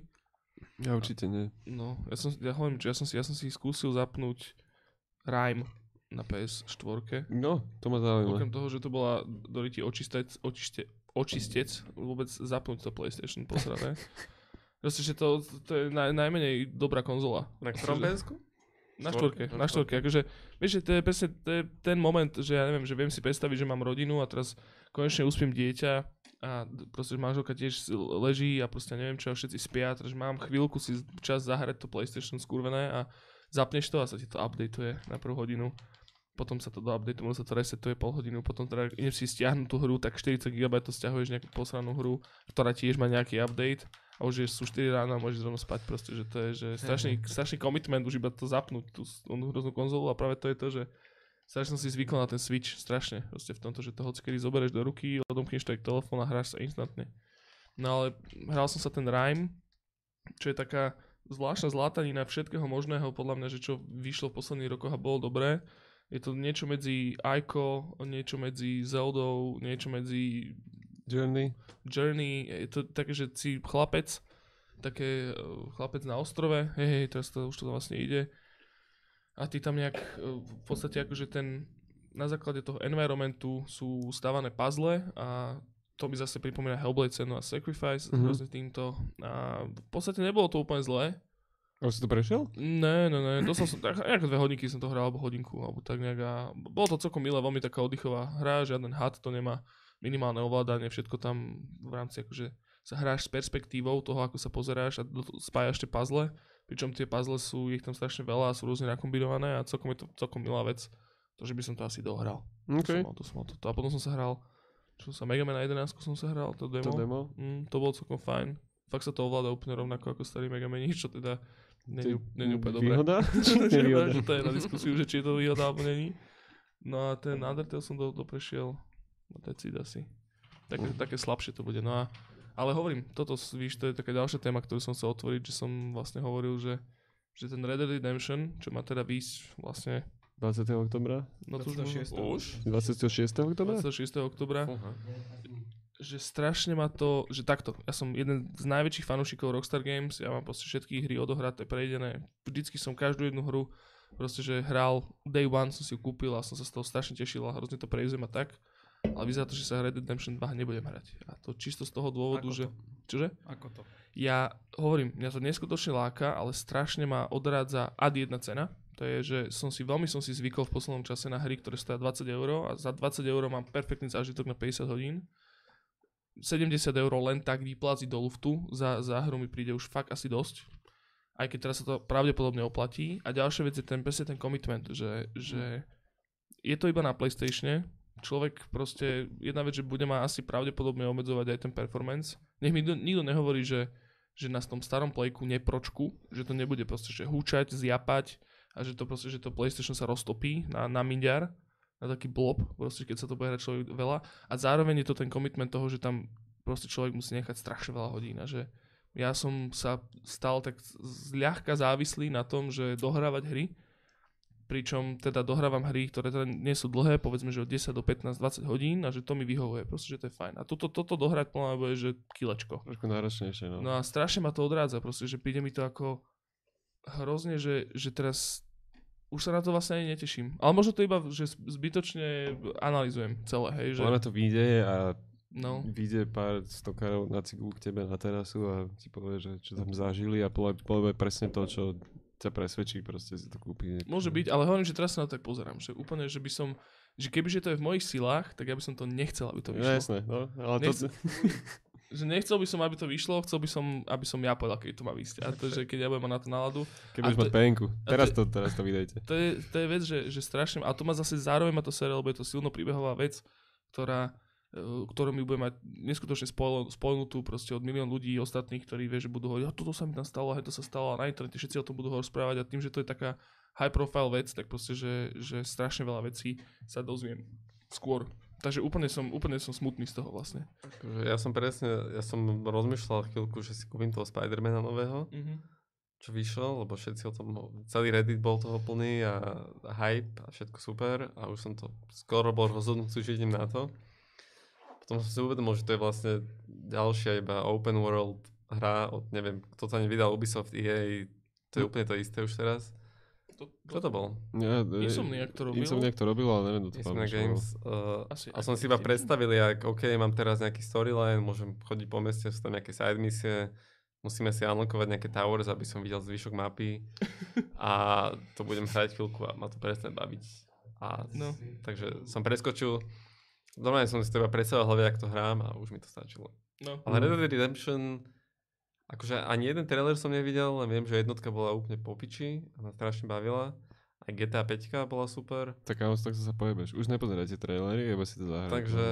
Ja určite nie. No, ja som, ja hovorím, že ja som si, ja som si skúsil zapnúť Rime na PS4. No, to ma zaujíma. Okrem toho, že to bola doriti očistec, očiste, očistec, vôbec zapnúť to PlayStation posrané. Proste, že to, to je naj, najmenej dobrá konzola. Na ktorom Že- PSku? Na Štvorke, na štvorke. Akože, vieš, že to je presne to je ten moment, že ja neviem, že viem si predstaviť, že mám rodinu a teraz konečne uspím dieťa a proste že manželka tiež leží a proste neviem čo, všetci spia, takže mám chvíľku si čas zahrať to PlayStation skurvené a zapneš to a sa ti to updateuje na prvú hodinu. Potom sa to do updateu, sa to resetuje pol hodinu, potom teda ideš si stiahnuť tú hru, tak 40 GB to stiahuješ nejakú posranú hru, ktorá tiež má nejaký update a už je, sú 4 ráno a môžeš rovno spať proste, že to je že strašný, strašný commitment už iba to zapnúť, tú hroznú konzolu a práve to je to, že strašne som si zvykol na ten Switch, strašne, proste v tomto, že to hoci kedy zoberieš do ruky, odomkneš tak telefón a hráš sa instantne. No ale hral som sa ten Rime, čo je taká zvláštna zlatanina všetkého možného, podľa mňa, že čo vyšlo v posledných rokoch a bolo dobré. Je to niečo medzi Ico, niečo medzi Zeldou, niečo medzi Journey. Journey, je to také, že si chlapec, také eh, chlapec na ostrove, hej, hej, teraz to už to vlastne ide. A ty tam nejak, eh, v podstate akože ten, na základe toho environmentu sú stávané puzzle a to mi zase pripomína Hellblade Cenu a Sacrifice, Mhm. mm-hmm. týmto. A v podstate nebolo to úplne zlé. A si to prešiel? Ne, ne, ne, dostal som tak, nejak dve hodinky som to hral, alebo hodinku, alebo tak nejak a bolo to celkom milé, veľmi taká oddychová hra, žiaden had to nemá, minimálne ovládanie, všetko tam v rámci akože sa hráš s perspektívou toho, ako sa pozeráš a do, spájaš tie puzzle, pričom tie puzzle sú, ich tam strašne veľa a sú rôzne nakombinované a celkom je to celkom milá vec, to, že by som to asi dohral. To OK. som mal, to som mal toto. A potom som sa hral, čo sa Mega Man 11 som sa hral, to demo. To demo. Mm, to bolo celkom fajn. Fakt sa to ovláda úplne rovnako ako starý Mega Man, čo teda není, úplne dobré. Výhoda? Nevýhoda. že to je na diskusiu, že či je to výhoda alebo není. No a ten Undertale som do, doprešiel na decid asi. Také, Mm. také slabšie to bude. No a, Ale hovorím, toto, víš, to je taká ďalšia téma, ktorú som chcel otvoriť, že som vlastne hovoril, že, že ten Red Dead Redemption, čo má teda výsť vlastne, 20. oktobra? no to už, 26. už 26. oktobra? 26. oktobra. Že strašne ma to, že takto, ja som jeden z najväčších fanúšikov Rockstar Games, ja mám proste všetky hry odohraté, prejdené, vždycky som každú jednu hru proste, že hral day one, som si ju kúpil a som sa z toho strašne tešil a hrozne to prejzujem a tak. Ale vyzerá to, že sa Red Dead Redemption 2 nebudem hrať. A to čisto z toho dôvodu, Ako že... to? Čože? Ako to? Ja hovorím, mňa to neskutočne láka, ale strašne ma odrádza ad jedna cena. To je, že som si, veľmi som si zvykol v poslednom čase na hry, ktoré stojí 20 eur a za 20 eur mám perfektný zážitok na 50 hodín. 70 eur len tak vypláciť do luftu za, za hru mi príde už fakt asi dosť. Aj keď teraz sa to pravdepodobne oplatí. A ďalšia vec je ten, presne ten commitment, že, že je to iba na PlayStatione. Človek proste, jedna vec, že bude ma asi pravdepodobne obmedzovať aj ten performance. Nech mi nikto, nikto nehovorí, že, že na tom starom playku nepročku, že to nebude proste že húčať, zjapať a že to proste, že to PlayStation sa roztopí na, na mindiar, na taký blob, proste keď sa to bude hrať človek veľa. A zároveň je to ten commitment toho, že tam proste človek musí nechať strašne veľa hodín a že ja som sa stal tak zľahka závislý na tom, že dohrávať hry, pričom teda dohrávam hry, ktoré teda nie sú dlhé, povedzme, že od 10 do 15, 20 hodín a že to mi vyhovuje, proste, že to je fajn. A toto, toto dohrať plná bude, že kilečko. Trošku náročnejšie, no. No a strašne ma to odrádza, proste, že príde mi to ako hrozne, že, že teraz už sa na to vlastne ani neteším. Ale možno to iba, že zbytočne analizujem celé, hej, že... Mňa to vyjde a No, vyjde pár stokárov na cyklu k tebe na terasu a ti povie, že čo tam zažili a povie, presne to, čo ťa presvedčí, proste si to kúpi. môže byť, ale hovorím, že teraz sa na to tak pozerám, že úplne, že by som, že kebyže to je v mojich silách, tak ja by som to nechcel, aby to No vyšlo. jasné, no, ale to, Nechce- Že nechcel by som, aby to vyšlo, chcel by som, aby som ja povedal, keď to má vysť. A to, že keď ja budem mať na to náladu. keď budeš mať penku. Teraz to- teraz to vydejte. To je, to je vec, že, že strašne, a to má zase zároveň ma to sere, lebo je to silno príbehová vec, ktorá, e, ktorú mi bude mať neskutočne spojenutú proste od milión ľudí ostatných, ktorí vie, že budú hovoriť, a toto sa mi tam stalo, a to sa stalo a na internete všetci o tom budú rozprávať a tým, že to je taká high profile vec, tak proste, že, že strašne veľa vecí sa dozviem skôr. Takže úplne som, úplne som smutný z toho vlastne. Akože Ja som presne, ja som rozmýšľal chvíľku, že si kúpim toho Spidermana nového, Mhm. čo vyšiel, lebo všetci o tom, celý Reddit bol toho plný a, a hype a všetko super a už som to skoro bol rozhodnutý, že idem na to. Potom som si uvedomil, že to je vlastne ďalšia iba open world hra od, neviem, kto to ani vydal, Ubisoft, EA, to je úplne to isté už teraz. To, Čo to bol? Ja, Insomniac to robil. Insomniac to robil, ale neviem, kto to Insomniac. Games. Uh, Asi a som si iba predstavil, jak OK, mám teraz nejaký storyline, môžem chodiť po meste, sú tam nejaké side misie, musíme si unlockovať nejaké towers, aby som videl zvyšok mapy a to budem hrať chvíľku a ma to presne baviť. A No. takže som preskočil, normálne som si to iba predstavil v hlave, jak to hrám a už mi to stačilo. No. Ale Red Dead Redemption, akože ani jeden trailer som nevidel, len viem, že jednotka bola úplne po piči a ma strašne bavila. Aj GTA 5 bola super. Tak áno, tak sa pojebeš. Už nepozerajte trailery, iba si to zahrajte. Takže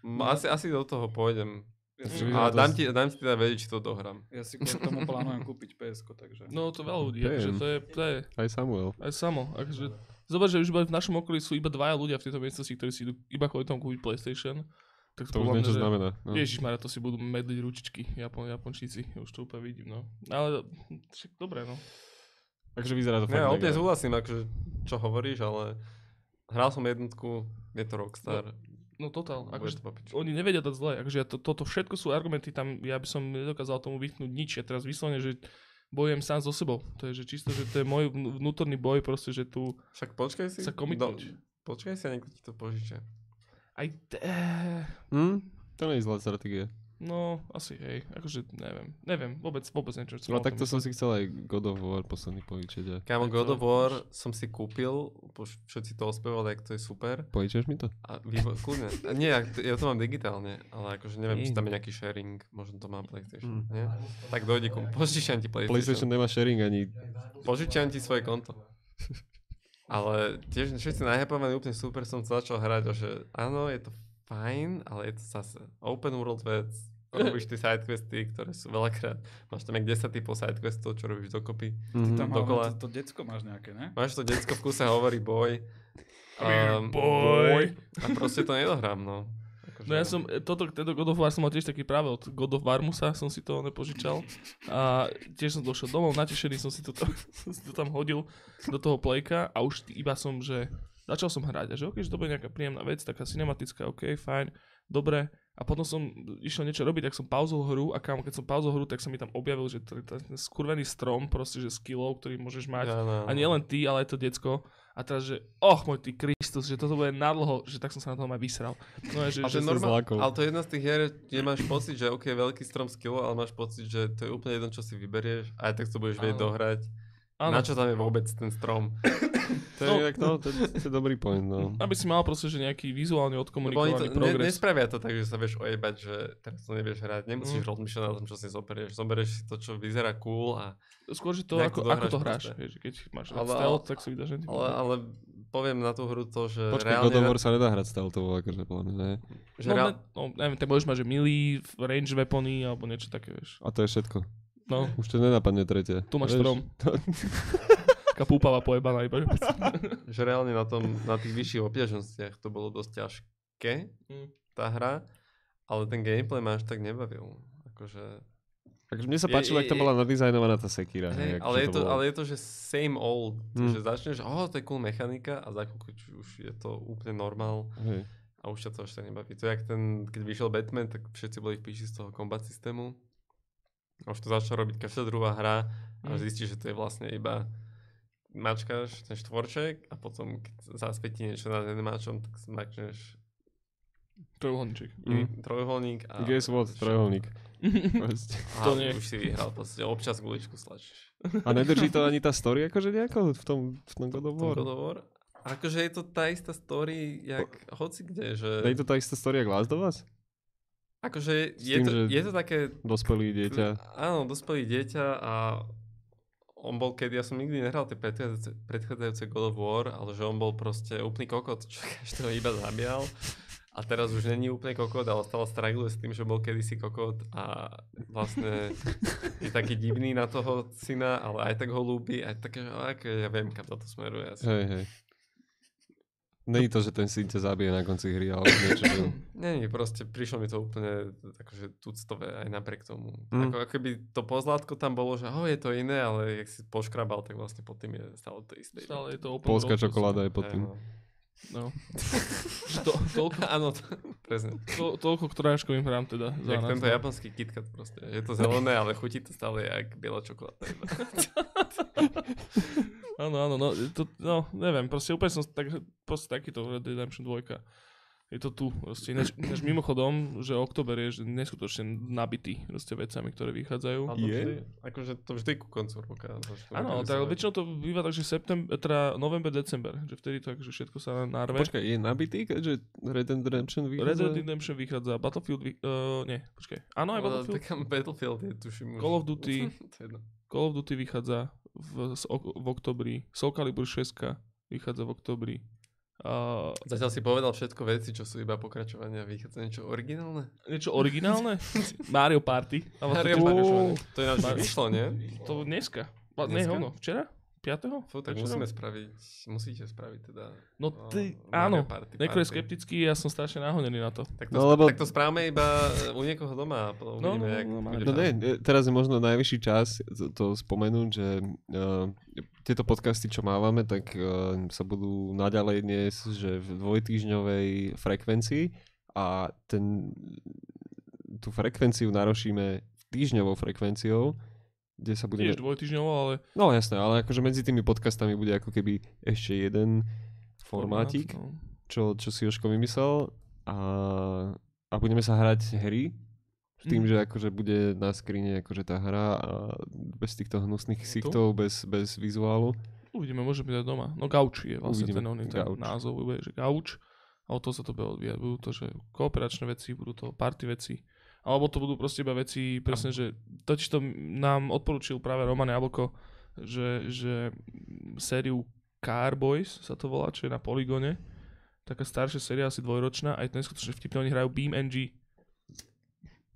m- asi, asi do toho pôjdem. Ja si, A dám ti, dám ti teda vedieť, či to dohrám. ja si kvôli tomu plánujem kúpiť ps takže... no to veľa ľudí, akože to je, to je Aj Samuel. aj samo. Akože, zober, že už iba v našom okolí sú iba dvaja ľudia v tejto miestnosti, ktorí si idú iba kvôli tomu kúpiť PlayStation. Tak To už podľa viem, mňa, čo že- znamená. No. Ježišmarja, to si budú medliť ručičky, Japon, Japončíci, už to úplne vidím, no. Ale však dobre, no. Takže vyzerá to Ja fakt úplne mega. súhlasím, akože, čo hovoríš, ale hral som jednotku, je to Rockstar. No totál, bude akože to oni nevedia dať zle, akože ja to, toto všetko sú argumenty tam, ja by som nedokázal tomu vytknúť nič, ja teraz vyslovene, že bojujem sám so sebou, to je že čisto, že to je môj vnú- vnútorný boj proste, že tu Však počkaj si. sa commitnúť. počkaj si a niekto ti to požičia. Aj, t- Hm? To nie je zlá stratégia. no asi hej, akože neviem, neviem, vôbec, vôbec niečo, čo No takto som si chcel aj God of War posledný požičať. A... Kámo, Tak God to- of War som si kúpil, všetci to ospevali, jak to je super. Požičaš mi to? A vývo- kľudne. Nie, ja to, ja to mám digitálne, ale akože neviem, či tam je nejaký sharing, možno to má PlayStation, Mm. nie? Tak dojdi ku požičiam ti PlayStation. PlayStation nemá sharing ani... Požičiam ti svoje konto. Ale tiež všetci najhypovaní úplne super som začal hrať že áno, je to fajn, ale je to zase open world vec. Robíš tie sidequesty, ktoré sú veľakrát. Máš tam jak 10 typov sidequestov, čo robíš dokopy. Mhm. Tam dokola. hlavne to, to decko máš nejaké, ne? Máš to decko v kuse hovorí boj. Um, boy. A proste to nedohrám, no. Akože, No ja som, e, toto, tento God of War som mal tiež taký práve od God of Warmusa, som si to nepožičal. A tiež som došiel domov, natešený som si to, som si to tam hodil do toho playka a už iba som, že začal som hrať a že ok, že to bude nejaká príjemná vec, taká cinematická, ok, fajn, dobre. A potom som išiel niečo robiť, tak som pauzol hru a kam, keď som pauzol hru, tak sa mi tam objavil, že ten skurvený strom, proste, že skillov, ktorý môžeš mať. Ja, no, A nie len ty, ale aj to decko. A teraz, že, oh môj ty Kristus, že toto bude nadlho, že tak som sa na tom aj vysral. No je, že, Ale že normál, ale to je jedna z tých hier, kde máš pocit, že ok, veľký strom skill, ale máš pocit, že to je úplne jedno, čo si vyberieš a aj tak to budeš vedieť dohrať. Áno, Na čo tam je vôbec ten strom? To je, No. inak, no, to, je, to je dobrý point, no. aby si mal proste, že nejaký vizuálne oni odkomunikovaný to, ne, progres. nespravia to tak, že sa vieš ojebať, že teraz to nevieš hrať. Nemusíš Mm. rozmýšľať na tom, čo si zoberieš. Zoberieš si to, čo vyzerá cool a Skôr, že to, ako, to ako to hráš. Vieš, keď máš Ale- stealth, tak si vydáš že ale, ale poviem na tú hru to, že Počkaj, reálne... God of War sa nedá hrať stealthovo, akože podľa mňa, ne? že no, reál, ne, no, neviem, tak môžeš mať, že milí, range weapony, alebo niečo také, vieš. A to je všetko. No, Už to nenapadne tretie. tu máš Vieš? strom. Taká púpava pojebaná iba. že- reálne na, tom, na tých vyšších obťažnostiach to bolo dosť ťažké, Mm. tá hra, ale ten gameplay ma až tak nebavil. Akože, Takže mne sa páčilo, ak tam bola nadizajnovaná tá hej, akože ale, je to, bolo- ale je to, že same old. Mm. Že začneš, oh, to je cool mechanika a za už je to úplne normál Hej. a už ťa to až tak nebaví. To je jak ten, keď vyšiel Batman, tak všetci boli v píši z toho combat systému. Už to začala robiť každá druhá hra a Mm. zistíš, že to je vlastne iba mačkáš ten štvorček a potom keď zasvietí niečo nad jedným mačom, tak smakneš Trojuholníček. Mm. trojuholník a... Guess what? Trojuholník. A To nie. už si vyhral, proste občas guličku stlačíš. A nedrží to ani tá story akože nejako v tom, v tom God of War? God of War. Akože je to tá istá story, jak hoci kde, že... Je to tá istá story, jak Last of Us? Akože je tým, to, že- je to také... Dospelý dieťa. Áno, dospelý dieťa a on bol, keď ja som nikdy nehral tie predchádzajúce, predchádzajúce God of War, ale že on bol proste úplný kokot, čo každého iba zabíjal. A teraz už není úplne kokot, ale stále straggluje s tým, že bol kedysi kokot a vlastne je taký divný na toho syna, ale aj tak ho ľúbi, aj také, že ja viem, kam toto smeruje. Asi. Hej, hej. Není to, že ten syn ťa zabije na konci hry, ale niečo, že... Nie, nie, proste prišlo mi to úplne akože tuctové aj napriek tomu. Mm. Ako, ako keby to pozlátko tam bolo, že oh, je to iné, ale jak si poškrabal, tak vlastne pod tým je stále to isté. Stále je to open Polská čokoláda je pod tým. no. No. To, toľko, Áno, to, presne. to, toľko k trojáčkovým hrám teda. Za Jak nás, tento no. japonský KitKat proste. Je to zelené, ale chutí to stále jak biela čokoláda. Áno, áno, no, to, no, neviem, proste úplne som tak, proste takýto Red Dead Redemption 2. Je to tu, proste, ináč, ináč mimochodom, že oktober je že neskutočne nabitý proste vecami, ktoré vychádzajú. Ale Je? vždy, akože to vždy ku koncu roka. Áno, tak väčšinou to býva tak, že september, teda november, december, že vtedy to akože všetko sa narve. Počkaj, je nabitý, keďže Red Dead Redemption Red vychádza? Dead Redemption vychádza, Battlefield, vy, uh, nie, počkaj, áno aj Battlefield, Taká Battlefield je, tuším. Call of Duty. to je jedno. Call of Duty vychádza v, v oktobri, Soul Calibur 6 vychádza v oktobri. Uh, Zatiaľ si povedal všetko veci, čo sú iba pokračovania. Vychádza niečo originálne? niečo originálne? Mario Party. Mario to, Party, to, To je náš Mar- vyšlo, nie? to dneska. A, ne, Dneska? hovno, včera? 5. Fú, tak musíme spraviť, musíte spraviť teda. No o, ty, Mario áno, Party, Niekto je skeptický, ja som strašne nahonený na to. Tak to, No, no, lebo- tak to správame iba e, u niekoho doma a potom No, uvidíme, no, jak no, bude No ne, e, teraz je možno najvyšší čas to, to spomenúť, že uh, tieto podcasty, čo mávame, tak uh, sa budú naďalej dnes, že v dvojtýžňovej frekvencii a ten, tú frekvenciu narošíme týždňovou frekvenciou, kde sa budeme... Tiež dvojtyžňovo, ale... No jasné, ale akože medzi tými podcastami bude ako keby ešte jeden formátik, No. čo, čo si Joško vymyslel a, a budeme sa hrať hry s tým, Mhm. že akože bude na skrine akože tá hra a bez týchto hnusných to? sichtov, bez, bez vizuálu. Uvidíme, môžeme byť aj doma. No Gauč je vlastne Uvidíme. ten, oný, ten Gauč. názov, že Gauč. A o to sa to bude odvíjať. Budú to, že kooperačné veci, budú to party veci. Alebo to budú proste iba veci, presne, že totiž to nám odporučil práve Roman Jablko, že, že sériu Carboys sa to volá, čo je na Polygone. Taká staršia séria, asi dvojročná, aj to neskutočne vtipne, oni hrajú Beam NG.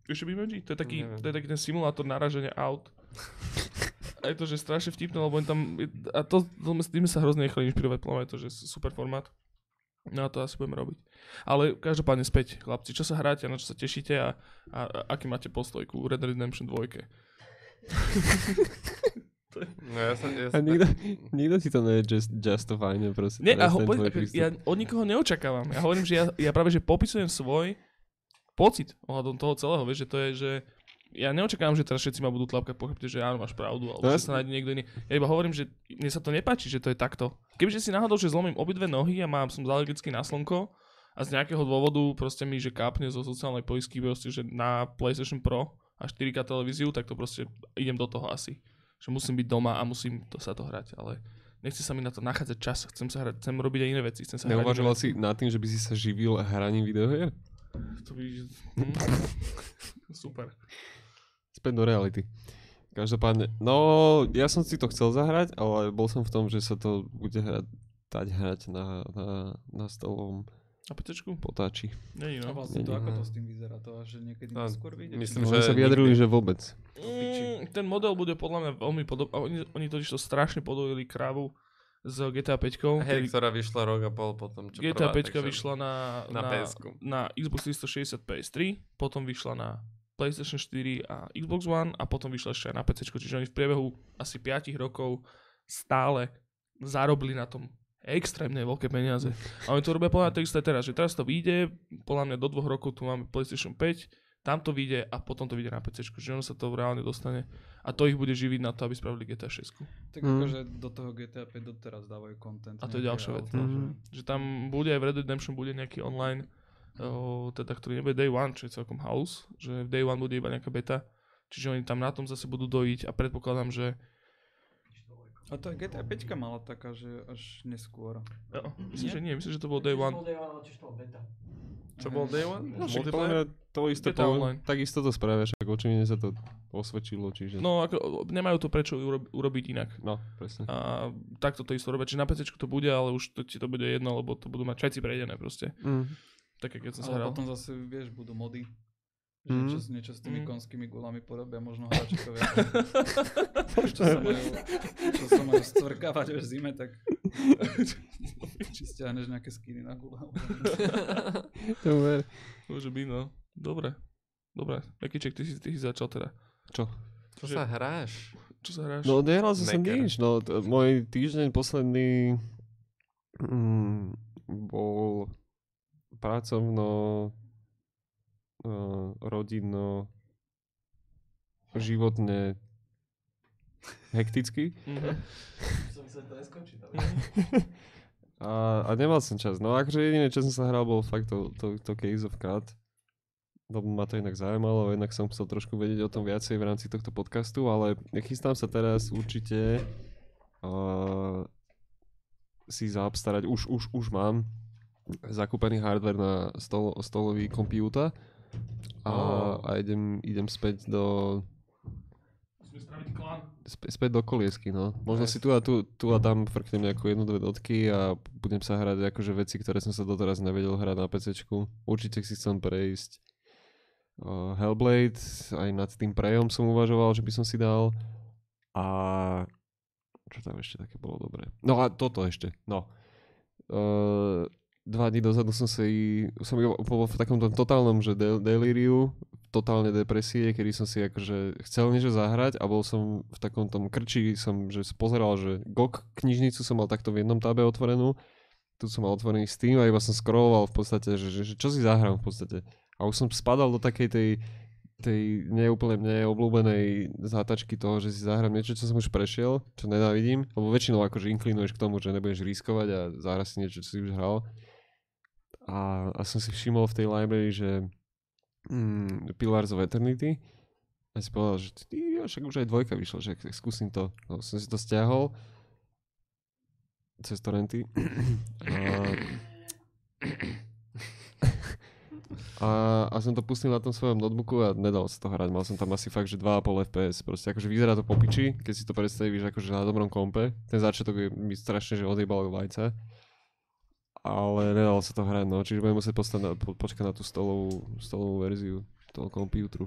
Ešte Beam NG? To je taký, Neviem. to je taký ten simulátor naraženia aut. A je to, že strašne vtipné, lebo oni tam, a to, to tým sa hrozne nechali inšpirovať, mňa je to, že super formát. No a to asi budeme robiť. Ale každopádne späť, chlapci, čo sa hráte, na čo sa tešíte a, a, a aký máte postoj ku Red Dead Redemption 2? No ja som, ja A som nikto, nikto ti to je just, justifyne proste. Nie, a ho, prístup. ja od nikoho neočakávam. Ja hovorím, že ja, ja práve že popisujem svoj pocit ohľadom toho celého, vieš, že to je, že ja neočakávam, že teraz všetci ma budú tlapkať po chrbte, že áno, máš pravdu, alebo No že sa nájde niekto iný. Ja iba hovorím, že mne sa to nepáči, že to je takto. Kebyže si náhodou, že zlomím obidve nohy a mám som alergický na slnko a z nejakého dôvodu proste mi, že kápne zo sociálnej poistky, proste, že na PlayStation Pro a 4K televíziu, tak to proste idem do toho asi. Že musím byť doma a musím to sa to hrať, ale nechce sa mi na to nachádzať čas, chcem sa hrať, chcem robiť aj iné veci, chcem sa hrať Neuvažoval iné si nad tým, že by si sa živil hraním videohier? To by... Hm. Super. Späť do reality. Každopádne, no ja som si to chcel zahrať, ale bol som v tom, že sa to bude hrať, dať hrať na, na, na stolovom A PCčku? potáči. Nie, A no. vlastne to, ako to s tým vyzerá, to až niekedy A neskôr vyjde? myslím, No, že oni sa vyjadrili, nikdy- že vôbec. Mm, ten model bude podľa mňa veľmi podobný. Oni, oni totiž to strašne podojili krávu z GTA 5. Hej, ktorá vyšla rok a pol potom, čo GTA prvá, 5 takže vyšla na, na na, na Xbox 360 PS3, potom vyšla na PlayStation 4 a Xbox One a potom vyšla ešte aj na PC, čiže oni v priebehu asi 5 rokov stále zarobili na tom extrémne veľké peniaze. A oni to robia podľa mňa takisto aj teraz, že teraz to vyjde, podľa mňa do dvoch rokov tu máme PlayStation 5, tam to vyjde a potom to vyjde na PC, že ono sa to reálne dostane a to ich bude živiť na to, aby spravili GTA 6. Tak Mm. akože do toho GTA 5 doteraz dávajú content. A to je ďalšia vec, no. že- tam bude aj v Red Dead Redemption bude nejaký online, teda ktorý nebude Day One, čo je celkom house, že v Day One bude iba nejaká beta, čiže oni tam na tom zase budú dojiť a predpokladám, že A to GTA 5 mala taká, že až neskôr. jo, myslím, Nie? že nie, myslím, že to bol Day One. Day One, ale tiež to bol beta. Čo bol Day One? No, však podľa to isté, Beta po, online. takisto to spravia, však očividne sa to osvedčilo, čiže... No, ako, nemajú to prečo urob, urobiť inak. no presne. A takto to isto robia. Čiže na PC to bude, ale už to, ti to bude jedno, lebo to budú mať všetci prejdené proste. Mm. Tak, keď som sa hral. potom zase, vieš, budú mody. Že Mm. niečo, niečo s tými Mm. konskými gulami porobia, možno hráčikovia. čo sa majú, čo sa majú stvrkávať v zime, tak či stiahneš nejaké skiny na gule. Dobre. Môže byť, no. Dobre. Dobre. Jaký ček, ty si, ty si začal teda. Čo? Čo sa hráš? Čo sa hráš? No nehral som sa nič, no t- môj týždeň posledný mm, bol pracovno, uh, rodinno, životne hektický Mhm. Som že to neskončí. a, a nemal som čas. No akože jediné, čo som sa hral, bol fakt to, to, to Case of Cut. Lebo ma to inak zaujímalo, inak som chcel trošku vedieť o tom viacej v rámci tohto podcastu, ale chystám sa teraz určite uh, si zaobstarať, už, už, už mám zakúpený hardware na stolo, stolový počítač a, Oh. a idem, idem späť do Musíme spraviť klan. Spä, späť do koliesky, no. Možno si tu a tu, tu a tam frknem nejakú jednu, dve dotky a budem sa hrať akože veci, ktoré som sa doteraz nevedel hrať na PCčku. Určite si chcem prejsť uh, Hellblade, aj nad tým Prejom som uvažoval, že by som si dal. A čo tam ešte také bolo dobré? No a toto ešte, no. Uh, dva dní dozadu som si, som bol v takom totálnom, že del- delíriu, totálne depresie, kedy som si akože chcel niečo zahrať a bol som v takom tom krči, som že pozeral, že GOG knižnicu som mal takto v jednom tabe otvorenú, tu som mal otvorený Steam a iba som scrolloval v podstate, že, že, že čo si zahrám v podstate. A už som spadal do takej tej, tej neúplne mne obľúbenej zátačky toho, že si zahrám niečo, čo som už prešiel, čo nenávidím, lebo väčšinou akože inklinuješ k tomu, že nebudeš riskovať a zahrať si niečo, čo si už hral. A, a som si všimol v tej library, že mm, Pillars of Eternity a si povedal, že ty, však už aj dvojka vyšla, že skúsim to. No, som si to stiahol cez torrenty. A, a, a som to pustil na tom svojom notebooku a nedal sa to hrať. Mal som tam asi fakt, že 2,5 FPS. Proste akože vyzerá to po piči, keď si to predstavíš akože na dobrom kompe. Ten začiatok je mi strašne, že odjebal vajca. Ale nedalo sa to hrať, no. Čiže budem musieť postať na, po, počkať na tú stolovú, stolovú verziu toho kompútru.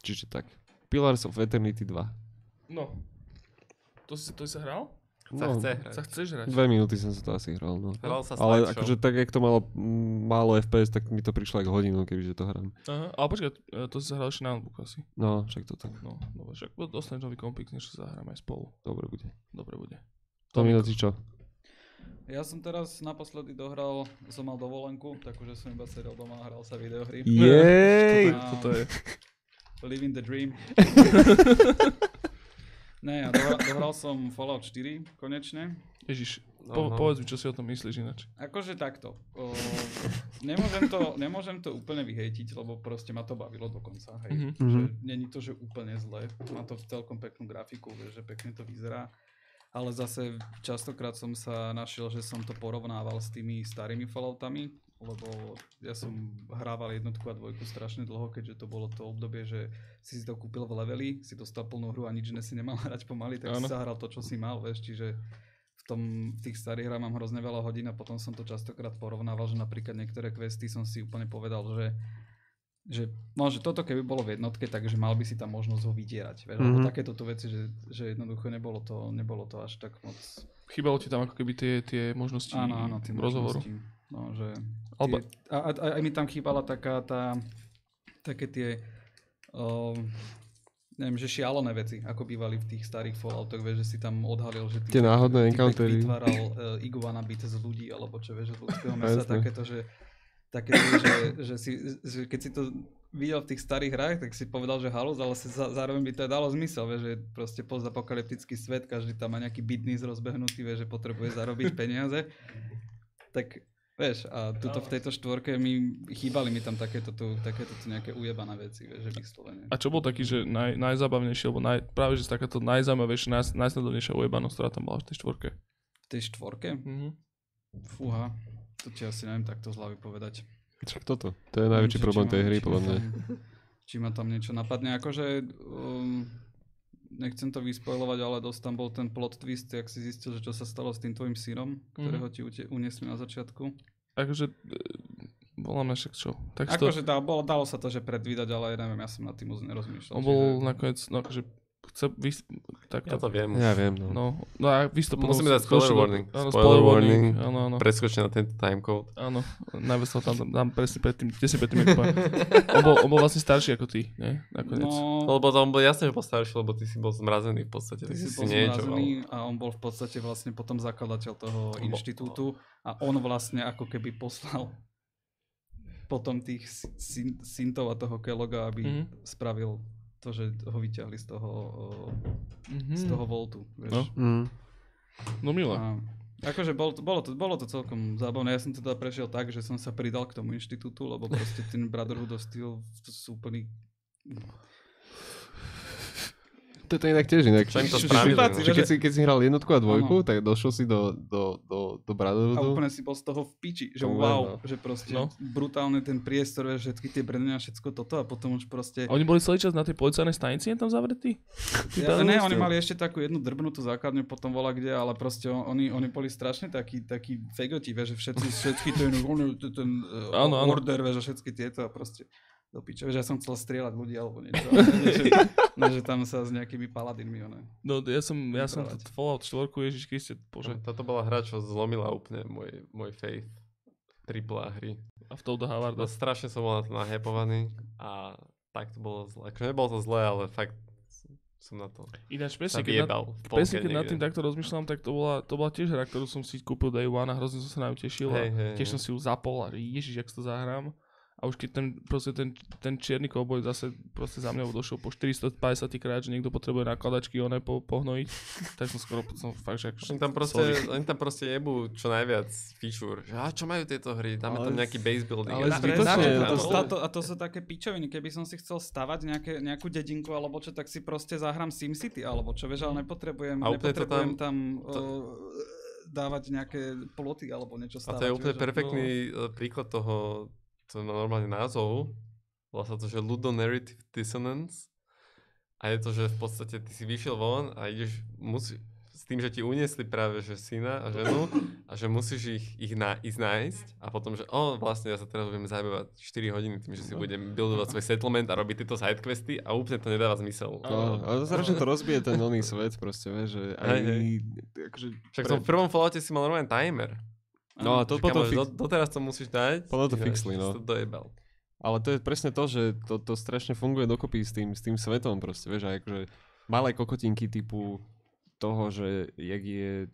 Čiže tak. Pillars of Eternity 2. No. To si, to si sa hral? Sa No, chce hrať. Sa chceš hrať? Dve minúty som sa to asi hral, no. Hral sa Ale slideshow. akože tak, jak to malo málo FPS, tak mi to prišlo ako hodinu, kebyže to hrám. Aha, ale počkaj, e, to si sa hral ešte na notebook asi. No, však to tak. No, dobre, však dostaneš nový kompik, než sa zahráme aj spolu. Dobre bude. Dobre bude. To minúty čo? Ja som teraz naposledy dohral, som mal dovolenku, takže som iba sedel doma a hral sa videohry. Jej! A Toto je... Living the dream. ne, ja dohral, dohral som Fallout 4 konečne. Ježiš, No, po, no. povedz mi, čo si o tom myslíš ináč. Akože takto. O, nemôžem, to, nemôžem to úplne vyhejtiť, lebo proste ma to bavilo dokonca. Hej. Mhm. Že Mhm. není to, že úplne zle. Má to celkom peknú grafiku, že pekne to vyzerá. Ale zase častokrát som sa našiel, že som to porovnával s tými starými Falloutami, lebo ja som hrával jednotku a dvojku strašne dlho, keďže to bolo to obdobie, že si si to kúpil v leveli, si dostal plnú hru a nič iné si nemal hrať pomaly, tak Áno. si zahral to, čo si mal, vieš, čiže v, tom, v tých starých hrách mám hrozne veľa hodín a potom som to častokrát porovnával, že napríklad niektoré questy som si úplne povedal, že že, no, že toto keby bolo v jednotke, takže mal by si tam možnosť ho vydierať. Vieš, mm-hmm. Mhm. takéto tu veci, že, že jednoducho nebolo to, nebolo to až tak moc... Chýbalo ti tam ako keby tie, tie možnosti Áno, áno, tie rozhovoru. možnosti. No, že Alba- tie, a, a, a, aj mi tam chýbala taká tá, také tie, o, neviem, že šialené veci, ako bývali v tých starých Falloutoch, vieš, že si tam odhalil, že Tie náhodné encountery. vytváral uh, iguana byt z ľudí, alebo čo vieš, z ľudského mesa, takéto, že také, že, že, si, že keď si to videl v tých starých hrách, tak si povedal, že halus, ale si za, zároveň by to aj dalo zmysel, vieš, že proste postapokalyptický svet, každý tam má nejaký biznis rozbehnutý, vieš, že potrebuje zarobiť peniaze. Tak vieš, a tuto v tejto štvorke mi chýbali mi tam takéto tu, takéto tu nejaké ujebané veci, vieš, že vyslovene. A čo bol taký, že naj, najzábavnejší, alebo naj, práve že takáto najzaujímavejšia, naj, najsledovnejšia ujebanosť, ktorá tam bola v tej štvorke? V tej štvorke? Mhm. Fúha, to ti asi neviem takto z hlavy povedať. Však toto. To je najväčší či problém tej hry, podľa mňa. tam- Či ma tam niečo napadne, akože um, nechcem to vyspojovať, ale dosť tam bol ten plot twist, jak si zistil, že čo sa stalo s tým tvojim synom, ktorého ti ute- uniesli na začiatku. Akože, e, voláme však čo. Tak to, Akože dá, bolo, dalo sa to, že predvídať, ale neviem, ja som nad tým moc nerozmýšľal. on bol čiže- nakoniec, no akože, chce vys... Tak Ja to viem. Ja viem, no. No, no a vy si to potom... Musíme dať spoiler warning. Áno, Spoiler warning. Áno, áno. Preskočte na tento timecode. Áno, najviac tam dám presne predtým, tesne predtým, ako poviem. on, bol, on bol vlastne starší ako ty, nie? Nakoniec. No, Lebo on bol jasne, že bol starší, lebo ty si bol zmrazený v podstate. ty Ty si si niečo zmrazený a on bol v podstate vlastne potom zakladateľ toho On bol- inštitútu a on vlastne ako keby poslal potom tých syn, syntov a toho Kelloga, aby Mhm. spravil to, že ho vyťahli z toho, o, Mhm. z toho voltu. Vieš. No. Mm. No milé. A, akože bolo to, bolo, to, bolo to celkom zábavné. Ja som teda prešiel tak, že som sa pridal k tomu inštitútu, lebo proste ten Brotherhood of Steel to sú úplný... Toto je inak tiež inak. Čo im to spravili, no? keď, si, keď si hral jednotku a dvojku, Áno. tak došiel si do, do, do, do A Brotherhoodu. úplne si bol z toho v piči, že To wow, len, že proste No. brutálne ten priestor, vieš, všetky tie brnenia, všetko toto a potom už proste... A oni boli celý čas na tej policajnej stanici tam zavretí? Ja, ne, oni mali ešte takú jednu drbnutú základňu, potom bola kde, ale proste on- oni, oni boli strašne takí, takí fegoti, vieš, že všetci, všetky ten, ten, ten áno. order, vieš, a všetky tieto a proste do piče, vieš, ja som chcel strieľať ľudí alebo niečo, ale ne, že, ne, že tam sa s nejakými paladinmi, one. No ja som, ja som Vyprávať. t- Fallout 4, Ježiš Kriste, bože. Toto bola hra, čo zlomila úplne môj, môj faith. Triple A hry. A v Toada No, Havarda. strašne som bol na to nahepovaný a tak to bolo zle. Akože nebolo to zle, ale fakt som na to Ináč presne, keď, na, presne keď nad tým takto rozmýšľam, tak to bola, to bola tiež hra, ktorú som si kúpil Day One a hrozne som sa na ňu tešil. Hej, a hej, tiež hej. som si ju zapol a že ježiš, jak si to zahrám. A už keď ten, proste ten, ten čierny kouboj zase proste za mňou došiel po 450 krát, že niekto potrebuje nakladačky oné po, pohnojiť, tak som skoro som fakt, že Oni tam proste, oni tam proste jebú čo najviac feature. Že, a čo majú tieto hry? Dáme tam Ale- nejaký base building. ale A- zbytočne, Presne, to a, to, a, to, a to sú také pičoviny, keby som si chcel stavať nejaké, nejakú dedinku alebo čo, tak si proste zahrám SimCity alebo čo, vieš, ale nepotrebujem, A nepotrebujem tam- tam, to- uh, dávať nejaké ploty alebo niečo A stavať. to je úplne vieš, a- perfektný no. príklad toho, to má normálne názov. Volá sa to, že Ludonarrative Dissonance. A je to, že v podstate ty si vyšiel von a ideš, musí, s tým, že ti uniesli práve že syna a ženu a že musíš ich, ich na, ísť nájsť a potom, že o, vlastne ja sa teraz budem zabývať 4 hodiny tým, že si budem buildovať svoj settlement a robiť tieto sidequesty a úplne to nedáva zmysel. No, ale to strašne to rozbije ten oný svet proste, vieš, že aj... Hej, hej. Akože, Však v tom prvom Falloute si mal normálne timer. No a to potom... kamo, Fix... do, doteraz to musíš dať. Potom to fixli, no. To dojebal. Ale to je presne to, že to, to strašne funguje dokopy s tým, s tým svetom proste, vieš, aj akože malé kokotinky typu toho, že jak, je,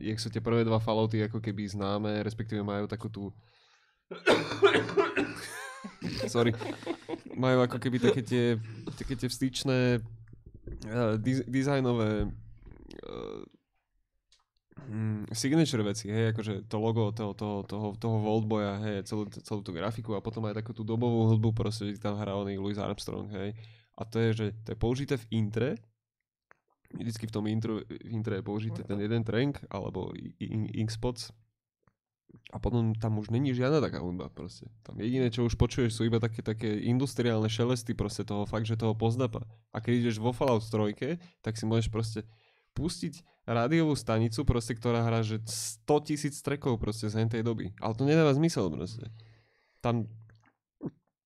jak sú tie prvé dva Fallouty ako keby známe, respektíve majú takú tú sorry, majú ako keby také tie, také tie vstyčné uh, diz, dizajnové uh, mm, signature veci, hej, akože to logo toho, toho, toho, toho Voltboya, hej, celú, celú tú grafiku a potom aj takú tú dobovú hudbu, proste, že tam hrá oný Louis Armstrong, hej. A to je, že to je použité v intre, vždycky v tom intro, v intre je použité ten jeden trank, alebo Inkspots, a potom tam už není žiadna taká hudba proste. Tam jediné, čo už počuješ, sú iba také, také industriálne šelesty proste toho fakt, že toho pozdapa. A keď ideš vo Fallout 3, tak si môžeš proste pustiť rádiovú stanicu proste, ktorá hrá že 100 tisíc trackov proste z tej doby. Ale to nedáva zmysel proste. Tam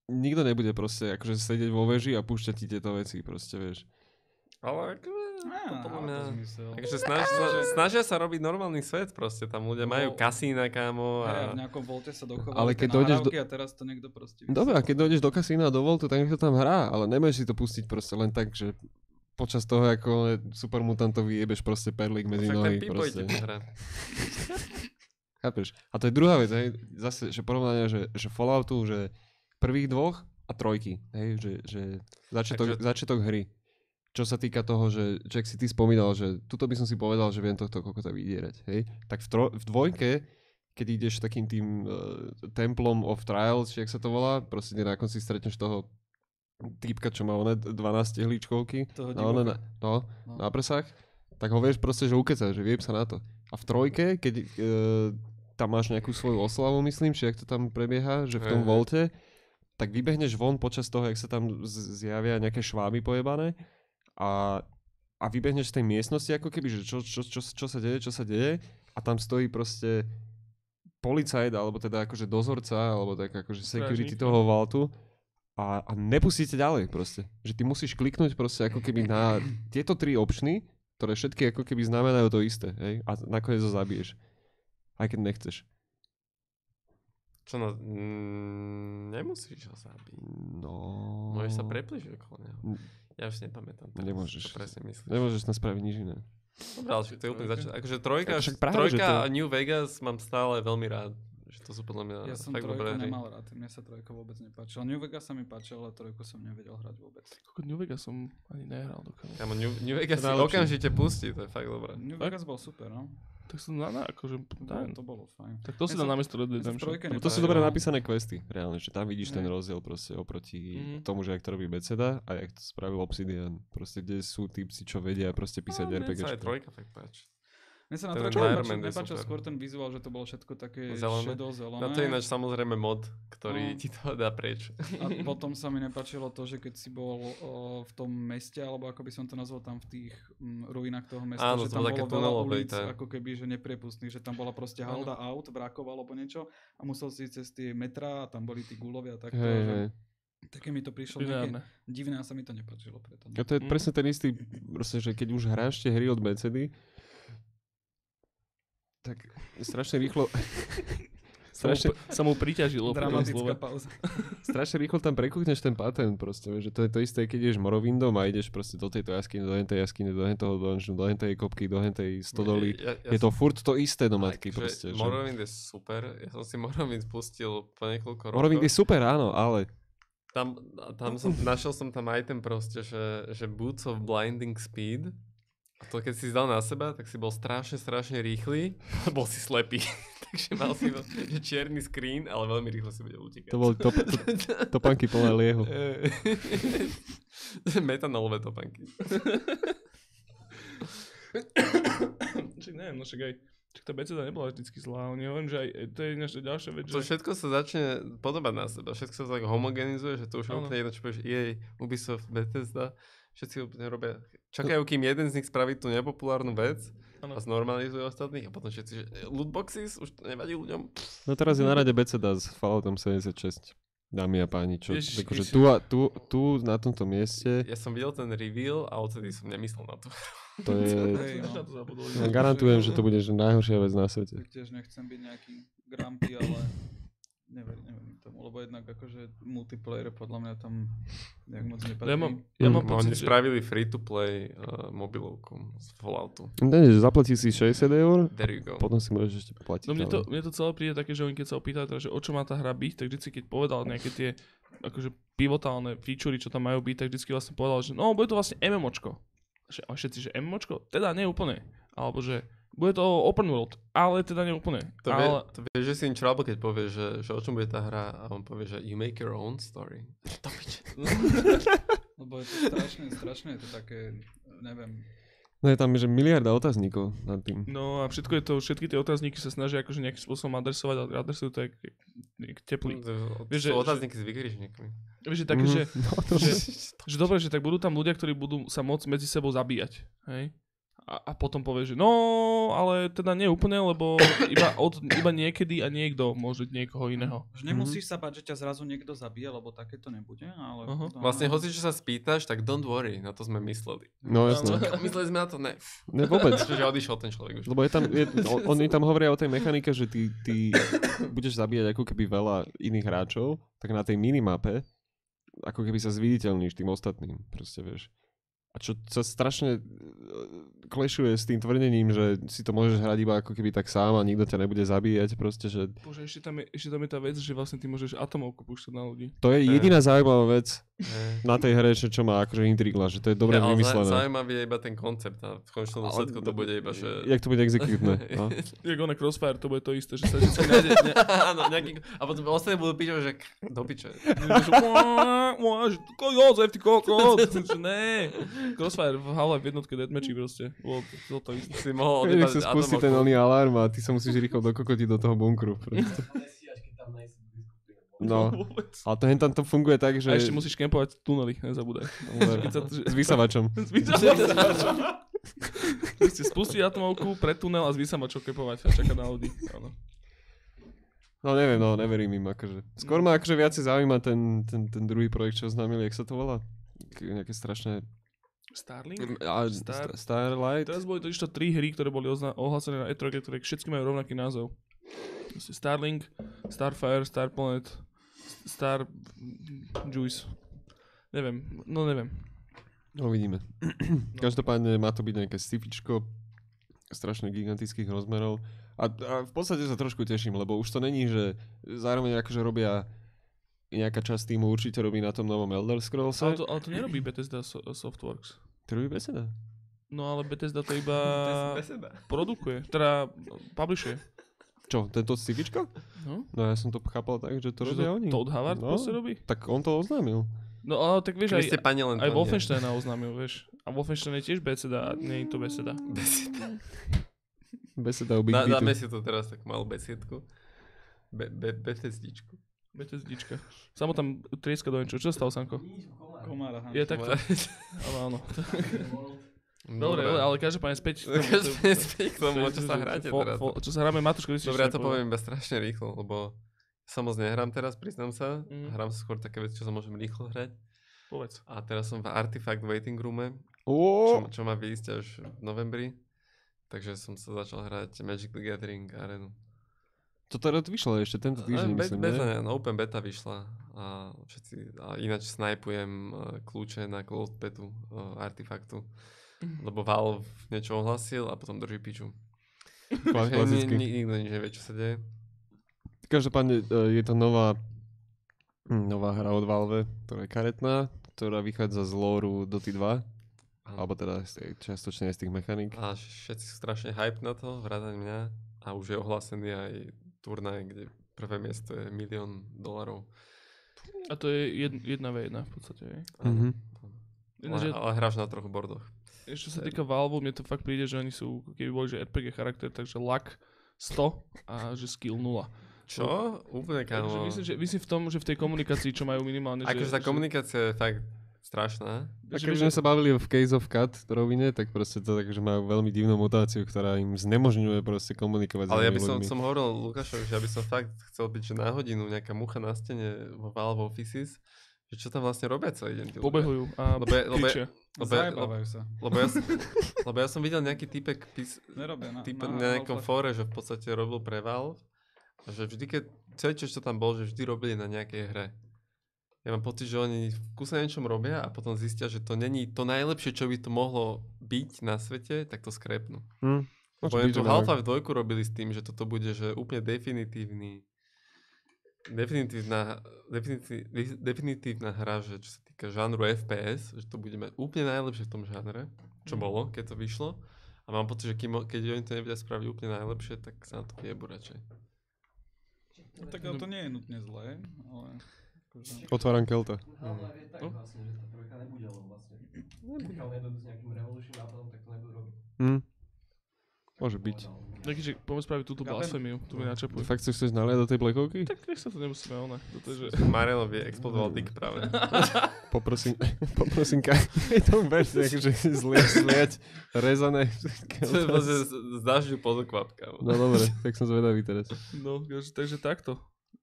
nikto nebude proste akože sedieť vo veži a púšťať ti tieto veci proste, vieš. Ale ako, Á, to podľa má mňa... to zmysel. Takže snaž, sna- snažia sa robiť normálny svet proste. Tam ľudia majú No. kasína, kámo. A v nejakom volte sa dochovali Ale keď dojdeš do- a teraz to niekto proste... Dobre, a keď dojdeš do kasína a do Voltu, tak to tam hrá, ale nemôžeš si to pustiť proste len tak, že počas toho, ako supermutantov vyjebeš proste perlík medzi Však nohy proste. Chápeš? A to je druhá vec, hej, zase, že porovnanie, že, že Falloutu, že prvých dvoch a trojky, hej, že, že začiatok, Takže- začiatok hry. Čo sa týka toho, že Jack si ty spomínal, že tuto by som si povedal, že viem tohto kokota vydierať, hej. Tak v, tro, v dvojke, keď ideš takým tým uh, Templom of Trials, či jak sa to volá, proste na konci stretneš toho týpka, čo má oné 12 tehličkovky, na, na, no, No. na prsách, tak ho vieš proste, že ukeca, že vieb sa na to. A v trojke, keď uh, tam máš nejakú svoju oslavu, myslím, či jak to tam prebieha, že v tom hej. volte, tak vybehneš von počas toho, jak sa tam zjavia nejaké šváby pojebané a, a vybehneš z tej miestnosti ako keby, že čo, čo, čo, čo sa deje, čo sa deje a tam stojí proste policajt, alebo teda akože dozorca, alebo tak akože security Strážnik. toho valtu a, a nepustíte ďalej proste. Že ty musíš kliknúť proste ako keby na tieto tri opčny, ktoré všetky ako keby znamenajú to isté, hej? A nakoniec ho zabiješ. Aj keď nechceš. Čo no, mm, nemusíš ho zabiť. No... Môžeš sa preplížiť okolo neho. Ja už si nepamätám. teraz, Nemôžeš. Čo presne myslím. Nemôžeš spraviť nič iné. Dobre, ale to je úplne začiatok. Akože trojka, Ako trojka to- a New Vegas mám stále veľmi rád. To sú podľa mňa Ja som fakt trojku dobré hry. nemal rád, mne sa trojka vôbec nepáčila. New Vegas sa mi páčil, ale trojku som nevedel hrať vôbec. Ako New Vegas som ani nehral dokonca. Kamo, New, New Vegas si najlepšie. okamžite pustí, to je fakt dobré. New Tak? Vegas bol super, no. Tak som na, na akože, To, daj, to bolo fajn. tak to si Ja dá som- namiesto Red ja som v Redemption. trojke Lebo to sú dobre napísané questy, reálne, že tam vidíš ten Hej. rozdiel proste oproti Mhm. tomu, že ak to robí Beceda a jak to spravil Obsidian. Proste, kde sú typci, čo vedia proste písať No, mne RPG. sa aj trojka fakt páči. Mne sa na Ten trojke nepáčil, skôr ten vizuál, že to bolo všetko také Zelené. šedo-zelené. Na to je ináč samozrejme mod, ktorý No. ti to dá preč. A potom sa mi nepáčilo to, že keď si bol o, v tom meste, alebo ako by som to nazval tam v tých mm, ruinách toho mesta, Áno, že to tam bolo veľa ulic, tak. ako keby, že nepriepustných, že tam bola proste Áno. halda aut, vrakov alebo niečo a musel si ísť cez tie metra a tam boli tí gulovia a takto, Hej, že hej. také mi to prišlo nejaké divné a sa mi to nepáčilo preto. A No. to je Mm. presne ten istý, proste, že keď už hráš tie hry od Becedy, tak strašne rýchlo... Strašne, sa mu priťažilo. Dramatická pauza. strašne rýchlo tam prekúkneš ten patent proste, že to je to isté, keď ideš Morovindom a ideš proste do tejto jaskyne, do hentej jaskyne, do hentoho dungeonu, do hentej kopky, do hentej stodoly. Ja, ja Je to furt to isté do matky proste. Že... Morrowind je super, ja som si Morrowind spustil po niekoľko rokov. Morrowind je super, áno, ale Tam, tam som, našiel som tam item proste, že, že Boots of Blinding Speed. A to keď si zdal na seba, tak si bol strašne, strašne rýchly a bol si slepý. Takže mal si že čierny screen, ale veľmi rýchlo si vedel utekať. to boli top, to, topanky plné liehu. Metanolové topanky. Však neviem, no však aj Tak tá BCD nebola vždycky zlá, ale nehovorím, že aj to je ináč ďalšia vec, To že... všetko sa začne podobať na seba, všetko sa tak homogenizuje, že to už je úplne jedno, čo povieš EA, Ubisoft, Bethesda, všetci úplne robia, čakajú, kým jeden z nich spraví tú nepopulárnu vec Áno. a znormalizuje ostatných a potom všetci, že e, lootboxes už to nevadí ľuďom. No teraz je na rade Bethesda s Falloutom 76. Dámy a páni, čo, Ježiš akože tu, a, tu, tu na tomto mieste, Ja som videl ten reveal a odtedy som nemyslel na to. to je... Hej, no. Ja garantujem, že to bude že najhoršia vec na svete. Tiež nechcem byť nejaký grumpy, ale neverím, neverím tomu, lebo jednak akože multiplayer podľa mňa tam nejak moc nepatrí. Ja mám, ja mám Mm. No, oni pocit, že... spravili free-to-play uh, mobilovku z Falloutu. Ne, že zaplatí si 60 eur, There you go. potom si môžeš ešte platiť. No mne to, mne to celé príde také, že oni keď sa opýtajú, teda, že o čo má tá hra byť, tak vždycky keď povedal nejaké tie akože pivotálne featurey, čo tam majú byť, tak vždycky vlastne povedal, že no bude to vlastne MMOčko. Že, a všetci, že MMOčko? Teda nie úplne. Alebo že bude to open world, ale teda nie úplne. To, vie, ale, to vieš, že si im trouble, keď povie, že, že o čom bude tá hra a on povie, že you make your own story. To piče. Lebo je to strašne, strašne je to také, neviem, No je tam že miliarda otáznikov nad tým. no a všetko je to, všetky tie otázniky sa snažia akože nejakým spôsobom adresovať, ale adresujú to jak teplý. To Vieš, že- sú otázniky s vykrižníkmi. Vieš, že také, Mhm. že, No, to že, že dobre, že tak budú tam ľudia, ktorí budú sa môcť medzi sebou zabíjať. Hej? A, a potom povie, že no, ale teda nie úplne, lebo iba, od, iba niekedy a niekto môže niekoho iného. Že nemusíš sa bať, že ťa zrazu niekto zabije, lebo také to nebude, ale... Aha. to- Vlastne hoci, čo sa spýtaš, tak don't worry, na to sme mysleli. No jasné. Mysleli sme na to, ne. Ne, vôbec. Že odišiel ten človek už. Lebo je tam, je, o- oni tam hovoria o tej mechanike, že ty, ty budeš zabíjať ako keby veľa iných hráčov, tak na tej minimape ako keby sa zviditeľníš tým ostatným, proste vieš. A čo sa strašne e, klešuje s tým tvrdením, že si to môžeš hrať iba ako keby tak sám a nikto ťa nebude zabíjať, proste, že Bože, ešte tam, je, ešte tam je tá vec, že vlastne ty môžeš atomovku púšťať na ľudí. to je jediná zaujímavá vec na tej hre, že čo má akože intrigla, že to je dobre Ja, ale vymyslené. zau- Zaujímavý je iba ten koncept a v končnom dôsledku to bude iba, že... Jak to bude exekutné. No. Jak ona Crossfire, to bude to isté, že sa vždy nájde... Ne, Áno, nejaký... A potom ostatní budú píšať, že do piče. že, "Uá, uá, že ko Jozef, ty kokot. Že ne. Crossfire v Half-Life jednotke deathmatchi proste. Bolo to, to, to isté. Si mohol odjebať sa spustí ten oný alarm a ty sa musíš rýchlo dokokotiť do toho bunkru. proste. No, Vôbec. ale to tam to funguje tak, že... A ešte musíš kempovať tunely, nezabúdaj. Sa- že- S vysavačom. S vysavačom. Musíte spustiť atomovku, pre tunel a s vysavačom kempovať a čakať na ľudí. Áno. No neviem, no neverím im akože. Skôr ma akože viacej zaujíma ten, ten, ten druhý projekt, čo oznámili, jak sa to volá? K- Nejaké strašné... Starlink? A, Star- Star... Starlight? Teraz boli to tri hry, ktoré boli ozna- ohlásené na E3, ktoré všetky majú rovnaký názov. Starlink, Starfire, Starplanet, Star Juice. Neviem, no neviem. No vidíme. Každopádne má to byť nejaké stifičko strašne gigantických rozmerov. A, a v podstate sa trošku teším, lebo už to není, že zároveň akože robia nejaká časť týmu určite robí na tom novom Elder Scrolls. Ale to, ale to nerobí Bethesda so- Softworks. To robí Bethesda. No ale Bethesda to iba Beseda. produkuje, teda publishuje. Čo, tento stifičko? No, No ja som to chápal tak, že to že robia oni. Todd Howard No. proste robí. Tak on to oznámil. No ale tak vieš, Vy aj, len aj to. Wolfensteina oznámil, vieš. A Wolfenstein je tiež Bethesda a nie je to Bethesda. Beseda o Big dáme si to teraz tak malú besiedku. Be, be, Bethesdičku. Bethesdička. Samo tam trieska do niečo. Čo sa stalo, Sanko? Nič, komár. Komár, aha. Je takto. Ale áno. Dobre, Dobre, ale každopádne späť. Každopádne späť k tomu, čo sa hráte Fo- teraz. fo- Čo sa hráme, Matuško, ty si Dobre, ja to poviem iba strašne rýchlo, lebo sa moc nehrám teraz, priznám sa. Mm. Hrám skôr také veci, čo sa môžem rýchlo hrať. Povedz. A teraz som v Artifact Waiting Roome, čo, čo má výjsť až v novembri. Takže som sa začal hrať Magic the Gathering Arenu. To teda vyšlo ešte tento týždeň, Be- myslím, beta, ne? No, Open beta vyšla a všetci, a ináč snajpujem uh, kľúče na closed betu uh, artefaktu. Lebo Valve niečo ohlasil a potom drží piču. Klasicky. ni- Nikto nič nevie, čo sa deje. Každopádne e, je to nová hm, nová hra od Valve, ktorá je karetná, ktorá vychádza z lóru Dota 2, Áno. alebo teda čiastočne aj z tých mechaník. A všetci sú strašne hype na to, vrátane mňa. A už je ohlásený aj turnaj, kde prvé miesto je milión dolarov. A to je jed, jedna v jedna v podstate. Mhm. Ale, Ináč je- ale hráš na troch bordoch. Ešte čo sa týka Valve, mne to fakt príde, že oni sú, keby boli, že RPG charakter, takže luck 100 a že skill 0. Čo? Úplne Takže kámo. myslím, že, myslím v tom, že v tej komunikácii, čo majú minimálne, Akože tá že, komunikácia je fakt strašná. A že- keď sme sa bavili v Case of Cut rovine, tak proste to tak, že majú veľmi divnú mutáciu, ktorá im znemožňuje proste komunikovať Ale ja s by inými som, ľuďmi. som hovoril Lukášovi, že ja by som fakt chcel byť, že na hodinu nejaká mucha na stene vo Valve Offices, že čo tam vlastne robia celý deň. pobehujú a Lebo lebo. Lebo, Zajebávajú sa. lebo, ja, som- lebo ja som videl nejaký typek, pís, Nerobia na, typ na, na nejakom fóre, že v podstate robil pre Valve, a že vždy, keď celý čas, čo tam bol, že vždy robili na nejakej hre. Ja mám pocit, že oni v kuse niečom robia a potom zistia, že to není to najlepšie, čo by to mohlo byť na svete, tak to skrepnú. Hm. Lebo majú- Half-Life 2 robili s tým, že toto bude že úplne definitívny definitívna, definitív, definitívna hra, že čo sa týka žánru FPS, že to bude mať úplne najlepšie v tom žánre, čo bolo, keď to vyšlo. A mám pocit, že kým, keď oni to nevedia spraviť úplne najlepšie, tak sa na to jebu radšej. No, tak ale to nie je nutne zlé, ale... Akože... Otváram Kelta. Half-Life je tak No. vlastne, že tá trojka nebude, lebo vlastne pokiaľ nedojdu s nejakým revolution nápadom, tak to nebudú robiť. Hm. Môže byť. Taký, že poďme spraviť túto Gaben? blasfemiu, tu mi načapuj. Fakt si chceš naliať do tej blekovky? Tak nech sa to nemusíme, ona. Toto že... Marianovi explodoval dick práve. Poprosím, poprosím ka, je to vec, akože zliať, zliať, rezané. To je vlastne z, dažďu podokvapka. No dobre, tak som zvedavý teraz. No, takže, takže takto.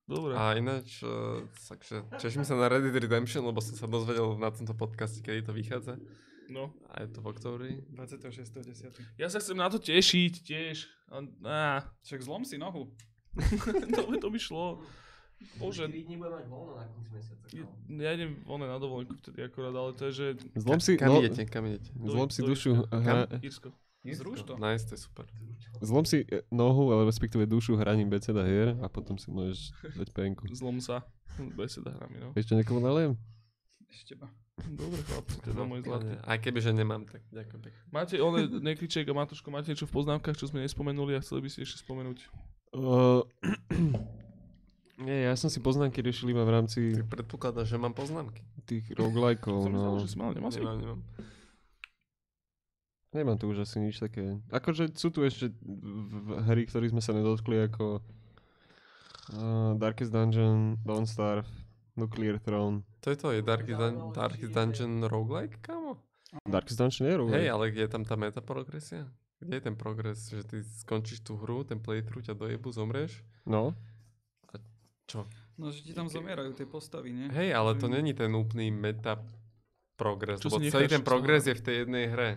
Dobre. A ináč, uh, takže teším sa na Red Dead Redemption, lebo som sa dozvedel na tomto podcaste, kedy to vychádza. No. A je to v októbri. 26.10. Ja sa chcem na to tešiť tiež. A, á, Však zlom si nohu. to, by, to by šlo. Bože, 4 dní budem mať voľno na konci mesiaca. ja, ja idem one na dovolenku vtedy akorát, ale to je, že... Zlom si, Kam no, idete? Kam idete? zlom si dušu, hra, Írsko. Zruš to. Nice, to je super. zlom si e, nohu, ale respektíve dušu hraním beceda hier a potom si môžeš dať penku. Zlom sa. Beseda hrami, no. Ešte niekomu naliem? Ešte ba. Dobre chlapci, teda môj zlatý. Aj keby, že nemám, tak ďakujem pekne. Máte, one, Nekriček a Matoško, máte niečo v poznámkach, čo sme nespomenuli a chceli by si ešte spomenúť? Uh, nie, ja som si poznámky riešil iba v rámci Ty predpokladáš, že mám poznámky? tých roguelikeov, Som myslel, no. že si mal, nemal si? Nemám, nemám. Nemám tu už asi nič také. Akože sú tu ešte v- v- hry, ktorých sme sa nedotkli, ako uh, Darkest Dungeon, Don't Starve, Nuclear Throne. To je to, je Darkest, Dun- Darkest Dungeon roguelike, kámo? Darkest Dungeon je roguelike. Hej, ale kde je tam tá meta progresia? Kde je ten progres? Že ty skončíš tú hru, ten playthrough ťa dojebu, zomrieš? No, Čo? No, že ti tam zomierajú tie postavy, nie? Hej, ale to není ten úplný meta progres, lebo celý necháš ten progres je v tej jednej hre.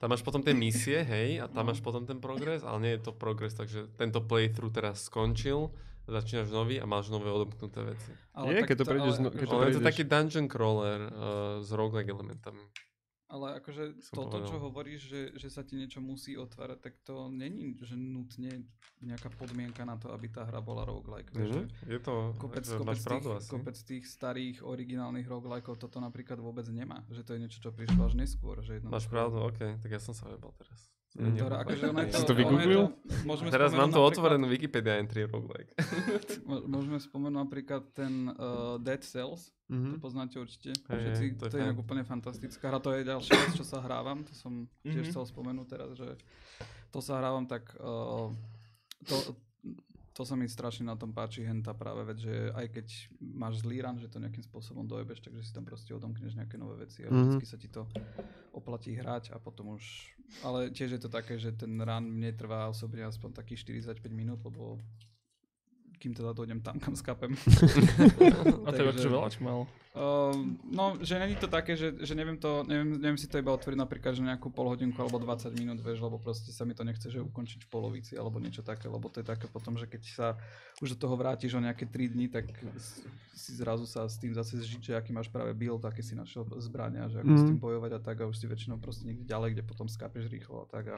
Tam máš potom tie misie, hej, a tam máš potom ten progres, ale nie je to progres, takže tento playthrough teraz skončil, začínaš nový a máš nové odomknuté veci. Nie, keď to prejdeš ale zno- keď to Ale je to prejdeš. taký dungeon crawler uh, s roguelike elementami. Ale akože Som toto, čo povedal. hovoríš, že, že sa ti niečo musí otvárať, tak to není že nutne nejaká podmienka na to, aby tá hra bola roguelike. Mhm. Je to, kopec, že kopec, tých, asi. kopec tých starých originálnych roguelikeov toto napríklad vôbec nemá. Že to je niečo, čo prišlo až neskôr. Že Máš pravdu, ok, tak ja som sa ojebal teraz. Ktorá, akože ono je to, Si to je vygooglil? Teraz mám napríklad- otvorenú Wikipedia entry roguelike. Môžeme spomenúť napríklad ten uh, Dead Cells, to Mhm. poznáte určite. Hej, Všetci, to, to je je fajn. inak úplne fantastická hra, to je ďalšia vec, čo sa hrávam, to som tiež Mhm. chcel spomenúť teraz, že to sa hrávam tak, uh, to, to sa mi strašne na tom páči, henta práve vec, že aj keď máš zlý ran, že to nejakým spôsobom dojebeš, takže si tam proste odomkneš nejaké nové veci a Mhm. vždycky sa ti to oplatí hrať a potom už, ale tiež je to také, že ten run mne trvá osobne aspoň takých 45 minút, lebo kým teda dojdem tam, kam skapem. A to je akože veľa, málo? Uh, no, že není to také, že, že neviem, to, neviem, neviem si to iba otvoriť napríklad, že nejakú pol hodinku alebo 20 minút, vieš, lebo proste sa mi to nechce, že ukončiť v polovici alebo niečo také, lebo to je také potom, že keď sa už do toho vrátiš o nejaké 3 dní, tak si zrazu sa s tým zase zžiť, že aký máš práve build, aké si našiel zbrania, že ako s Mhm. tým bojovať a tak a už si väčšinou proste niekde ďalej, kde potom skápeš rýchlo a tak a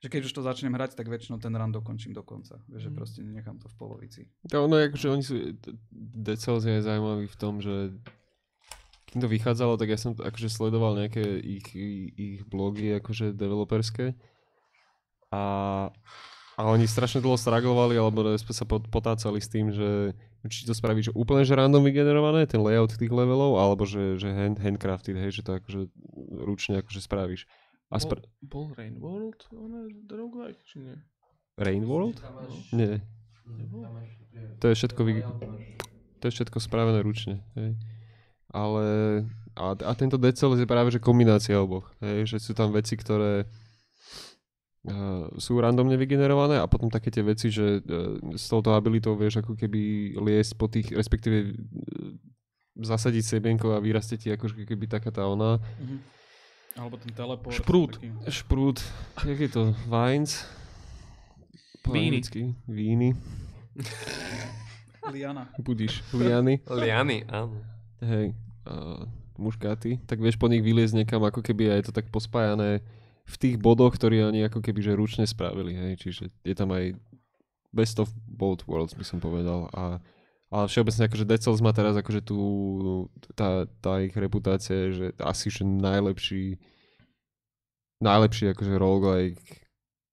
že keď už to začnem hrať, tak väčšinou ten run dokončím do konca. Vieš, že Mhm. proste nenechám to v polovici. To ono je akože oni sú, t- Dead Cells je zaujímavý v tom, že kým to vychádzalo, tak ja som akože sledoval nejaké ich, ich, blogy akože developerské a, a oni strašne dlho straglovali alebo sa pot, potácali s tým, že či to spravíš úplne že random vygenerované, ten layout tých levelov, alebo že, že hand, handcrafted, hej, že to akože ručne akože spravíš. A Bol, spra- bol Rain World, ono je roguelike, či nie? Rain World? Tam máš, Nie, to je všetko, vy- to je všetko spravené ručne. Hej. Ale a, a tento Cells je práve že kombinácia oboch. Hej, že sú tam veci, ktoré uh, sú randomne vygenerované a potom také tie veci, že uh, s touto abilitou vieš ako keby liesť po tých, respektíve uh, zasadiť sebienko a vyrastie ti ako keby taká tá ona Mhm. Alebo ten teleport. Šprút. Taký. šprút, jak je to, vines? Po Víny. anglicky. Víny. Liana. Budíš. Liany. Liany, áno. hej, uh, muškáty, tak vieš po nich vyliezť niekam, ako keby aj to tak pospájané v tých bodoch, ktorí oni ako keby že ručne spravili, hej, čiže je tam aj best of both worlds, by som povedal. A, ale všeobecne akože Dead Cells má teraz akože tú, tá, tá ich reputácia, že asi že najlepší najlepší akože roguelike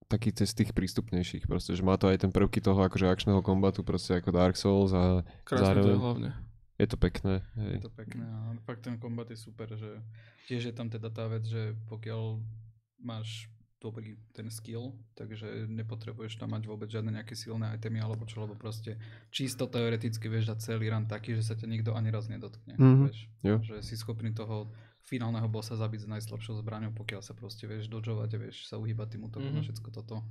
taký z tých prístupnejších proste, že má to aj ten prvky toho akože akčného kombatu proste ako Dark Souls a Krásne to je Zároveň- hlavne. je to pekné. Hej. Je to pekné a fakt ten kombat je super, že tiež je tam teda tá vec, že pokiaľ máš dobrý ten skill, takže nepotrebuješ tam mať vôbec žiadne nejaké silné itemy alebo čo, lebo proste čisto teoreticky vieš dať celý run taký, že sa ťa nikto ani raz nedotkne. Mhm, Vieš, jo. že si schopný toho finálneho bossa zabiť s najslabšou zbraňou, pokiaľ sa proste vieš dodžovať a vieš sa uhýbať tým útokom a Mhm. všetko toto.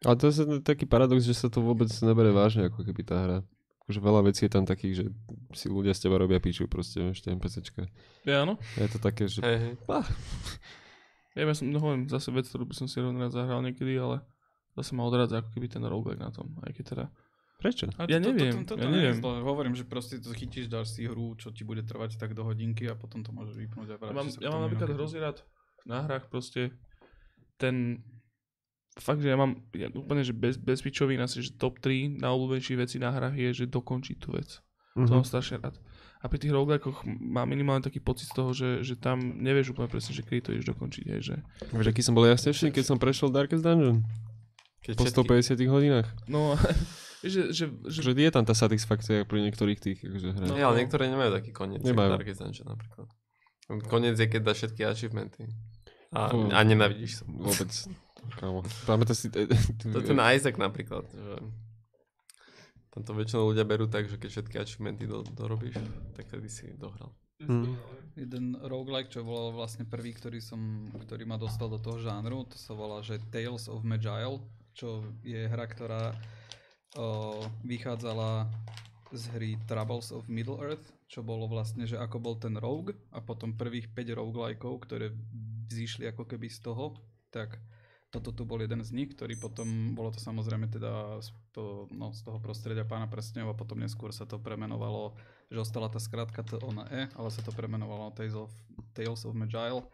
Ale to je taký paradox, že sa to vôbec nebere vážne, ako keby tá hra. Akože veľa vecí je tam takých, že si ľudia z teba robia piču proste, vieš, tie NPCčka. Ja, áno. A je to také, že... Hej, hej. Ja, ja som, no hovorím, zase vec, ktorú by som si rovno rád zahral niekedy, ale zase ma odradza ako keby ten roguelike na tom. Aj keď teda... Prečo? A Ja neviem, ja nie je neviem. zle. Hovorím, že proste to chytíš, dáš si hru, čo ti bude trvať tak do hodinky a potom to môžeš vypnúť a Ja vrátiš mám, sa ja mám napríklad hrozne rád na hrách proste ten fakt, že ja mám ja úplne, že bez, bez pičovín asi, že top 3 najobľúbenejších vecí na hrách je, že dokončiť tú vec. To Mhm. mám strašne rád. A pri tých roguelikoch mám minimálne taký pocit z toho, že, že tam nevieš úplne presne, že kedy to ideš dokončiť. Hej, že... Vieš, aký som bol jasnejší, keď som prešiel Darkest Dungeon? Keď Po 150 hodinách. No, že, že, že, Že je tam tá satisfakcia pri niektorých tých akože, hrách. Nie, ale niektoré nemajú taký koniec. Nemajú. Darkest Dungeon napríklad. Koniec je, keď dáš všetky achievementy. A, Fú. a nenavidíš sa. Vôbec. Kámo. Pamätáš si... To ten Isaac napríklad. Že tam to väčšinou ľudia berú tak, že keď všetky achievementy do, dorobíš, tak vtedy si dohral. Hm. Jeden roguelike, čo bol vlastne prvý, ktorý, som, ktorý ma dostal do toho žánru, to sa volá, že Tales of Magile, čo je hra, ktorá o, vychádzala z hry Troubles of Middle Earth, čo bolo vlastne, že ako bol ten rogue a potom prvých 5 roguelikeov, ktoré vzýšli ako keby z toho, tak toto tu bol jeden z nich, ktorý potom, bolo to samozrejme teda z, to, no, z toho prostredia pána prstňov a potom neskôr sa to premenovalo, že ostala tá skratka T O na E, ale sa to premenovalo Tales of, Tales of Magile.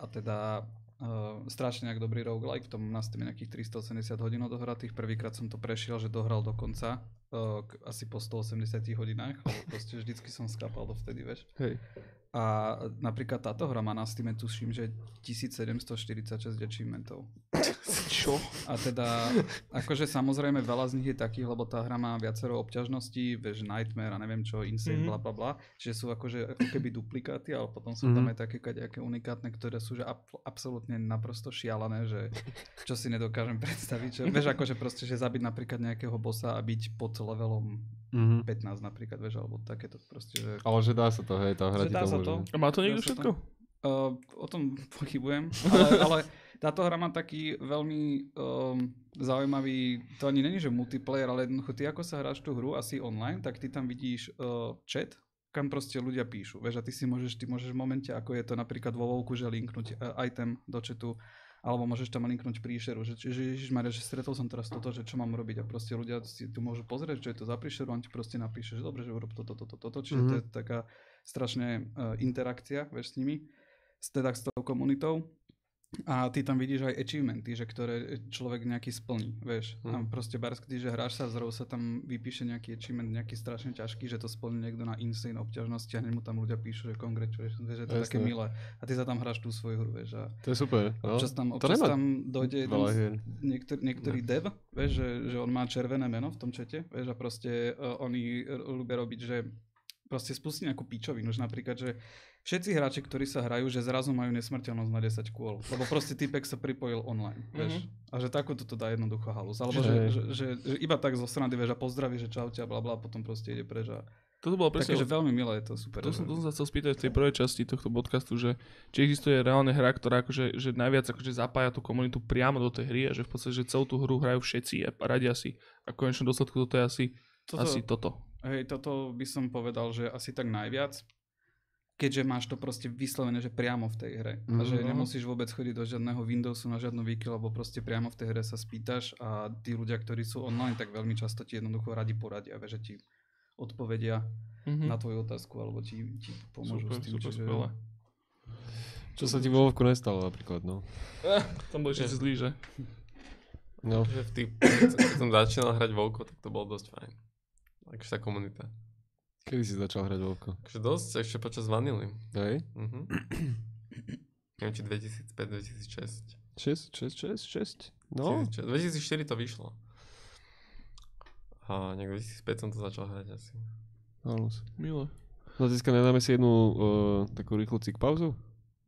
A teda uh, strašne nejak dobrý roguelike, v tom nastavím nejakých 380 hodín odohratých, prvýkrát som to prešiel, že dohral do konca, asi po 180 hodinách, lebo proste vždycky som skápal dovtedy, vieš. Hej. A napríklad táto hra má na Steam, tuším, že 1746 achievementov. čo? A teda, akože samozrejme veľa z nich je takých, lebo tá hra má viacero obťažností, vieš, Nightmare a neviem čo, Insane, Mhm. bla bla bla, čiže sú akože ako keby duplikáty, ale potom sú tam Mhm. aj také kadejaké unikátne, ktoré sú že ab- absolútne naprosto šialené, že čo si nedokážem predstaviť. Že, vieš, akože proste, že zabiť napríklad nejakého bossa a byť pod levelom Mhm. 15 napríklad, vieš, alebo takéto proste, že... Ale že dá sa to, hej, tá hra Že dá to sa môže. to. A má to niekto sa to? Uh, o tom pochybujem, ale, ale táto hra má taký veľmi um, zaujímavý, to ani není, že multiplayer, ale jednoducho ty ako sa hráš tú hru asi online, tak ty tam vidíš uh, chat, kam proste ľudia píšu. Vieš, a ty si môžeš, ty môžeš v momente, ako je to napríklad vo Vovku, že linknúť uh, item do chatu, alebo môžeš tam linknúť príšeru, že, že Ježišmarja, že stretol som teraz toto, že čo mám robiť? A proste ľudia si tu môžu pozrieť, čo je to za príšeru, on ti proste napíše, že dobre, že urob toto, toto, toto, čiže to je taká strašne uh, interakcia, vieš, s nimi, teda s tou komunitou. A ty tam vidíš aj achievementy, že ktoré človek nejaký splní, vieš. A Mhm. proste barský, že hráš sa, zrazu sa tam vypíše nejaký achievement, nejaký strašne ťažký, že to splní niekto na insane obťažnosti a hneď mu tam ľudia píšu, že congratulations, vieš, že to je také milé. A ty sa tam hráš tú svoju hru, vieš. A To je super. No. občas tam, to občas nemá tam dojde jeden z, hier. niektorý, niektorý dev, vieš, že, že on má červené meno v tom čete, vieš, a proste uh, oni ľubia robiť, že proste spustiť nejakú pičovinu, že napríklad, že všetci hráči, ktorí sa hrajú, že zrazu majú nesmrteľnosť na 10 kôl, lebo proste typek sa pripojil online, vieš. A že takúto to dá jednoducho halus. Alebo že, že, že, že, iba tak zo strany, vieš, a pozdraví, že čaute a bla bla, a potom proste ide preč a Toto bolo presne... Takže veľmi milé je to super. To som, to som sa chcel spýtať v tej prvej časti tohto podcastu, že či existuje reálne hra, ktorá akože, že najviac akože zapája tú komunitu priamo do tej hry a že v podstate, že celú tú hru hrajú všetci a radia si. A v konečnom dôsledku toto je asi toto, asi toto. Hej, toto by som povedal, že asi tak najviac, keďže máš to proste vyslovené, že priamo v tej hre. A že Mhm. nemusíš vôbec chodiť do žiadneho Windowsu na žiadnu wiki, lebo proste priamo v tej hre sa spýtaš a tí ľudia, ktorí sú online, tak veľmi často ti jednoducho radi poradia, že ti odpovedia Mhm. na tvoju otázku, alebo ti, ti pomôžu Super, s tým. super, čiže... skvelé. Čo sa ti vo Vovku nestalo napríklad, no. Tam boli všetci zlí, že? No, Že v tý, keď som začínal hrať Volko, tak to bolo dosť fajn. Takže tá komunita. kedy si začal hrať Vovko? Takže dosť ešte počas vanily. Hej? Mhm. Neviem, či 2005-2006. 6, 6, 6, 6? No, 2004 to vyšlo. A nejak 2005 som to začal hrať asi. halus. Milé. No dneska nedáme si jednu uh, takú rýchlu cik pauzu?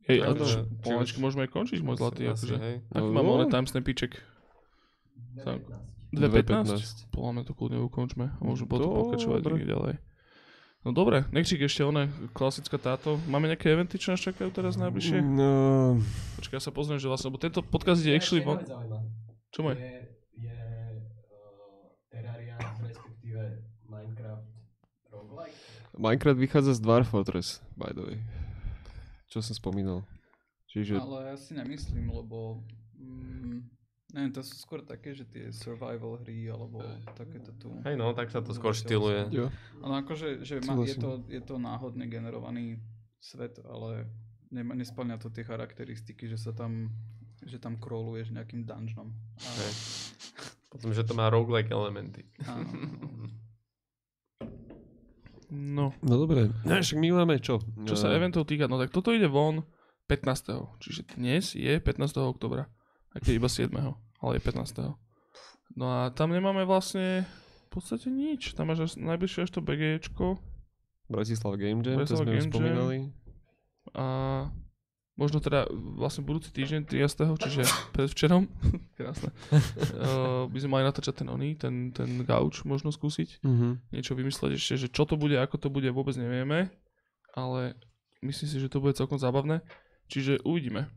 Hej, a či pomaličky môžeme aj končiť, môj zlatý. Asi, Akože. hej. Aký No, mám no. oné timesnapiček? Tak. 2.15? 2.15. Podľa mňa to kľudne ukončme a môžeme potom pokračovať niekde ďalej. No dobre, nechčík ešte one, klasická táto. Máme nejaké eventy, čo nás čakajú teraz najbližšie? No, Počkaj, ja sa pozriem, že vlastne, lebo tento podcast ide actually von. Čo môj? Je, je uh, Terraria, respektíve Minecraft roguelike? Minecraft vychádza z Dwarf Fortress, by the way. Čo som spomínal. Čiže Ale ja si nemyslím, lebo... Mm, neviem, to sú skôr také, že tie survival hry, alebo takéto tu... Hej no, tak sa to skôr štýluje. Jo. Ale akože, že ma, je, to, je to náhodne generovaný svet, ale ne, nesplňa to tie charakteristiky, že sa tam že tam crawluješ nejakým dungeonom. A, Hej. Potom, že to má roguelike elementy. áno. No, No dobre, no, však my máme čo? čo sa eventov týka, no tak toto ide von 15. Čiže dnes je 15. oktobra. Aj keď iba 7. ale je 15. No a tam nemáme vlastne v podstate nič. Tam máš až, najbližšie až to BGčko Bratislava Game Jam, to Bratislava sme už Game spomínali. a možno teda vlastne budúci týždeň 30. čiže predvčerom, krásne, uh, by sme mali natáčať ten oný, ten, ten gauč možno skúsiť. Mhm. Niečo vymysleť ešte, že čo to bude, ako to bude, vôbec nevieme, ale myslím si, že to bude celkom zábavné. Čiže uvidíme.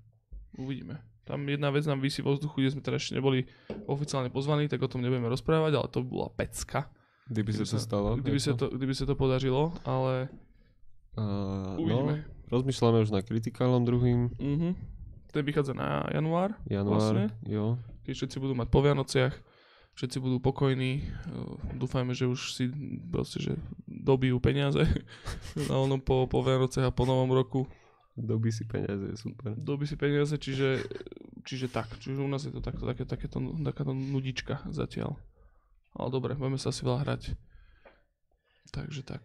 Uvidíme. Tam jedna vec nám vysí vo vzduchu, kde sme teda ešte neboli oficiálne pozvaní, tak o tom nebudeme rozprávať, ale to bola pecka. Kdyby sa to stalo. Kdyby sa to, kdyby sa to podařilo, ale Uh, no, uvidíme. rozmýšľame už na kritikálom druhým. Mhm. Ten vychádza na január, Január, Vlastne? jo. keď všetci budú mať po Vianociach, všetci budú pokojní, uh, dúfajme, že už si proste, že dobijú peniaze na onom po, po Vianociach a po novom roku. Doby si peniaze, super. Doby si peniaze, čiže, čiže tak. Čiže u nás je to takto, také, takéto, takáto nudička zatiaľ. Ale dobre, budeme sa asi veľa hrať. Takže tak,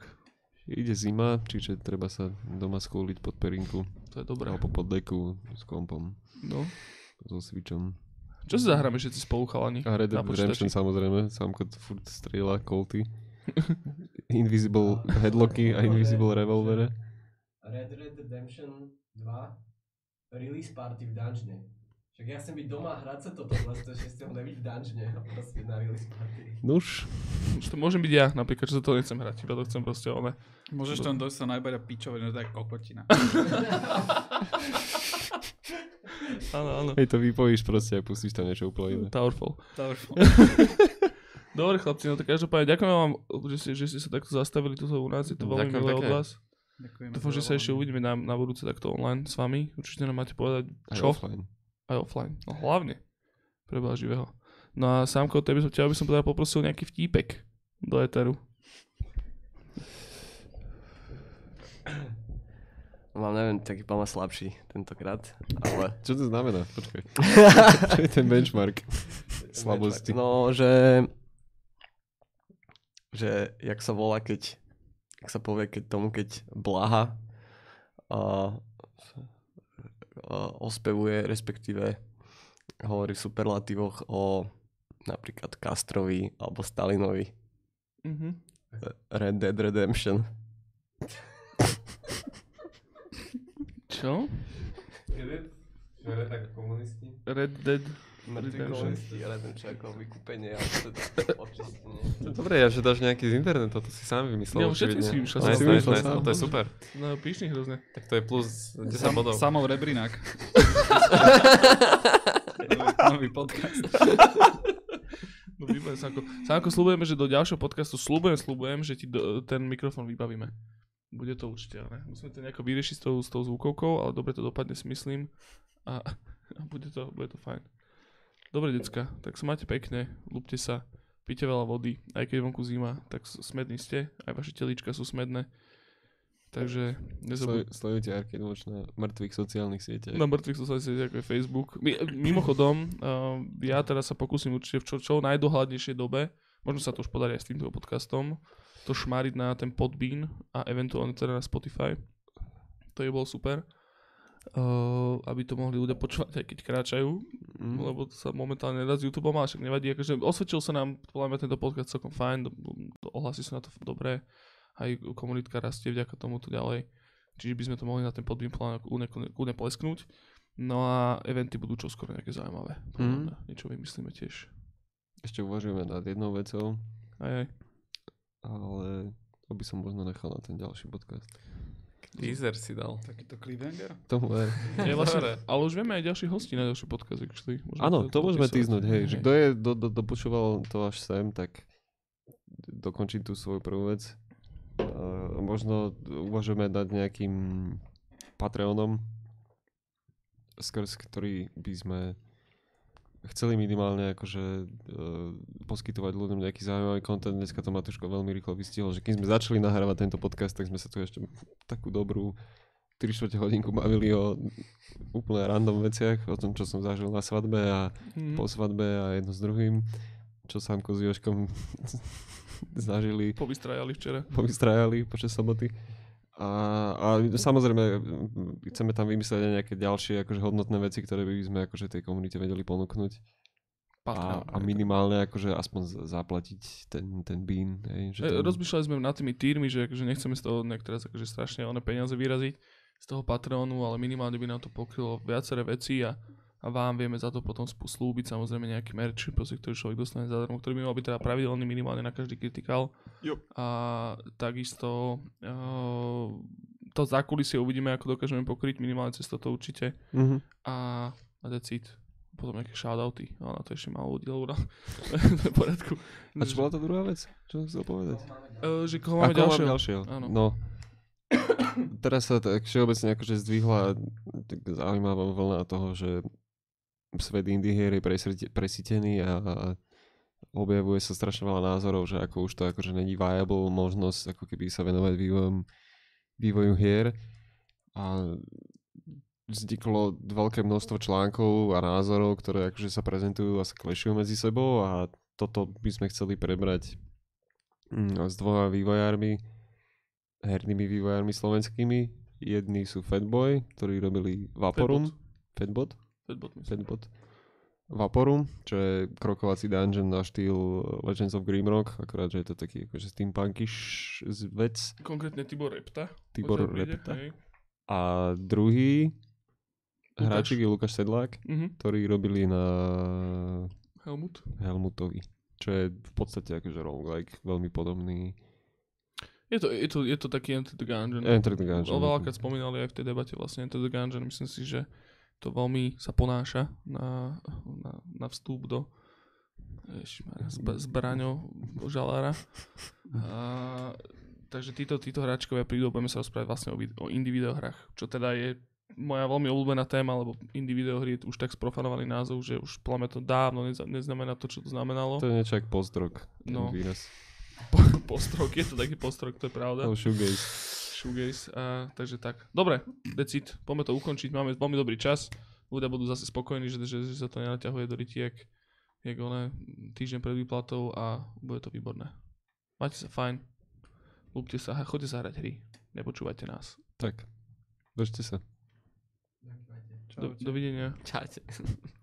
Ide zima, čiže treba sa doma skúliť pod perinku. to je dobré. Alebo pod deku s kompom, No. so switchom. Čo si zahráme všetci spolu chalani? A Red Dead. Redemption samozrejme, Samko furt strieľa kolty. Invisible headlocky a Invisible revolvere. Red Red Redemption 2 release party v dungeone. Však ja chcem byť doma a hrať sa toto, že ste ho nebyť v dungeone a proste na release party. Nuž, Už to môžem byť ja, napríklad, že to nechcem hrať, iba to chcem proste one. Môžeš tam dojsť sa najbať a pičovať, že to je kokotina. Áno, áno. hej to vypojíš proste a pustíš tam niečo úplne iné. Towerfall. Towerfall. Dobre chlapci, no tak každopádne ďakujem vám, že ste, že ste sa takto zastavili tu u nás, je to veľmi milé od vás. Ďakujem. Dúfam, že sa ešte uvidíme na, na budúce takto online s vami. Určite nám máte povedať, Aj čo? offline. Aj offline. No hlavne. Preboha živého. No a Sámko, tebe som, ťa by som teda poprosil nejaký vtípek do Eteru. Mám, neviem, taký pomal slabší tentokrát, ale... Čo to znamená? Počkaj. Čo je ten benchmark slabosti? No, že... Že, jak sa volá, keď... Jak sa povie, keď tomu, keď blaha a, a ospevuje, respektíve hovorí v superlatívoch o napríklad Castrovi alebo Stalinovi. Mhm. Red Dead Redemption. Čo? Red komunisti. Red Dead Redemption. komunisti, jeden čo ako vykúpenie a teda očistenie. Dobre, ja že dáš nejaký z internetu, to si sám vymyslel. Ja, všetci si vymýšľal, Nice, nice, nice, no, to je super. No, píšni hrozne. Tak to je plus 10 Sam, bodov. Samov Rebrinák. Nový podcast. No výborne, Sanko. Sanko, slúbujeme, že do ďalšieho podcastu slúbujem, slúbujem, že ti do, ten mikrofón vybavíme. Bude to určite, ale musíme to nejako vyriešiť s tou, s tou zvukovkou, ale dobre to dopadne, si myslím. A, a bude, to, bude to fajn. Dobre, decka, tak sa máte pekne, lúbte sa, píte veľa vody, aj keď vonku zima, tak smední ste, aj vaše telička sú smedné. Takže nezabud- Sleduj- Sledujte Arcade Watch na mŕtvych sociálnych sieťach. na mŕtvych sociálnych sieťach ako je Facebook. Mi- Mimochodom, uh, ja teraz sa pokúsim určite v čo, čo najdohľadnejšej dobe, možno sa to už podarí aj s týmto podcastom, to šmáriť na ten Podbean a eventuálne teda na Spotify. To je bol super. Uh, aby to mohli ľudia počúvať, aj keď kráčajú, Mm. lebo to sa momentálne nedá s YouTube, ale však nevadí. Akože osvedčil sa nám, podľa mňa tento podcast celkom fajn, do, do, ohlasy sú na to dobré, aj komunitka rastie vďaka tomuto ďalej. Čiže by sme to mohli na ten podbím plán kľudne plesknúť. No a eventy budú čoskoro nejaké zaujímavé. Mňa. Niečo vymyslíme tiež. Ešte uvažujeme nad jednou vecou, Aj, aj. ale to by som možno nechal na ten ďalší podcast. Teaser si dal. Takýto cliffhanger. Tomu ver. Je vlastne, ale už vieme aj ďalších hostí na ďalší podcast. Môžeme Áno, to môžeme opisovať. týznuť, hej. Že kto je, do, do, dopočúval to až sem, tak dokončím tú svoju prvú vec. Uh, možno uvažujeme nad nejakým Patreonom, skrz ktorý by sme chceli minimálne akože uh, poskytovať ľuďom nejaký zaujímavý content. Dneska to Matuško veľmi rýchlo vystihol, že keď sme začali nahrávať tento podcast, tak sme sa tu ešte takú dobrú 3 čtvrte hodinku bavili o úplne random veciach, o tom, čo som zažil na svadbe a Mhm. po svadbe a jedno s druhým, čo Samko s Joškom zažili, Povystrajali včera. povystrajali počas soboty. A, a samozrejme, mm, chceme tam vymyslieť aj nejaké ďalšie akože hodnotné veci, ktoré by sme akože tej komunite vedeli ponúknuť. A, Patreon. a minimálne akože aspoň zaplatiť ten, ten bean. Hej, že ten, Rozmýšľali sme nad tými tírmi, že akože nechceme z toho nejak teraz akože strašne one peniaze vyraziť z toho Patreonu, ale minimálne by nám to pokrylo viaceré veci a, a vám vieme za to potom slúbiť samozrejme nejaký merch, proste, ktorý človek dostane zadarmo, ktorý by mal byť teda pravidelný minimálne na každý kritikál. Jo. A takisto uh, to zákulisie uvidíme, ako dokážeme pokryť minimálne cez toto určite. Mhm. A, a that's it. Potom nejaké shoutouty, ale na to ešte málo ľudí, to je v poriadku. A čo bola tá druhá vec? Čo som chcel povedať? Uh, že koho máme ďalšieho? ďalšieho? Áno. No. Teraz sa tak všeobecne akože zdvihla tak zaujímavá vlna toho, že svet indie hier je presítený a objavuje sa strašne veľa názorov, že ako už to akože není viable možnosť ako keby sa venovať vývojom, vývoju hier a vzniklo veľké množstvo článkov a názorov, ktoré akože sa prezentujú a sa klešujú medzi sebou a toto by sme chceli prebrať mm, s dvoma vývojármi, hernými vývojármi slovenskými. Jedni sú Fatboy, ktorí robili Vaporum. Fatbot? Fatbot, myslím. Fatbot. Vaporum, čo je krokovací dungeon na štýl Legends of Grimrock, akorát, že je to taký akože steampunkish vec. Konkrétne Tibor Repta. Tibor Repta. A druhý Lukáš. hráčik je Lukáš Sedlák, Mhm. ktorí robili na Helmut. Helmutovi, čo je v podstate akože roguelike, veľmi podobný. Je to, je to, je to taký Enter the Gungeon. Enter the Gungeon. O veľakrát spomínali aj v tej debate vlastne Enter the Gungeon. Myslím si, že to veľmi sa ponáša na, na, na vstup do ježišmarja, zb- zbraňou žalára. A, takže títo, títo hráčkovia prídu, budeme sa rozprávať vlastne o, o indie videohrách, čo teda je moja veľmi obľúbená téma, lebo indie videohry je už tak sprofanovaný názov, že už mňa to dávno neznamená to, čo to znamenalo. To je niečo ako post-rock, ten No. postrok, je to taký postrok, to je pravda. No, shoegaze. Shoegaze, a, takže tak. Dobre, decid, poďme to ukončiť, máme veľmi dobrý čas. Ľudia budú zase spokojní, že, že, že sa to nenaťahuje do rytiek, jak one, týždeň pred výplatou a bude to výborné. Majte sa fajn, lúbte sa, a choďte sa hrať hry, nepočúvajte nás. Tak, držte sa. Do, dovidenia. Čaute.